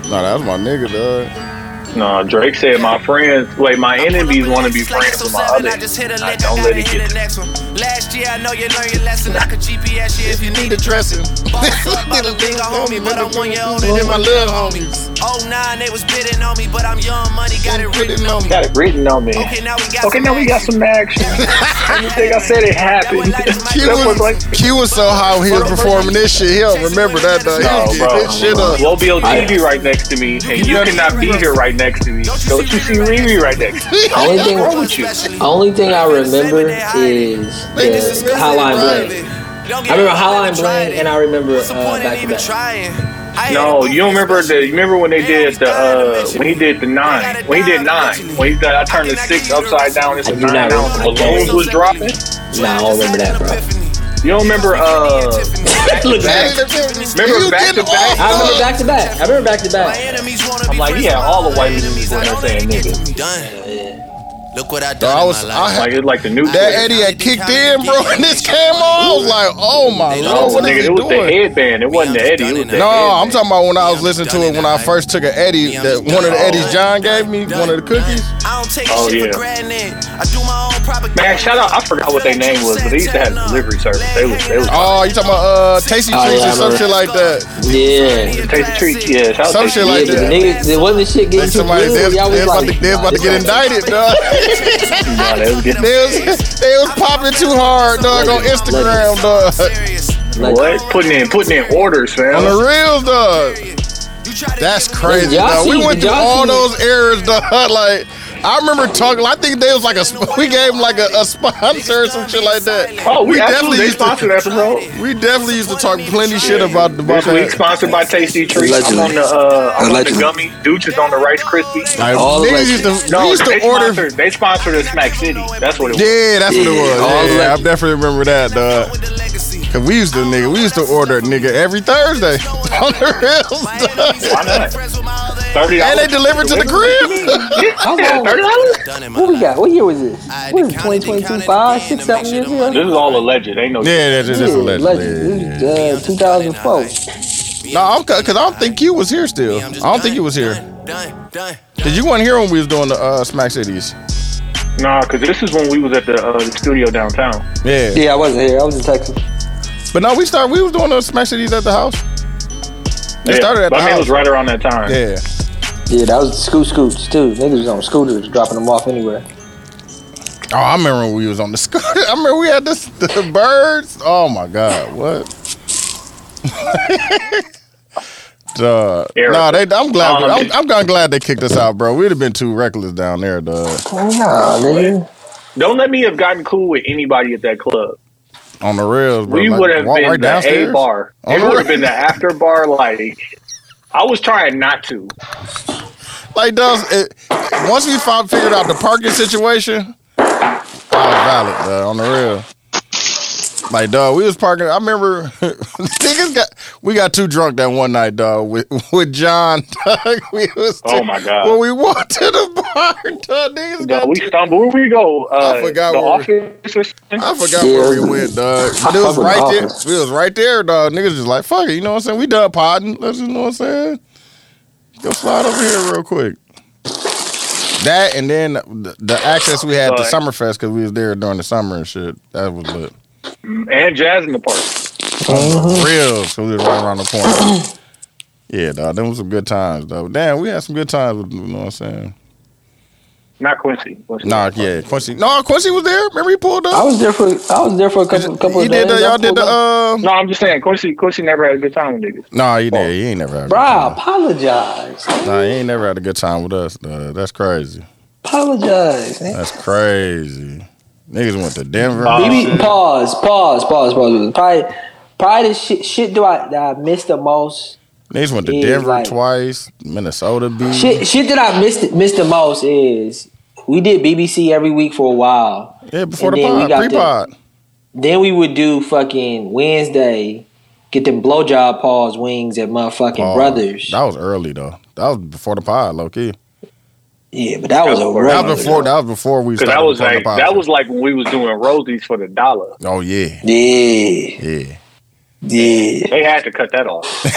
Nah, that's my nigga, dog. No, Drake said, "My friends, wait, my enemies want to be friends with my other. I just hit a I lick, don't let gotta it hit get the next one. Last year, I know you learned your lesson. I could GPS you if you need Need a dressing. Boss up by the bigger homie, but I'm one year older than my little homies. Oh nine, they was bidding on me, but I'm young, money got it written on me. got it written on me. Okay, now we got Okay, some now we got some action. Everything I said it happened. Q was was, like, Q was so high when he was performing this shit. He don't remember that, though. He no, was bro. getting this shit up. Lobio TV right next to me, and you cannot be here right next to me. Don't you see Riri right next to me? Only thing, wrong with you? only thing I remember is the Hotline Bling. I remember Hotline Bling, and I remember uh, back to back. No, you don't remember the. You remember when they did the uh, when he did the nine, when he did nine, when he did, I turned the six upside down. It's a I do nine not now. remember. Balloons was dropping. Nah, I don't remember that, bro. You don't remember uh, back to back? back. Remember back to back? I remember back to back. I remember back to back. I'm like, he had all the white people in there saying nigga. Done. Look what I Dog, done. I in was, my I life. had, Like it's like the new. that Eddie had kicked in, bro, and this came on. I was like, oh my No, lord, what is nigga, he it was the headband. It wasn't the Eddie. It was the No, headband. I'm talking about when I was listening to it when I first took an Eddie, that one of the Eddies John gave me, one of the cookies. I don't take Oh, shit yeah. for granted. I do my own propaganda. Man, shout out! I forgot what their name was, but they used to have delivery service. They was they was Oh, you talking about uh, Tasty Oh, Treats yeah, or some shit like that? Yeah. Tasty treats. Yeah, shout Some shit like yeah, that. the niggas, it wasn't shit getting too somebody, they good. was, Y'all they was was about like, to, they about to get indicted, dog. Nah, they was getting- They was, they was popping too hard, dog, on Instagram, dog. What? Putting in putting in orders, On the real, dog. That's crazy, dog. We went through y'all all see- those eras, dog. Like, I remember talking. I think they was like a. We gave them like a, a sponsor or some shit like that. Oh, we, absolutely they used to. sponsored episode. We definitely used to talk plenty shit about about This week sponsored by Tasty Treats. I'm on the uh, I'm on the Allegedly. gummy. Dooch is on the Rice Krispies. Like, All the used to, No, we used they to order. sponsored. They sponsored the Smack City. That's what it was. Yeah, that's what it was. all the Yeah, I definitely remember that, dog. Cause we used to nigga, we used to order nigga every Thursday on the real stuff. Why not? Thirty And they delivered to the crib. How Yeah, thirty dollars. What we got? What year was this? What is it, 2022? Five, six, seven years ago? This is all alleged. Ain't no. Yeah, that's just, that's a Yeah, legend. legend. Yeah, This is, uh, 2004. No, I'm because I don't think you was here still. I don't think you was here. Done, done. Cause you weren't here when we was doing the uh, Smack Cities. Nah, because this is when we was at the, uh, the studio downtown. Yeah. Yeah, I wasn't here. I was in Texas. But no, we started. We was doing the Smack Cities at the house. They Yeah, started at but the I mean, it house. was right around that time. Yeah. Yeah, that was scoot scoots too. Niggas was on scooters dropping them off anywhere. Oh, I remember when we was on the scooter. I remember we had this the birds. Oh my god, what? Duh. Era. Nah, they, I'm glad. Um, I'm, I'm kinda glad they kicked us out, bro. We'd have been too reckless down there, dog. Nah, nigga. Don't let me have gotten cool with anybody at that club. On the rails, bro. we Like, would have been right the downstairs. A bar. On It would have been the after bar. Like I was trying not to. Like, does it, once we found figured out the parking situation, that was valid, dog, on the real. Like, dog, we was parking. I remember niggas got we got too drunk that one night, dog, with with John. Dog, we was Oh, my God. When we walked to the bar, dog, niggas No, got we too- stumbled. Where we go? Uh, I forgot the where we- office. or something? I forgot where we went, dog. But it was right there. Office. We was right there, dog. Niggas just like, fuck it, you know what I'm saying? We done podding. Let's just know what I'm saying. Go slide over here real quick. That and then the, the access we had to Summerfest because we was there during the summer and shit. That was lit. And jazz in the park. Real, so we was right around the corner. yeah, dog. Them was some good times, though. Damn, we had some good times. With, you know what I'm saying? Not Quincy. Quincy. Nah, yeah, Quincy. No, Quincy was there. Remember he pulled up. I was there for I was there for a couple couple he of did days. the, y'all did the pulled up. um. No, I'm just saying Quincy. Quincy never had a good time with niggas. Nah, he did. He ain't never had. a good time. apologize. Nah, he ain't never had a good time with us. Dog. That's crazy. Apologize. man. That's crazy. Niggas went to Denver. BB, pause, pause, pause, pause. Probably, probably the shit, shit do I, that I missed the most. Niggas went to Denver like- twice, Minnesota beat. Shit, shit that I missed missed the most is we did BBC every week for a while. Yeah, before And the then we pod, got pre pod. Then we would do fucking Wednesday, get them blowjob paws wings at motherfucking Brothers. That was early though. That was before the pod, low key. Yeah, but that was a That was before. That was before we started that was like the that was like when we was doing Rosie's for the dollar. Oh yeah, Yeah, yeah. yeah. They had to cut that off.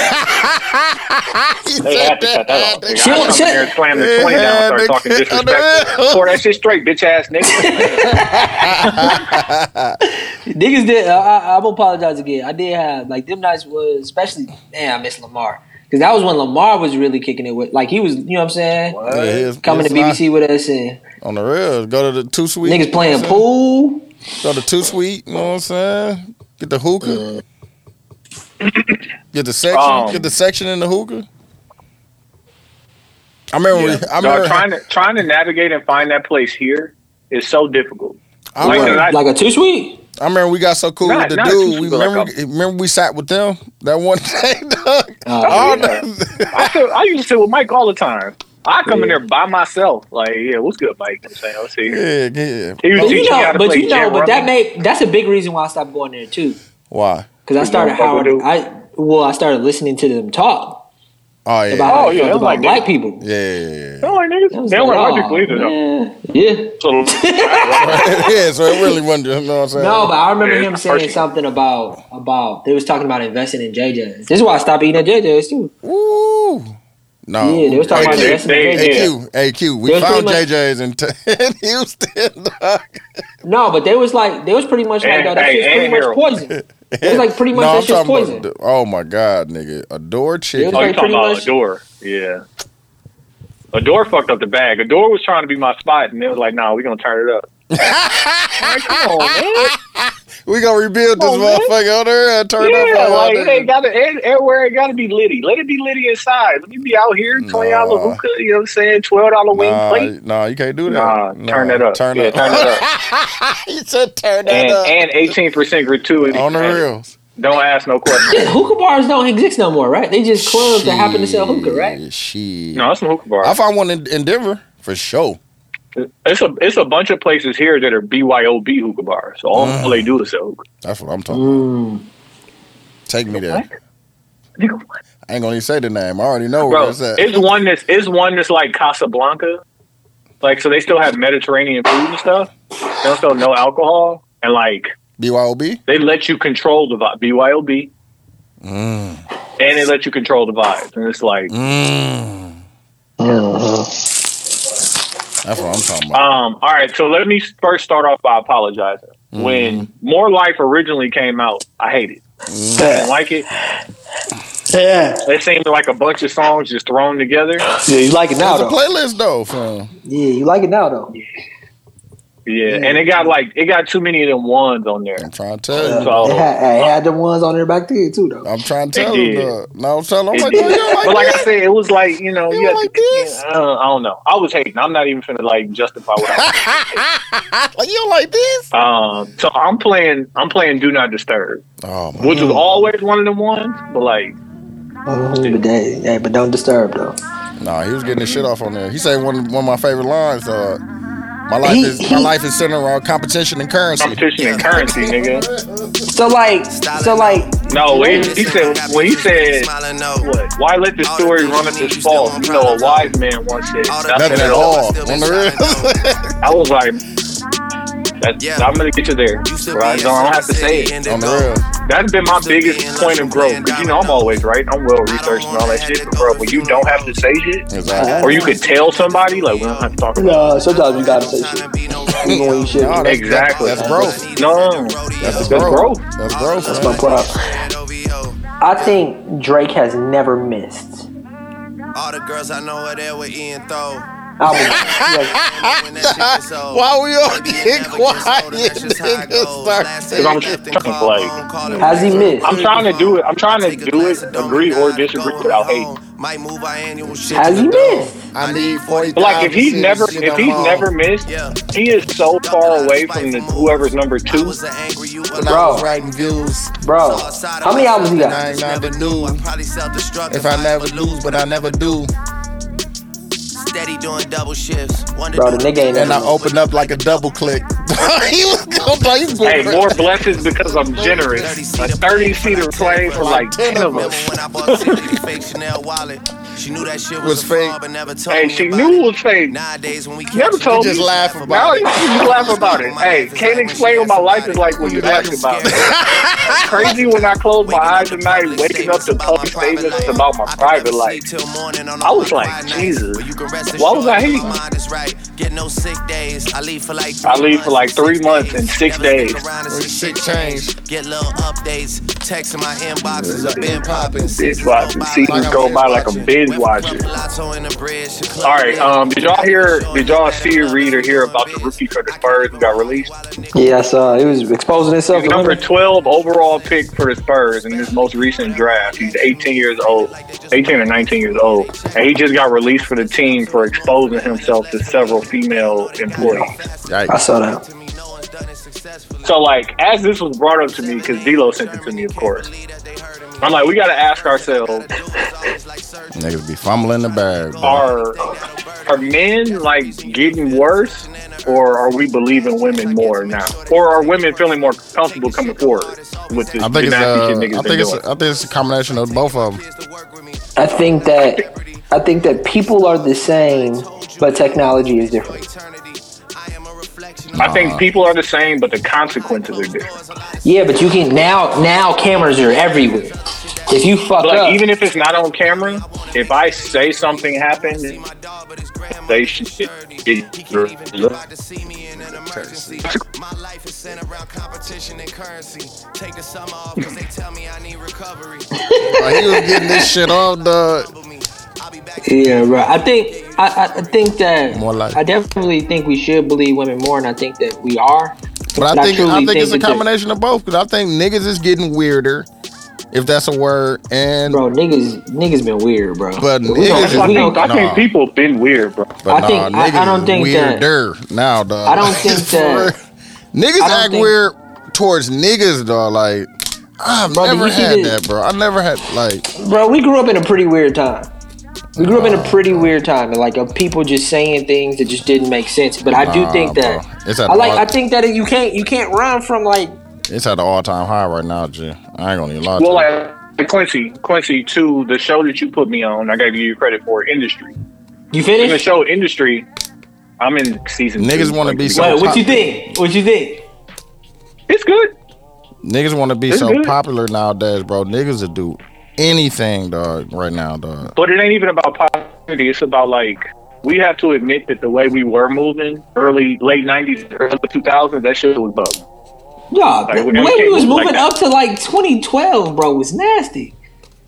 They had to cut that off. Nigga. Shit, I come in shit. there and slam the Yeah, twenty down, and nigga. start talking disrespectful. Pour that shit straight, bitch ass nigga. Niggas did. I, I, I'm apologize again. I did have like them nights was especially. Man, I miss Lamar because that was when Lamar was really kicking it with. Like he was, you know what I'm saying, Yeah, his- coming his to line- BBC with us and on the real. Go to the two suite. niggas playing you know pool. I'm? Go to two suite. You know what I'm saying? Get the hookah. Get the section. Um, get the section in the hookah. I remember. Yeah. we- I No, remember. trying to trying to navigate and find that place here is so difficult. I Like, remember- Like a two sweet. I remember we got so cool Not- with the dude. We people, like remember, remember we sat with them that one day, dog. Oh, yeah. the- I, sit, I used to sit with Mike all the time. I come in there by myself. Like, yeah, what's good, Mike? I'm saying, let's see here. yeah, yeah. He was But you me how know, to but play you know, but that rummy. made that's a big reason why I stopped going there too. Why? Because I started don't fuck with how? I well, I started listening to them talk Oh yeah. about Oh, they yeah, felt they about like black that. people. Yeah, yeah, They yeah. don't like niggas. They don't like, like white people either, though. Yeah. So, yeah, so it really wasn't you know what I'm saying? No, but I remember Yeah, him saying personal. something about about they was talking about investing in JJ's. This is why I stopped eating at JJ's too. Ooh. No. Yeah, they was talking about hey, investing they- in JJ's. AQ, AQ, we found much- JJ's in, t- in Houston. dog. No, but they was like they was pretty much like And- that. That hey, shit's pretty and much heroin. poison. It was like pretty much no, that I'm shit's talking poison. about, oh my God, nigga. Adore chicken. oh, you like talking pretty about much- door. Yeah. Adore fucked up the bag. A door was trying to be my spot, and it was like, nah, we gonna turn it up. Like, come on, man. We gonna rebuild this Come on, man. motherfucker on there and turn Yeah, up. all like it ain't got to everywhere. It got to be litty. Let it be litty inside. Let me be out here, twenty dollar Nah. hookah. You know what I'm saying? Twelve dollar wing Nah, plate. nah, you can't do that. Nah, turn that up. Turn Yeah, it turn it up. up. you said turn that And up. and eighteen percent gratuity. on the And reels. Don't ask no questions. Yeah, hookah bars don't exist no more, right? They just clubs that happen to sell hookah, right? Shit. no, it's some hookah bars. I found one in, in Denver for sure. It's a it's a bunch of places here that are BYOB hookah bars. So all Mm. they do is sell hookah. That's what I'm talking. Mm. Take me there. What? I ain't gonna even say the name. I already know where Bro, it's at. it's one that's it's one that's like Casablanca. Like so they still have Mediterranean food and stuff. They don't sell no alcohol. And like BYOB. they let you control the vibe. BYOB. Mm. And they let you control the vibes. And it's like Mm. That's what I'm talking about. Um, all right, so let me first start off by apologizing. Mm-hmm. When More Life originally came out, I hated it. Mm-hmm. I didn't like it. Yeah. It seemed like a bunch of songs just thrown together. Yeah, you like it now It's a playlist though, fam. Yeah, you like it now though. Yeah, and it got like it got too many of them ones on there. I'm trying to tell you. So It had, it had the ones on there back then too, though. I'm trying to tell you. did. No, I'm telling. I'm like, did. "Oh, you don't like but like I said, it was like you know, You you don't have like to, this? Uh, I don't know. I was hating. I'm not even finna like justify what. I was saying. like you don't like this? Um, so I'm playing. I'm playing Do Not Disturb, Oh my. which was always one of them ones. But like, Mhm, But they, hey, but don't disturb though. Nah, he was getting his shit off on there. He said one one of my favorite lines. Uh, my life He- is my life is centered around competition and currency. competition and currency, nigga. So like, so like, No, when he said when he said what? Why let the story run at this fault? You know, a wise man once said Nothing nothing at at all. all. On the real. I was like, that's, I'm gonna get you there. Right? So I don't have to say it. on the real. That's been my biggest point of growth. Because you know I'm always right. I'm well researched and all that shit. But bro, when you don't have to say shit, Exactly. or you could tell somebody, like we don't have to talk about. no, sometimes you gotta say shit, even when you should. Nah, that's, Exactly. That's growth. No, That's, that's growth. growth. That's growth. That's man. my problem. I think Drake has never missed All the girls I know are there with Ian Throw. Album. Like, When that shit gets old. Why we all get quiet? gets old, and that's just how it Niggas goes. start Last saying day I'm trying to, call like- home, call it has he missed? I'm trying to do it. I'm trying to do it, agree or disagree without hating. Might move our annual shit Has he missed? I need forty. But like if he's never if he's never missed, he is so far away from the whoever's number two. was an angry you when Bro. Writing views, Bro, how many albums he I got? ain't never do. If I never lose, but I never do, Steady doing double shifts. Wonder Bro, the nigga ain't and I opened up like a double click. he was going like he was going Hey, more blessings because I'm generous. A 30 seater plane for like 10 of Remember us. when I bought Tiffany fake Chanel wallet? She knew that shit was, Was a fake. fraud, but never told Hey, me she knew it it. was fake. Nowadays, when we Never catch told just me. laugh Now about it. you just laugh about it. Hey, can't explain what my life is like when you laugh about it. Crazy when I close my eyes at night, waking up to public statements about my private life. I was like, Jesus, why was I hating? Get no sick days. I leave for like I leave for like three months and six days. Sick change. Get little updates. Text in my inboxes. I've been popping. Binge watching. Seasons go by like a binge watcher. All right, um, did y'all hear? Did y'all see or read or hear about the rookie for the Spurs who got released? Yeah, I saw. He was exposing himself. He's number 12 overall pick for the Spurs in his most recent draft. He's 18 years old, 18 or 19 years old, and he just got released for the team for exposing himself to several female employees. I saw that. So, like, as this was brought up to me, because D'Lo sent it to me, of course, I'm like, we got to ask ourselves: Niggas be fumbling the bag. Bro. Are are men like getting worse, or are we believing women more now, or are women feeling more comfortable coming forward with this I think it's nasty uh, shit I niggas been think it's doing? I think it's a combination of both of them. I think that I think that people are the same, but technology is different. I think people are the same, but the consequences are different. Yeah, but you can now. Now cameras are everywhere. If you fuck Like up, even if it's not on camera, if I say something happened, they should My life is centered around competition and currency. Take the summer off because they tell me I need recovery. Like, he was getting this shit off, dog. I'll be back. yeah, right. I think I, I I think that More like- I definitely think we should believe women more, and I think that we are. But I think truly I think it's a that combination of both. Because I think niggas is getting weirder, if that's a word, and Bro, niggas, niggas been weird, bro. But we niggas gonna- is- I we think, gonna- I think people been weird, bro. but I nah, think- I- I niggas don't is think that- weirder now, dog. I don't think that- niggas act think- weird towards niggas, dog. Like I've Bro, never had the- that, bro. I never had like bro, we grew up in a pretty weird time. We grew up in a uh, pretty weird time, like of people just saying things that just didn't make sense. But I do Nah, think that. It's at I like. all- I think that you can't you can't run from like it's at the all time high right now, G. I ain't gonna even lie Well, you. like Quincy, Quincy, too. The show that you put me on, I got to give you credit for industry. you In the finished. show industry, I'm in season. Niggas wanna be so- What, what you think? What you think? It's good. Niggas want to be It's so good. popular nowadays, bro. Niggas will do anything, dog. Right now, dog. But it ain't even about popularity. It's about like we have to admit that the way we were moving early, late '90s, early 2000s, that shit was bug. Yeah, Like, the way we was move like moving up to like 2012, bro, was nasty.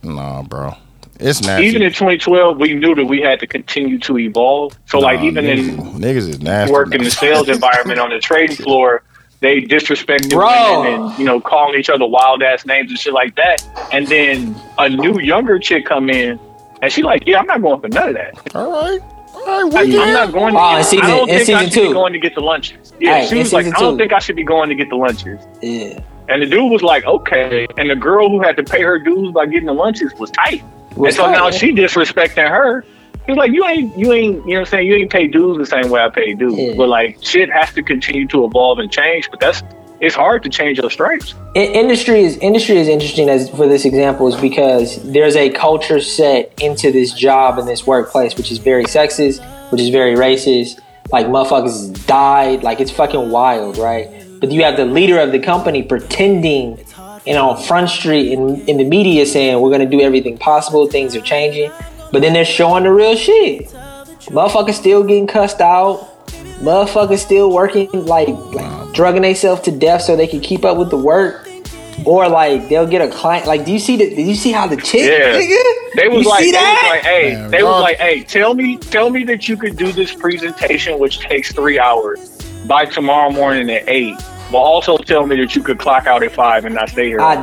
Nah, bro. It's It's nasty. even in 2012, we knew that we had to continue to evolve. So, like, even niggas, in niggas is nasty. work in the sales environment on the trading floor, they disrespected Bro. women and you know calling each other wild ass names and shit like that. And then a new younger chick come in, and she like, yeah, I'm not going for none of that. All right, all right, I'm not going. To Oh, in get, season- I don't think I season should be going to get the lunches. Yeah, Hey, she in was like, I don't two. think I should be going to get the lunches. Yeah. And the dude was like, okay. And the girl who had to pay her dues by getting the lunches was tight. Was and so tight, now yeah. she disrespecting her. He's like, you ain't, you ain't, you know what I'm saying? You ain't pay dues the same way I pay dues. Yeah. But like, shit has to continue to evolve and change. But that's, it's hard to change your stripes. I- industry is industry is interesting as for this example is because there's a culture set into this job and this workplace which is very sexist, which is very racist. Like motherfuckers died, like it's fucking wild, right? But you have the leader of the company pretending, you know, on Front Street in, in the media saying we're gonna do everything possible, things are changing, but then they're showing the real shit. Motherfuckers still getting cussed out. Motherfuckers still working like, like drugging themselves to death so they can keep up with the work. Or like they'll get a client. Like, do you see the? Did you see how the chick? Yeah. nigga? They was you like, see they was like, hey, Man, they y'all- was like, hey, tell me, tell me that you could do this presentation, which takes three hours, by tomorrow morning at eight. But also tell me that you could clock out at five and not stay here. I,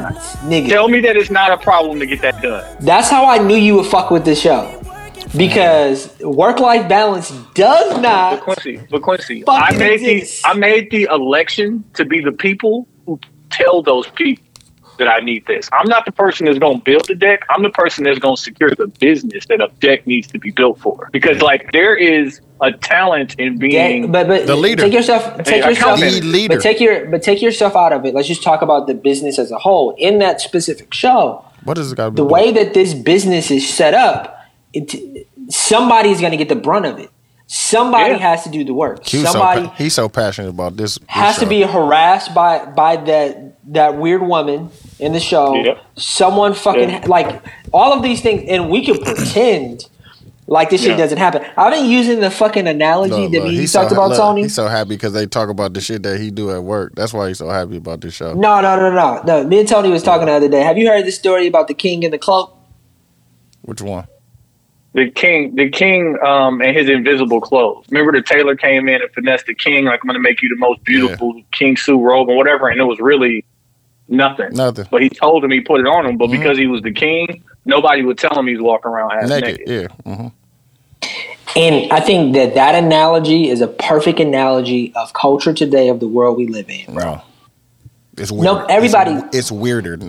nigga, Tell me that it's not a problem to get that done. that's how I knew you would fuck with the show. Because work life balance does not. But. Quincy, but Quincy, I made exist. the I made the election to be the people who tell those people that I need this. I'm not the person that's going to build the deck. I'm the person that's going to secure the business that a deck needs to be built for. Because like there is a talent in Yeah, being but but The leader. take yourself take Hey, yourself. The leader. but take your but take yourself out of it. Let's just talk about the business as a whole. In that specific show, What does it got the way that this business is set up, it, somebody's going to get the brunt of it. Somebody Yeah. has to do the work. Q so Somebody pa- he's so passionate about this. this has to be harassed by by that that weird woman in the show. Yeah. Someone fucking Yeah. like all of these things, and we can pretend like this shit Yeah. doesn't happen. I've been using the fucking analogy Look, that look, we he's talked so, about, look, Tony. He's so happy because they talk about the shit that he do at work. That's why he's so happy about this show. No, no, no, no, no. Me and Tony was talking the other day. Have you heard the story about the king in the cloak? Which one? The king, the king, um, and his invisible clothes. Remember, the tailor came in and finessed the king, like I'm going to make you the most beautiful King suit robe or whatever, and it was really nothing. Nothing. But he told him he put it on him, but Mhm. because he was the king, nobody would tell him he's walking around half Naked. naked. Yeah. hmm And I think that that analogy is a perfect analogy of culture today of the world we live in. No. It's weird. No, everybody- It's, it's weirder.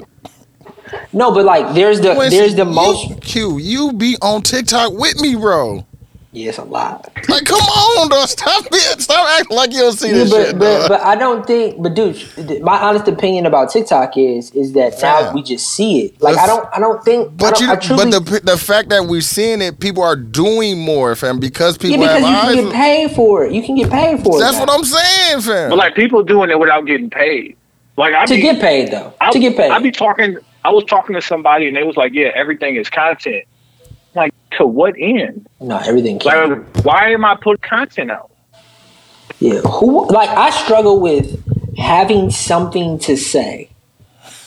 No, but like there's the Quincy, there's the you- most. Q, you be on TikTok with me, bro. Yeah, it's a lot. Like, come on, dog. Stop it. Stop acting like you don't see Yeah, this but, shit, but, but I don't think. But dude, th- my honest opinion about TikTok is is that now Fam. we just see it. Like The I f- don't I don't think. I But don't, you, truly, but the the fact that we're seeing it, people are doing more, fam, because people yeah, people because you have can eyes. get paid for it. You can get paid for it. That's what I'm saying, fam. But like people doing it without getting paid. Like I to be, get paid though. I, to get paid. I'd be talking. I was talking to somebody and they was like, "Yeah, everything is content." Like to what end? no, everything. Can. Like, why am I putting content out? Yeah, who like I struggle with having something to say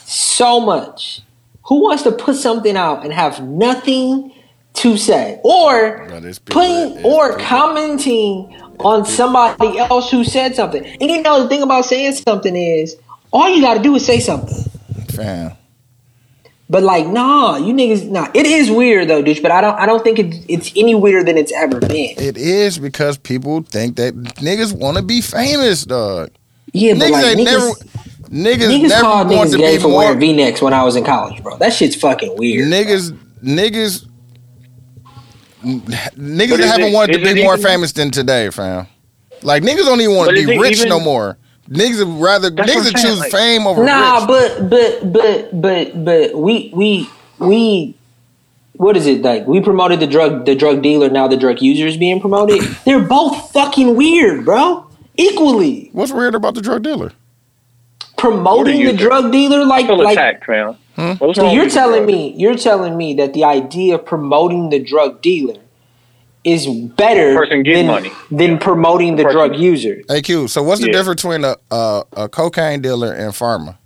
so much. Who wants to put something out and have nothing to say, or But it's people putting or people- commenting on somebody else who said something? And you know the thing about saying something is all you got to do is say something. fam. But like, nah, you niggas, nah. It is weird though, Dooch. But I don't, I don't think it's, it's any weirder than it's ever been. It is because people think that niggas want to be famous, dog. Yeah, but Niggas like ain't niggas, never, niggas, Niggas never called niggas gay for more. wearing V-necks when I was in college, bro. That shit's fucking weird. Niggas, niggas, niggas But is haven't it- wanted to be more even- famous than today, fam. Like niggas don't even want to be rich even- no more. Niggas would rather That's niggas would choose like- fame over Nah, rich. but but but but but we we we what is it like? We promoted the drug the drug dealer. Now the drug user is being promoted. They're both fucking weird, bro. Equally What's weird about the drug dealer? promoting the think? drug dealer, like Feel like. attacked, man. Hmm? What's So you're telling me you're telling me that the idea of promoting the drug dealer is better Person than, money. than promoting the person- drug user. Hey Q, so what's the Yeah. difference between a, a a cocaine dealer and pharma?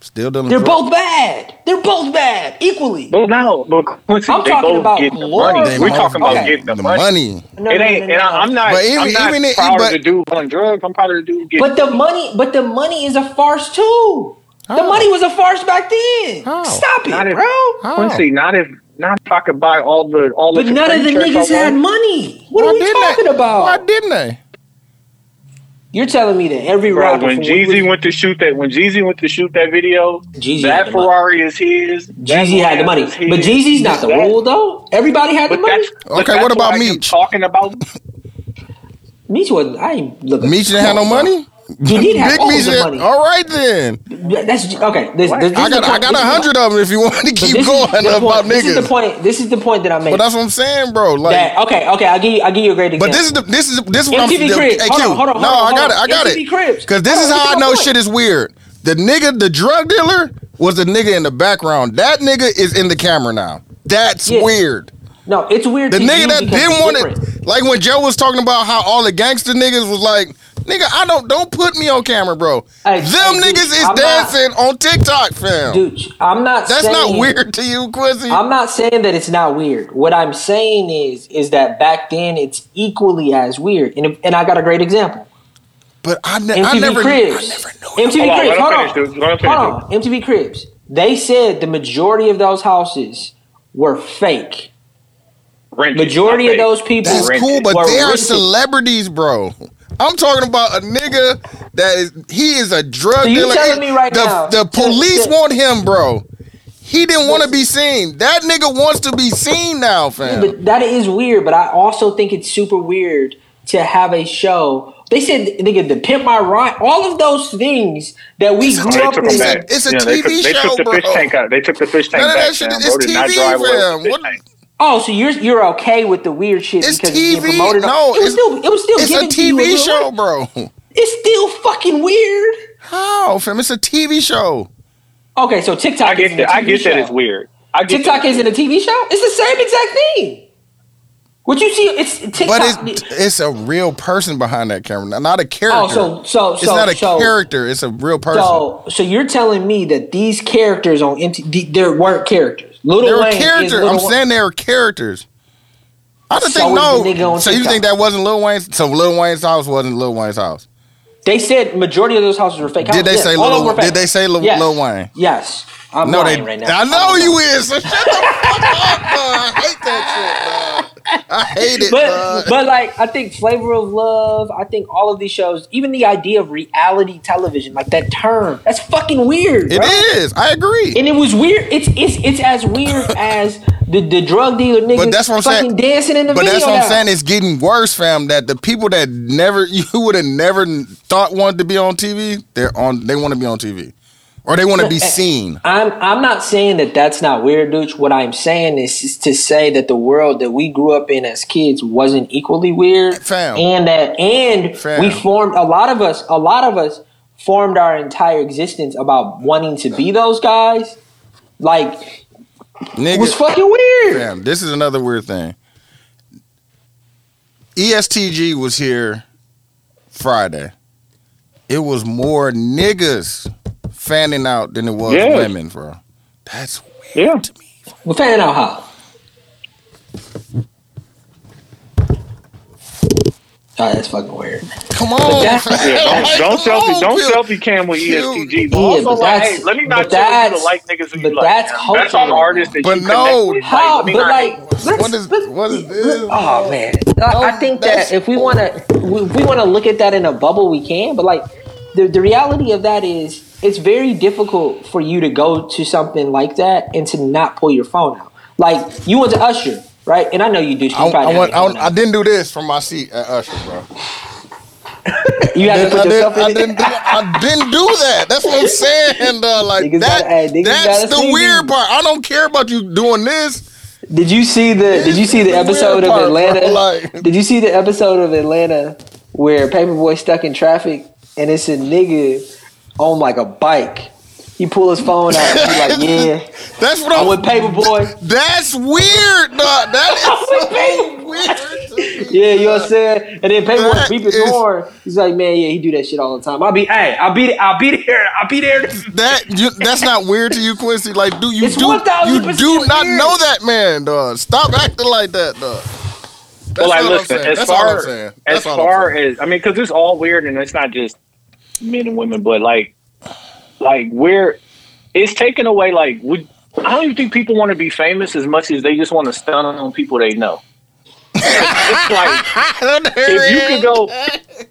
Still dealing. They're drugs. both bad. They're both bad equally. Well, no, but I'm talking about getting the money. We're talking about okay. getting the, the money. money. No, It no, ain't, no, no, and I, I'm not. But even- I'm not even it- proud but- of the dude on drugs. I'm proud of the dude getting. But the money, but the money is a farce too. The money was a farce back then. How? Stop it, not if, bro. How? Quincy, not if not if I could buy all the all the. But none of the niggas had want. money. What Why are we talking they? about? Why didn't they? You're telling me that every Bro, rapper when Jeezy went to shoot that, when Jeezy went to shoot that video, Jeezy that had money. Ferrari is his. Jeezy had the money, but Jeezy's not the that- rule though. Everybody had the money. Okay, what about I? Talking about Meech wasn't. I ain't looking. Meech didn't have no money. He did have Big all the money. All right then. That's okay. This, this, this I got I got a hundred of them if you want to keep going the about point. This is the niggas. point. This is the point that I'm But that's what I'm saying, bro. Like, That okay, okay. I'll give you. I'll give you a great example. but this is the this is this is what MTV I'm. the- Cribs. Hey, Hold on, hold on, no, on, I got it. I got MTV it. Cribs. Because this Hold is how I know point. shit is weird. The nigga, the drug dealer, was the nigga in the background. That nigga is in the camera now. That's Yeah. weird. No, it's weird. The nigga that didn't want it, like when Joe was talking about how all the gangster niggas was like, nigga, I don't don't put me on camera, bro. Hey, Them hey, dude, niggas is I'm not- dancing on TikTok, fam. Dude, I'm not. That's saying, not weird to you, Quincy. I'm not saying that it's not weird. What I'm saying is, is that back then it's equally as weird. And and I got a great example. but I, ne- MTV I never, I Cribs. never knew. MTV Hold on, Cribs. let Hold on. dude. Let him finish, Hold on. MTV Cribs. They said the majority of those houses were fake. rented, Majority of paid. those people That's rented. cool, but were they are rented. celebrities, bro. I'm talking about a nigga that is he is a drug So you dealer. telling me right the, now- the police to- want him, bro. He didn't want to be seen. That nigga wants to be seen now, fam. But that is weird. But I also think it's super weird to have a show. They said, nigga, the pimp my ride. All of those things that we grew They up took in. him back. It's a Yeah, they TV took, They took the bro. fish tank out. They took the fish tank None of that shit fam. is Bro not TV, drive away with the fam. What- tank. Oh, so you're you're okay with the weird shit It's because it's being TV. promoted? on- No, it was it's- still it was still It's a given to you TV show, bit. bro. It's still fucking weird. How, fam? It's a TV show. Okay, so TikTok. I get isn't a that. I TV get that show. it's weird. I get TikTok that. isn't a TV show. It's the same exact thing. What you see, it's TikTok. But it's it's a real person behind that camera, not a oh, character. oh, so so it's so not a so, character. It's a real person. So, so you're telling me that these characters on MTV, there weren't characters. Little They were Wayne. Lil I'm Wayne. saying there were characters. I don't So think no. the nigga on So you think that wasn't Lil Wayne's? So Lil Wayne's house wasn't Lil Wayne's house. They said majority of those houses were fake. Did they houses. say Yes, of Lil- did they say Lil- Yes. Lil Wayne? Yes. I'm No, lying they. right now. I know you is. So shut the fuck up. dog. I hate that shit. dog. I hate it. But but like I think Flavor of Love, I think all of these shows, even the idea of reality television, like that term, that's fucking weird. it bro. is. I agree. And it was weird. It's it's it's as weird as the, the drug dealer niggas But that's what I'm fucking saying. dancing in the But video. that's what I'm saying. It's getting worse, fam. That the people that never you would have never thought wanted to be on TV, they're on. They want to be on TV, or they want to be eh, seen. I'm I'm not saying that that's not weird, dude. What I'm saying is, is to say that the world that we grew up in as kids wasn't equally weird, Fam. and that and Fam. we formed a lot of us. A lot of us formed our entire existence about wanting to be those guys. Like it was fucking weird. fam, this is another weird thing. ESTG was here Friday. It was more niggas fanning out than it was Yeah. women, bro. That's weird Yeah. to me. We're finding out how. Oh, that's fucking weird. Come on. Yeah, don't, come don't selfie, on, don't Q. selfie cam with Q. ESTG. But Yeah, also, but like, hey, let me but not tell you that's- to like niggas who but you like. that's man. culture That's all the right artists that But you no, with. How? let me but like, let's, What is- let's- what is this? Oh man, I, I think that if we want to, if we want to look at that in a bubble, we can. But like, the the reality of that is, it's very difficult for you to go to something like that and to not pull your phone out. Like you went to Usher, right? And I know you do. so I, I, your I, phone I didn't do this from my seat at Usher, bro. you I have to I, put yourself didn't, I, in didn't do, I didn't do that. That's what I'm saying. Though. Like Niggas that, gotta- hey, niggas the weird part. I don't care about you doing this. Did you see the? Did you see the the episode of Atlanta? like- did you see the episode of Atlanta where Paper Boi stuck in traffic and it's a nigga on like a bike? He pull his phone out and be like, "Yeah, That's what I'm I'm. with Paper Boi. That's weird, dog. That is so weird. Yeah, you know what I'm saying? And then Paper Boi That beep his is- horn. He's like, man, yeah, he do that shit all the time. I'll be, hey, I'll be, I'll be there. I'll be there. That you, that's not weird to you, Quincy. Like, do you It's do 1000% you do not weird. know that man, dog? Stop acting like that, dog. That's Well, like, I'm listen, as That's far saying. as That's all I'm far as I mean, because it's all weird, and it's not just men and women, but like, like we're it's taken away. Like, would I don't even think people want to be famous as much as they just want to stun on people they know. it's like if you could go,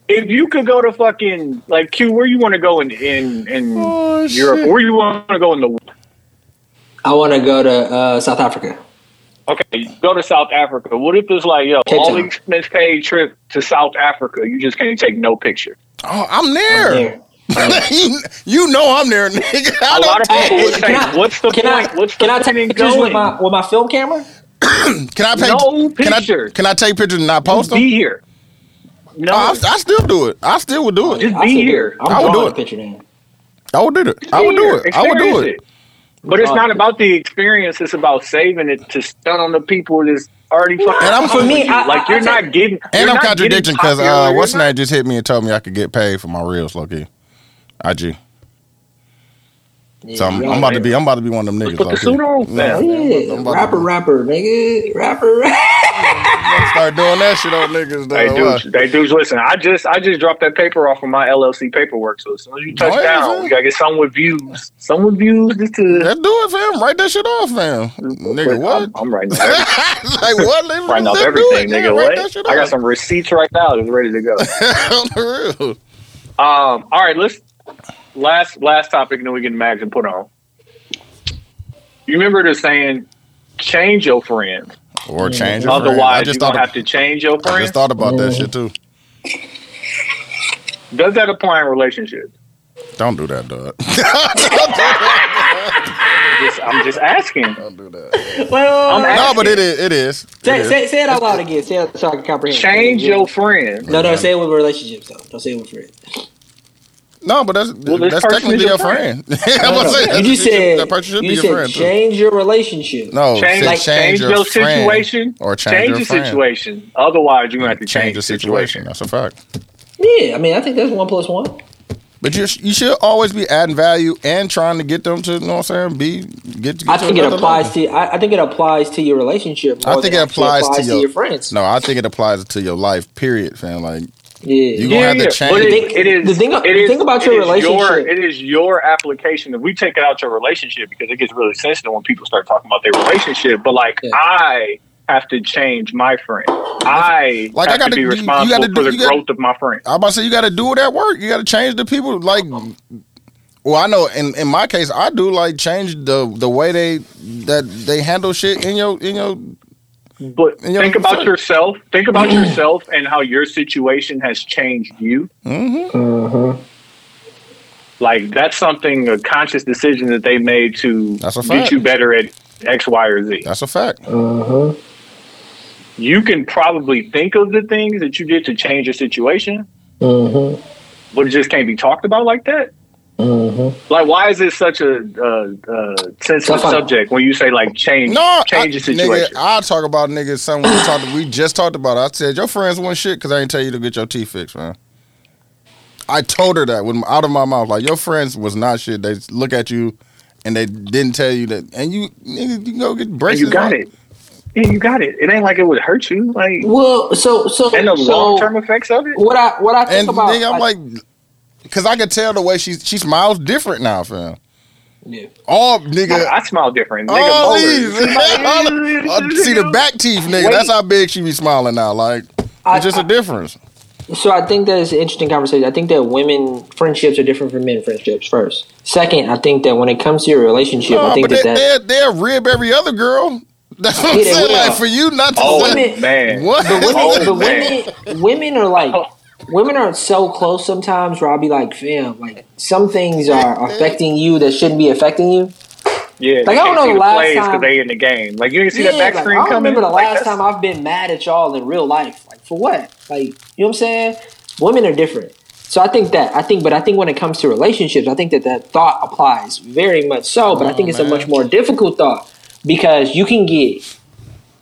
if you could go to fucking like Q, where you want to go in in in Oh, Europe? shit. Where you want to go in the I want to go to uh, South Africa. Okay, go to South Africa. What if it's like, yo, Cape all Town. expense paid trip to South Africa? You just can't take no picture. Oh, I'm there. Yeah. you, you know I'm there, nigga. I A lot of people would say, Can I- "What's the Can point? I, What's the can I take in pictures with my with my film camera? Can I pay? No can I, can I take pictures and not post them? Be here. No, Oh, I, I still do it. I still would do it. Just be said, here. I'm I would do it. picture then. I would do it. I would do it. I would do Experience it. But it's not about the experience. It's about saving it to stun on the people that's already fucking. And I'm- for me, you. I- like you're I not take- getting. And you're I'm not contradicting because uh, what's You're not- just hit me and told me I could get paid for my reels, Loki. IG. So I'm, I'm about to be I'm about to be one of them niggas. Put the low-key. suit on, Yeah, fam. Yeah, I'm about rapper, rapper, nigga, rapper, rapper. Start doing that shit on niggas. Though. Hey dudes, hey dudes, listen. I just I just dropped that paper off of my LLC paperwork. So as soon as you touch down, fam. we gotta get some with views. Some with views. Just to Let's do it, fam. Write that shit off, fam. Nigga, what? I'm, I'm writing like what? Writing off everything. Yeah, nigga. write What? I got some receipts right now that's ready to go. on the real. Um, all right, let's last last topic, and then we get mags and put on. You remember the saying, "Change your friends, Or change your friend. I just you thought gonna have to change your I just thought about that shit too. Does that apply in relationships? Don't do that, dog. Just, I'm just asking. Don't do that. well, I'm No, but it is. It is. It say, is. say, say it out loud again. Say it so I can comprehend. Change your friends. No, no, say it with relationships though. Don't say it with friends. No, but that's Well, that's technically is your your friend. friend. I'm No, gonna no, say you just said that person should you be your said friend too. change your relationship. No, Change, like, change, your, friend situation, or change, change your your situation. Otherwise, you're gonna have to Change change, the the situation. situation. That's a fact. Yeah, I mean, I think that's one plus one. But you you should always be adding value and trying to get them to you know what I'm saying. Be get. get I to think it applies level. to. I, I think it applies to your relationship. I think than it actually applies, to your, friends. No, I think it applies to your life. Period, fam. Like Yeah, you gonna have to but change. it, Think- it is the thing- it the is- thing about it your is relationship- it is your application. If we take it out your relationship, because it gets really sensitive when people start talking about their relationship. But like, Yeah. I have to change my friend. I Like, I have gotta- to be you- you responsible gotta do- for the gotta- growth of my friend. I'm about to say you got to do it at work. You got to change the people. Like, well, I know in in my case, I do like change the the way they that they handle shit in your in your. But you're think about fuck. yourself. Think about mm-hmm. yourself and how your situation has changed you. Mm-hmm. mm-hmm. Like that's something a conscious decision that they made to That's get you better at X, Y, or Z. That's a fact. Mm-hmm. you can probably think of the things that you did to change your situation, but it just can't be talked about like that. Like, why is this such a uh, uh, sensitive Tough subject when you say like change, No, change I, your situation? Nigga, I talk about niggas. Something we talked. We just talked about. it. I said your friends want shit because I didn't tell you to get your teeth fixed, man. I told her that when out of my mouth, like your friends was not shit. They look at you and they didn't tell you that, and you nigga, you go get And braces. you got on. it. Yeah, you got it. It ain't like it would hurt you. Like, Well, so so and the so long term effects of it. what I what I think And about nigga, I'm like, because I could tell the way she she smiles different now, fam. Yeah. All nigga. I, I smile different. Nigga, all molars. these. Uh, see the back teeth, nigga. Wait. That's how big she be smiling now. Like I- it's just a difference. So I think that is an interesting conversation. I think that women friendships are different from men friendships. First, second, I think that when it comes to your relationship, I think but that they, that they, they'll rib every other girl. That's what I'm Yeah, saying. Like for you not to Oh say Women- man, what? but women, Oh, but man. women, women are like women are so close sometimes. Where I'll be like, fam, like some things are affecting you that shouldn't be affecting you. Yeah, Like, I don't know the last because time- they in the game. Like you didn't see Yeah, that back like, screen I don't coming. remember the Like, last that's- time I've been mad at y'all in real life. Like for what? Like you know what I'm saying? Women are different. So I think that I think, but I think when it comes to relationships, I think that that thought applies very much so. But I think it's a much more difficult thought because you can get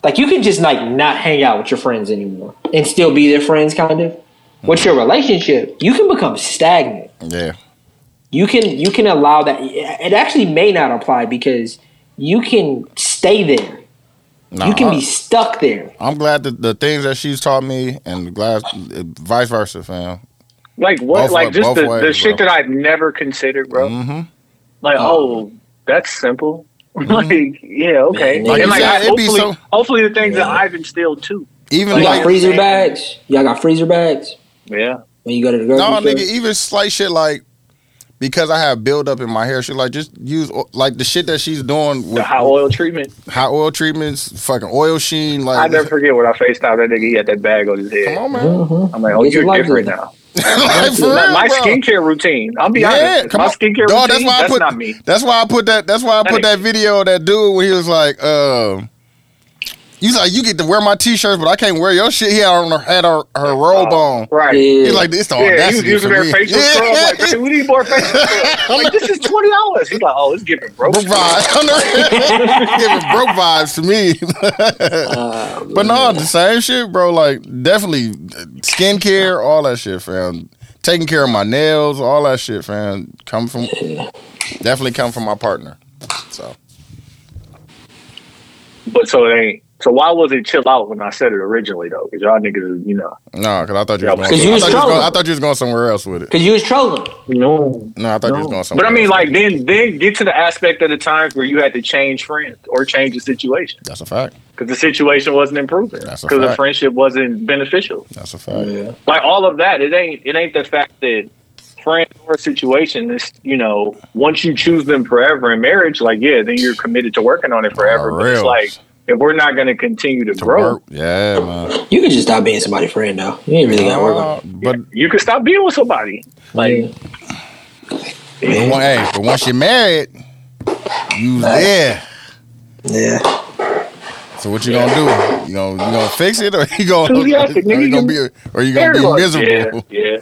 like you can just like not hang out with your friends anymore and still be their friends, kind of. With your relationship, you can become stagnant. Yeah. You can you can allow that. It actually may not apply because you can stay there. Nah, you can I- be stuck there. I'm glad that the things that she's taught me and glad vice versa, fam. Like what? Both like wa- just both the, the shit bro. that I've never considered, bro. Mm-hmm. Like, oh, that's simple. like, yeah, okay. Like and you like, said, I, it'd be hopefully, so- hopefully the things that I've instilled too. Even You got like freezer bags. Y'all got freezer bags Yeah. when you go to the grocery no, store. nigga, even slight shit like because I have buildup in my hair, shit like just use like the shit that she's doing The with hot oil treatment. hot oil treatments, fucking oil sheen. Like, I never forget when I faced out that nigga. He had that bag on his head. come on, man. Mhm. I'm like, oh, you're life different together. now. like, for my real, my bro. skincare routine. I'll be Yeah, honest. come My on. skincare Dog, routine. that's why I That's put- not me. That's why I put that. That's why I That put ain't- that video of that dude when he was like, um, he's like, you get to wear my t-shirts, but I can't wear your shit. He had on her, had her, her robe oh, on. Right. Yeah. He's like, it's the Yeah, he was audacity using for their me. facial Yeah. scrub. Like, "Man, we need more facial scrub. Like, this is twenty dollars. He's like, oh, it's giving broke. broke vibes. Giving broke vibes to me. Oh, but no, the same shit, bro. Like definitely skincare, all that shit, fam. Taking care of my nails, all that shit, fam. Come from definitely come from my partner. So But so it ain't. So why was it chill out when I said it originally though? Because y'all niggas, you know, no, because I thought you was going. 'cause you I was thought you was trolling. going, I thought you was going somewhere else with it. Because you was trolling. no. No, I thought you was going somewhere. But I mean, else. like then, then get to the aspect of the times where you had to change friends or change the situation that's a fact. because the situation wasn't improving That's a because the friendship wasn't beneficial. That's a fact. Yeah. Like all of that, it ain't. It ain't the fact that friend or situation is, you know, once you choose them forever in marriage, like yeah, then you're committed to working on it forever. For But it's real. like if we're not going to continue to, To grow, work, yeah, man. You can just stop being somebody's friend though. You ain't really gotta work on Uh, but you can stop being with somebody. Like but one- hey, but once you're married, you there. it. Yeah. So what you gonna do? You gonna you gonna fix it, or you gonna, or you nigga. gonna be, or you gonna be miserable? Yeah, yeah.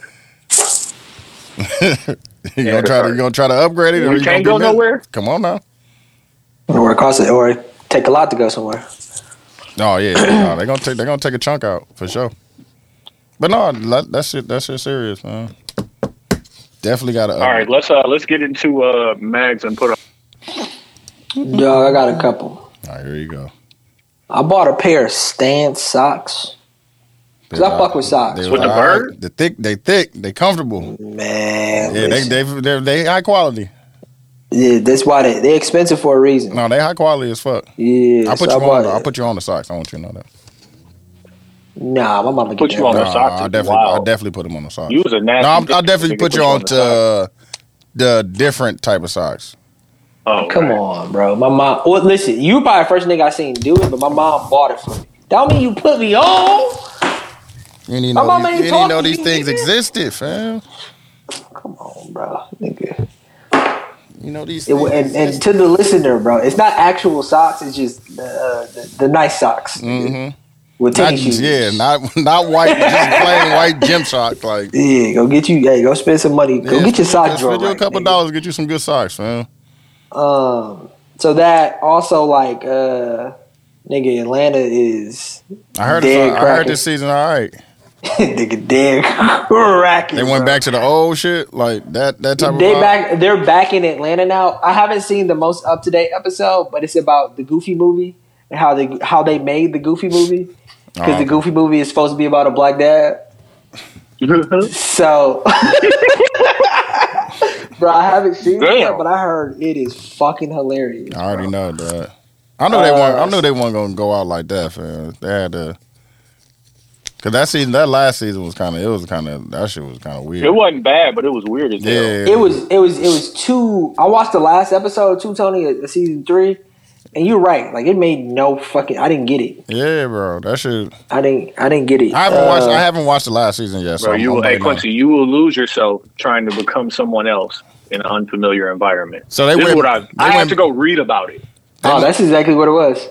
you Yeah, gonna try to you gonna try to upgrade it, or you can't gonna go mis- nowhere. Come on now. Or it costs it, or it take a lot to go somewhere. Oh yeah, no, they gonna take they gonna take a chunk out for sure. But no, that, that shit that shit serious, man. Definitely gotta. All right, let's uh let's get into uh mags and put on. Dog, I got a couple. All right, here you go. I bought a pair of Stance socks. Cause I fuck with socks. They With the all right. bird? They thick, they thick, they comfortable. Man, Yeah, they listen. they they they high quality. Yeah, that's why they they expensive for a reason. No, they high quality as fuck. Yeah, I put so you bought on. I put you on the socks. I want you to know that. Nah, my mama Put you that. on the Nah, socks I is definitely, I definitely put them on the socks. You was a nasty. No, I'm, I'll definitely Nigga put you on to the uh, the different type of socks. Oh, Come right. on, bro. My mom. Well, listen, you probably the first nigga I seen do it, but my mom bought it for me. That don't mean you put me on. You didn't My know, these, you didn't know these things existed, fam. Come on, bro, nigga. You know these It, things. and, and to the listener, bro, it's not actual socks. It's just the uh, the, the nice socks Mhm. with Not, tennis shoes. yeah, not not white, just plain white gym socks. Like Yeah, go get you. Hey, go spend some money. Go yeah, get your socks. spend you a couple nigga. dollars, get you some good socks, man. Um, so that also like uh, nigga, Atlanta is I heard Dead I heard this season. All right, nigga dead cracking. they went bro. back to the old shit, like that that type They of. vibe. back. They're back in Atlanta now. I haven't seen the most up to date episode, but it's about the Goofy movie and how they how they made the Goofy movie because Oh, the Goofy movie is supposed to be about a black dad. So, bro, I haven't seen it, Damn. yet, but I heard it is fucking hilarious. I already know that. I knew they Uh, weren't. I knew they weren't gonna go out like that, fam. They had to. Cause that season, that last season was kind of. It was kind of. That shit was kind of weird. It wasn't bad, but it was weird as hell. Yeah, It was it was it was two. I watched the last episode, two Tony, uh, season three, and you're right. Like it made no fucking. I didn't get it. Yeah, bro. That shit. I didn't. I didn't get it. I haven't Uh, watched. I haven't watched the last season yet. So Bro, I'm- you will, hey waiting on- Quincy, you will lose yourself trying to become someone else in an unfamiliar environment. So they this is went- what I they I had went- to go read about it. Oh, that's exactly what it was.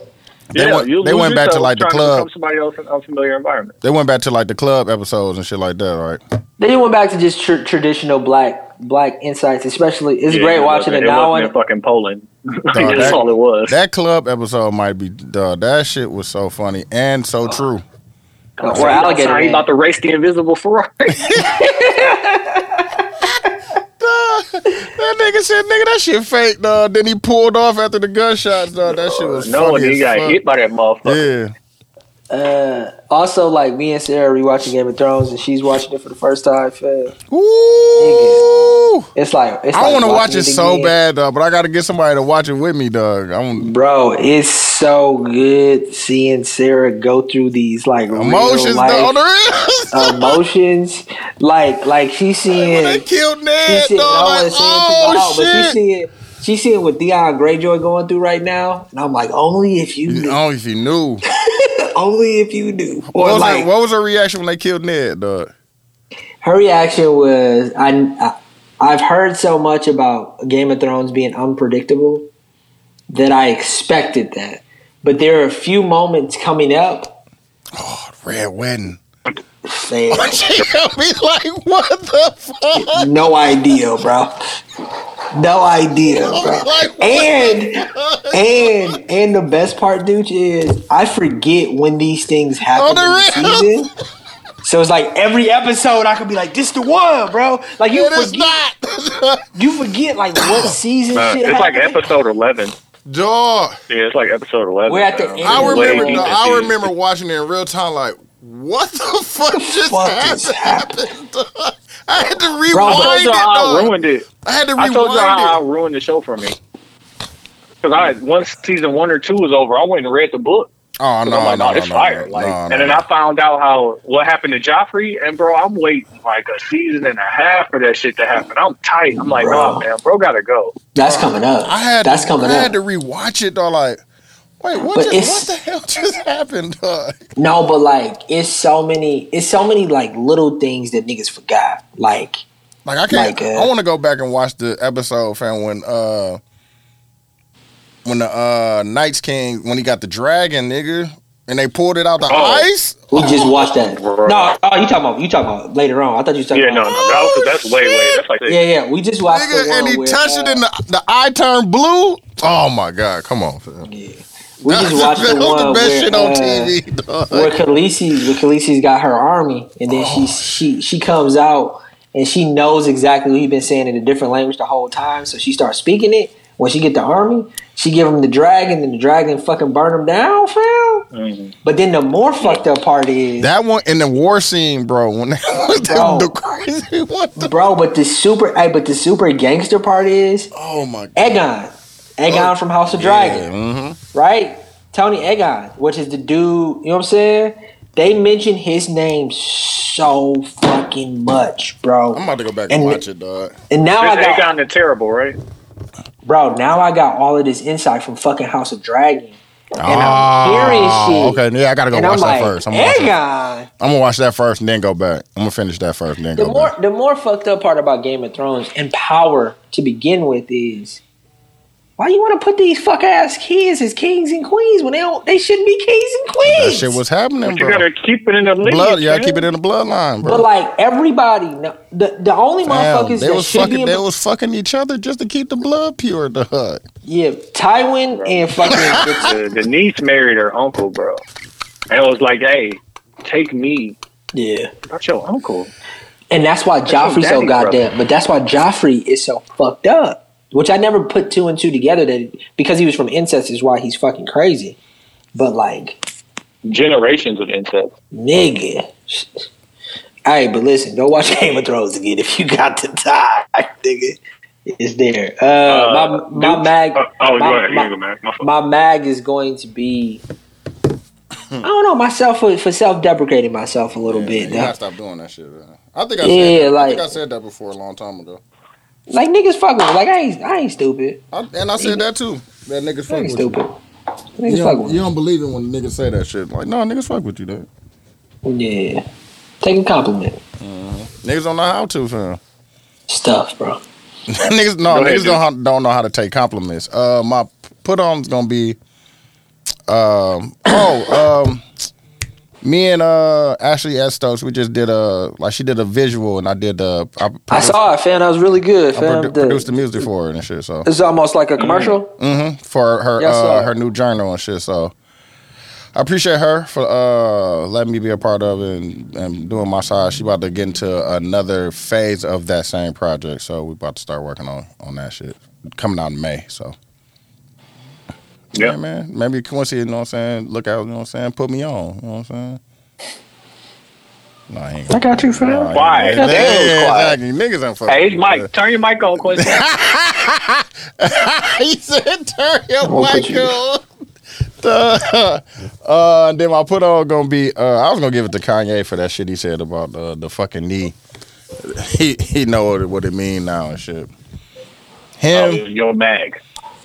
They yeah, went- you they went back to, like, the trying to club. somebody else in an unfamiliar environment. They went back to like the club episodes and shit like that, right? They went back to just tr- traditional black black insights, especially. It's Yeah, great it watching wasn't- it now. wasn't And in fucking Poland. That's that- all it was. That club episode might be dog. That shit was so funny and so oh. true. or He alligator. outside, he about to race the invisible Ferrari. that nigga said, "Nigga, that shit fake, dog." Then he pulled off after the gunshots, dog. That shit was no, funny he got fuck. hit by that motherfucker. Yeah, Uh, also, like me and Sarah rewatching Game of Thrones, and she's watching it for the first time. Fam. Ooh. It's like it's I like want to watch watching it so again. bad, dog. But I got to get somebody to watch it with me, dog. I want Bro, it's so good seeing Sarah go through these like emotions, life On the real. emotions. Like like she's seeing When they killed she's Ned, seeing, dog. Like, wanna say it too loud, oh but she's seeing she's seeing what Theon Greyjoy going through right now, and I'm like, only if you knew, Oh, if you knew. Only if you knew. What was, like her, what was her reaction when they killed Ned, dog? her reaction was, I, I I've heard so much about Game of Thrones being unpredictable that I expected that, but there are a few moments coming up. Oh, red wedding. Saying, She got me like, what the fuck? no idea, bro. No idea, bro. Like, And the and and the best part, dude, is I forget when these things happen Oh, the in the season. So it's like every episode I could be like, "This the one, bro." Like you It is forget, not. you forget like what season Uh, shit it's like episode 11. dog. Yeah, it's like episode 11. We're at the end. I remember. way dog, deep I remember watching it in real time. Like, what the fuck just fuck happened? happened? I had to Bro, I rewind told it. you how I ruined it. I had to I told you how I ruined the show for me. Because I once season one or two was over, I went and read the book. Oh 'Cause no, like, no, no, no, it's no, fire. no, Like, no, and no. then I found out how what happened to Joffrey, and bro, I'm waiting like a season and a half for that shit to happen. I'm tight. I'm like, Bro. no, man, bro, gotta go. That's coming up. I had That's to, coming I up. I had to rewatch it though. Like, wait, what? But Just, what the hell just happened? Dog? No, but like it's so many, it's so many like little things that niggas forgot. Like Like I can't. Like, uh, I want to go back and watch the episode, fam. When uh, when the uh Night's King when he got the dragon, nigga, and they pulled it out the Oh. ice. we just watched that. Bro. No, oh, you talking about you talking about later on? I thought you was talking Yeah, no, no, about. that was, that's way, way. That's like Yeah, yeah, we just watched the Nigga, one and he where, touched it uh, and the, the eye turned blue. Oh my god, come on, fam. Yeah. We just watched the that was one the best where, shit on uh, TV, dog. where Khaleesi, where Khaleesi's got her army, and then Oh. she she she comes out and she knows exactly what he's been saying in a different language the whole time. So she starts speaking it. When she get the army, she give him the dragon, and the dragon fucking burn him down, fam. Mhm. But then the more fucked up part is, That one in the war scene, bro. When they the, Bro. the crazy one. the- bro. But the super, hey, but the super gangster part is oh my god. Aegon, Aegon from House of Dragon. hmm right? Tony Aegon, which is the dude, you know what I'm saying? They mention his name so fucking much, bro. I'm about to go back and, And- watch it, dog. And now I This got, Aegon the Terrible, right? bro, now I got all of this insight from fucking House of Dragon. And Ah, I'm hearing shit. Okay, yeah, I gotta go and watch I'm that first. I'm gonna, watch that. Aegon. I'm gonna watch that first and then go back. I'm gonna finish that first and then The go more, back. the more fucked up part about Game of Thrones and power to begin with is why you want to put these fuck ass kids as kings and queens when they don't, they shouldn't be kings and That queens. shit was happening, But you gotta keep it in the lineage, Blood, yeah, keep it in the bloodline, bro. But like everybody, no, the the only Damn, motherfuckers they that was should fucking, be in, they was fucking each other just to keep the blood pure, dog. yeah, Tywin and fucking the, the niece married her uncle, bro, and it was like, hey, take me, yeah, not your uncle. and that's why your Joffrey so daddy, goddamn. But that's why Joffrey is so fucked up. Which I never put two and two together that because he was from incest is why he's fucking crazy. But like, Generations of incest. nigga. Alright, but listen, go watch Game of Thrones again if you got the time, nigga. It's there. Uh, Uh, my my Duke- mag. uh, oh, my, go ahead. my- go, man. My my mag is going to be I don't know myself for, for self deprecating myself a little bit. You dog. gotta stop doing that shit. Man. I think I Yeah, said that. I like- think I said that before a long time ago. Like niggas fuck with. Like I ain't I ain't stupid. I, and I said that too. That niggas fuck ain't with stupid. you. Niggas You don't, with you don't believe it when niggas say that shit. Like, no, niggas fuck with you, though. Yeah. Take a compliment. Niggas don't know how to, fam. Stuff, bro. niggas no, Go ahead, niggas don't, don't know how to take compliments. Uh, my put on's gonna be Um, oh, um, me and uh Ashley S. Stokes, we just did a like she did a visual and I did the. I, I saw it, fam. That was really good, I fam. produ- The- produced the music for her and shit. So it's almost like a commercial. hmm for her uh, her new journal and shit. So I appreciate her for uh letting me be a part of it and, and doing my side. She about to get into another phase of that same project. So we about to start working on on that shit coming out in May. So. Yeah. Yeah, man. Maybe Quincy, you know what I'm saying? Look out, you know what I'm saying? Put me on, you know what I'm saying? Nah, he ain't I got you, fam. Nah, he- Quiet. That was quiet. exactly. Niggas ain't fucking. Hey, it's Mike. Turn your mic on, Quincy. he said, "Turn your mic on." The- uh, then my put on gonna be. Uh, I was gonna give it to Kanye for that shit he said about uh, the fucking knee. He he know what it, what it mean now and shit. Oh, Him, your mag.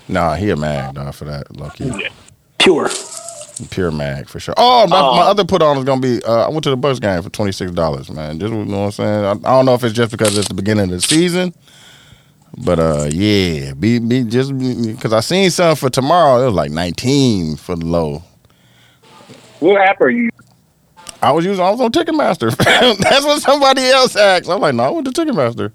Nah, he a mag dog for that. Lucky, Pure. pure mag for sure. Oh, my, my Uh, other put on is gonna be. Uh, I went to the Bucks game for twenty six dollars, man. Just you know what I'm saying. I, I don't know if it's just because it's the beginning of the season. But uh, yeah, be be just because I seen something for tomorrow. It was like nineteen for the low. What app are you? I was using. I was on Ticketmaster. That's what somebody else asked. I'm like, no, I went to Ticketmaster.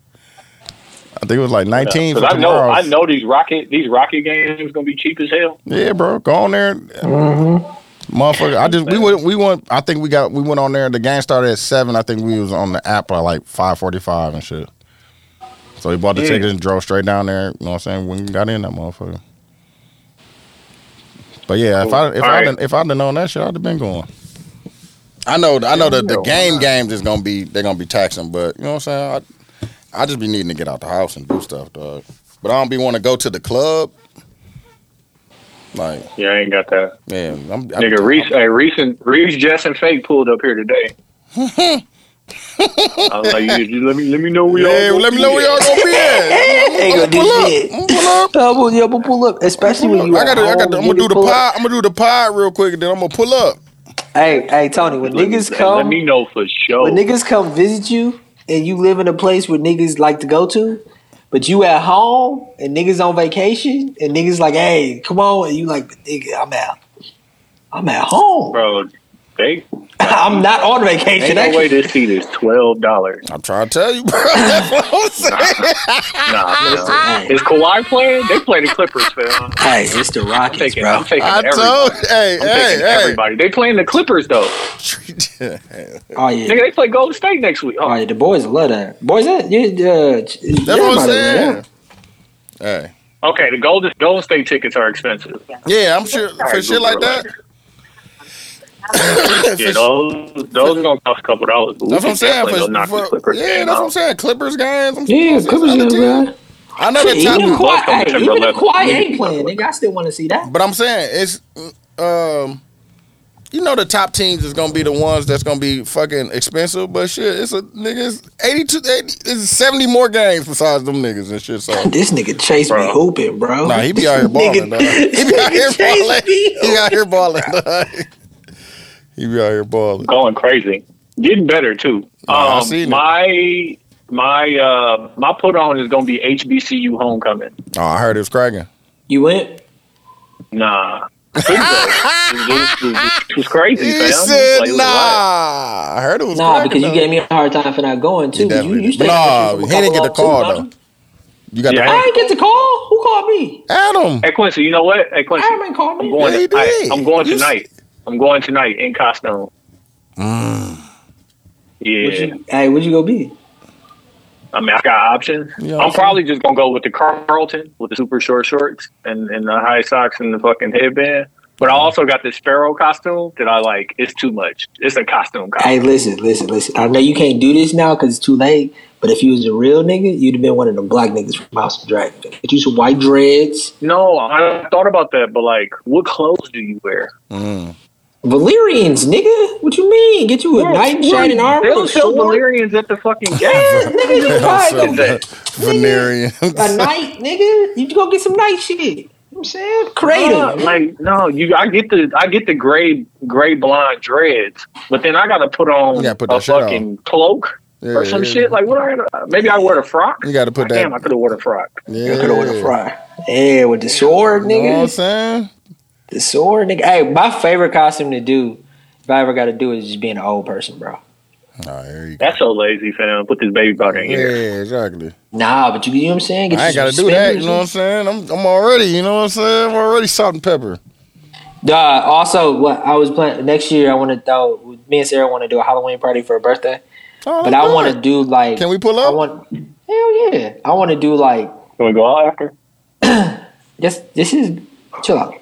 I think it was like nineteen for Because I know. I know these rocket, these rocket games gonna be cheap as hell. Yeah, bro, go on there, mm-hmm. motherfucker. I just we went we went. I think we got we went on there. The game started at seven. I think we was on the app by like five forty five and shit. So he bought the Yeah. ticket and drove straight down there. You know what I'm saying? We got in that motherfucker. But yeah, if I if All I right. if I'd have known that shit, I'd have been going. I know I know that the game games is gonna be they're gonna be taxing, but you know what I'm saying. I I just be needing to get out the house and do stuff, dog. But I don't be want to go to the club. Like Yeah, I ain't got that. yeah, I'm, I Nigga, Reese, hey, recent Reese, Jess, and Fake pulled up here today. I was like, you, you let me let me know where y'all. Yeah, gonna let me be know where y'all at. gonna be at. Ain't gonna do pull up. shit. I'm gonna pull up. I'm gonna, yeah, I'm gonna pull up, especially when you. I gotta, I gotta. I'm home, gonna do the pull up. pod. I'm gonna do the pod real quick, and then I'm gonna pull up. Hey, hey, Tony, when niggas come, Let me know for sure. when niggas come visit you, and you live in a place where niggas like to go to, but you at home and niggas on vacation, and niggas like, hey, come on, and you like, nigga, I'm out. I'm at home. bro. They I'm not on vacation. ain't no way actually. this seat is twelve dollars. I'm trying to tell you, bro. That's what I'm saying. Nah, Listen, man. hey, is Kawhi playing? They play the Clippers, fam. hey, it's the I'm taking, bro. I'm taking I everybody. told, hey, I'm hey, taking hey. everybody. They playing the Clippers though. Oh yeah, Nigga, they play Golden State next week. oh Oh, yeah. The boys love that. Boys, that yeah, uh, That's what I'm saying. Hey, okay. The Golden Golden State tickets are expensive. yeah, I'm sure for shit like that. Yeah, those those are gonna cost a couple dollars. That's what I'm saying. For, go knock the for, Clippers yeah, game that's what I'm saying. Clippers games. I'm Yeah, supposed to Clippers, see yeah, other teams. bro. I know the Even top, if Kawhi, Boston hey, September even if 11th. Ain't playing, nigga, I still want to see that. but I'm saying it's, um, you know, the top teams is gonna be the ones that's gonna be fucking expensive. But shit, it's a niggas 82, 80, it's 70 more games besides them niggas and shit. So This nigga Chase Bro. be hooping, bro. Nah, he be out here balling, dog. He be out here Chase balling. He out here balling, dog. He be out here balling. going crazy, getting better too. Nah, I um, seen it. my my uh my put on is gonna be HBCU homecoming. Oh, I heard it was cracking. You went? Nah. It was, it was- it was crazy, He said, Like, "Nah." wild. I heard it was Nah, cracking, because you gave me a hard time for not going too. He 'cause You, definitely you stayed Nah, from a he didn't get the call of though. You got Yeah, I the ain't get the call. Who called me? Adam. Hey Quincy, you know what? Hey Quincy, Adam ain't called I'm me. going. Yeah, he I, did. I'm going tonight. I'm going tonight in costume. Mm. Yeah, What you, hey, where'd you go be? I mean, I got options. Yeah, I'm I'm probably just gonna go with the Carlton with the super short shorts and, and the high socks and the fucking headband. But I also got this Sparrow costume that I like. It's too much. It's a costume costume. Hey, listen, listen, listen. I know you can't do this now because it's too late. But if you was a real nigga, you'd have been one of them black niggas from House of Dragon. Get you some white dreads, No, I thought about that, but like, what clothes do you wear? Mm. Valyrians, nigga. What you mean? Get you a knight in shining armor, They don't a sell sword. Valyrians at the fucking game. Yeah, nigga, you So, probably go that. a knight, nigga. You go get some knight shit. You know what I'm saying? Creative. Uh, like no, you. I get the I get the gray gray blonde dreads, but then I got to put on You gotta put a that shit on. fucking cloak Yeah, or some yeah. shit. Like what? I gotta, maybe I wear a frock. You got to put that. Damn, I could have worn a frock. yeah. You could have worn a frock. Yeah, with the sword, nigga. You know what I'm saying? The sword, nigga. Hey, my favorite costume to do, if I ever got to do it, is just being an old person, bro. Nah, there you go. That's so lazy, fam. Put this baby powder in here. Yeah, exactly. Nah, but you, you know what I'm saying? Get I ain't got to do that. You know what I'm saying? I'm I'm already. You know what I'm saying? I'm already salt and pepper. Uh, also, what I was planning next year, I want to throw. Me and Sarah want to do a Halloween party for a birthday, Oh, but let's I want to do like. Can we pull up? I up? want. Hell yeah! I want to do like. Can we go out after? This this is chill out.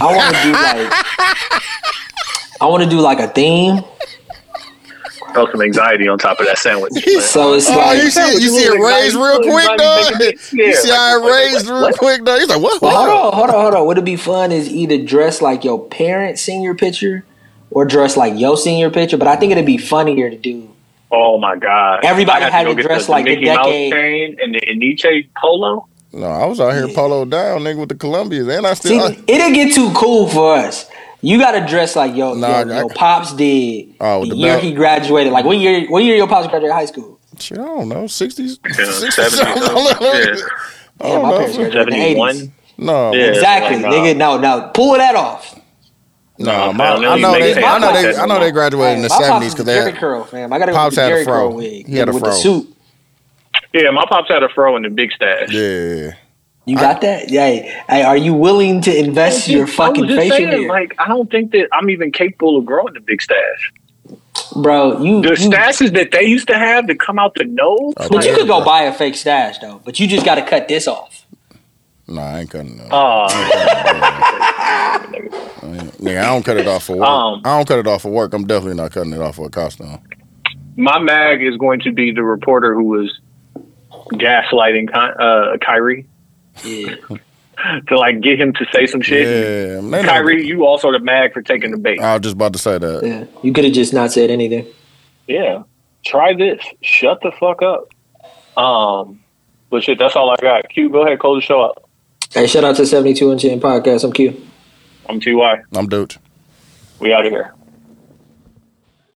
I want to do like. I want to do like a theme. Throw some anxiety on top of that sandwich. So it's Oh, like. you see, you see it raised real quick, dog. You see how it raised real quick, dog. He's like, what? Well, hold on, hold on, hold on. Would it be fun is either dress like your parents' senior picture or dress like your senior picture? But I think it'd be funnier to do. Oh my god! Everybody had go to get dress like the Mickey Mouse decade- chain and the Nautica polo. No, I was out here polo down, nigga, with the Columbias, and I See, still. I, it'll get too cool for us. You got to dress like yo, Nah, your, I- your pops did Oh, the the year belt. he graduated. Like what year? What year your pops graduated high school? shit, I don't know, sixties, sixties. 70s, I don't know. yeah. Yeah, my know. parents graduated eighties. Seventy-one. No, Yeah. Exactly, like, nigga. No, no, pull that off. no, No, my, I know they they, I know they, I know they graduated in the seventies because they Jerry had, curl, fam. I got to go Pops with the had a Jerry fro. curl wig. He had a with the suit. Yeah, my pops had a fro and a big stash. yeah. You got that? Yeah. Hey, hey, are you willing to invest your fucking face facial saying, hair, like, I don't think that I'm even capable of growing the big stash. bro? You, The you stashes that they used to have to come out the nose. Oh, but you could go buy a fake stash though. But you just got to cut this off. Nah, I ain't cutting it. Oh, Nigga, I don't cut it off for work. Um, I don't cut it off for work. I'm definitely not cutting it off for a costume. my mag is going to be the reporter who was gaslighting uh, Kyrie Yeah. to like get him to say some shit. Yeah, man, Kyrie, you also the mag for taking the bait. I was just about to say that. Yeah. You could have just not said anything. Yeah. Try this. Shut the fuck up. Um, but shit, that's all I got. Q, go ahead, close the show up. Hey, shout out to 72 and 10 podcast. I'm Q. I'm TY. I'm Dooch. We out of here.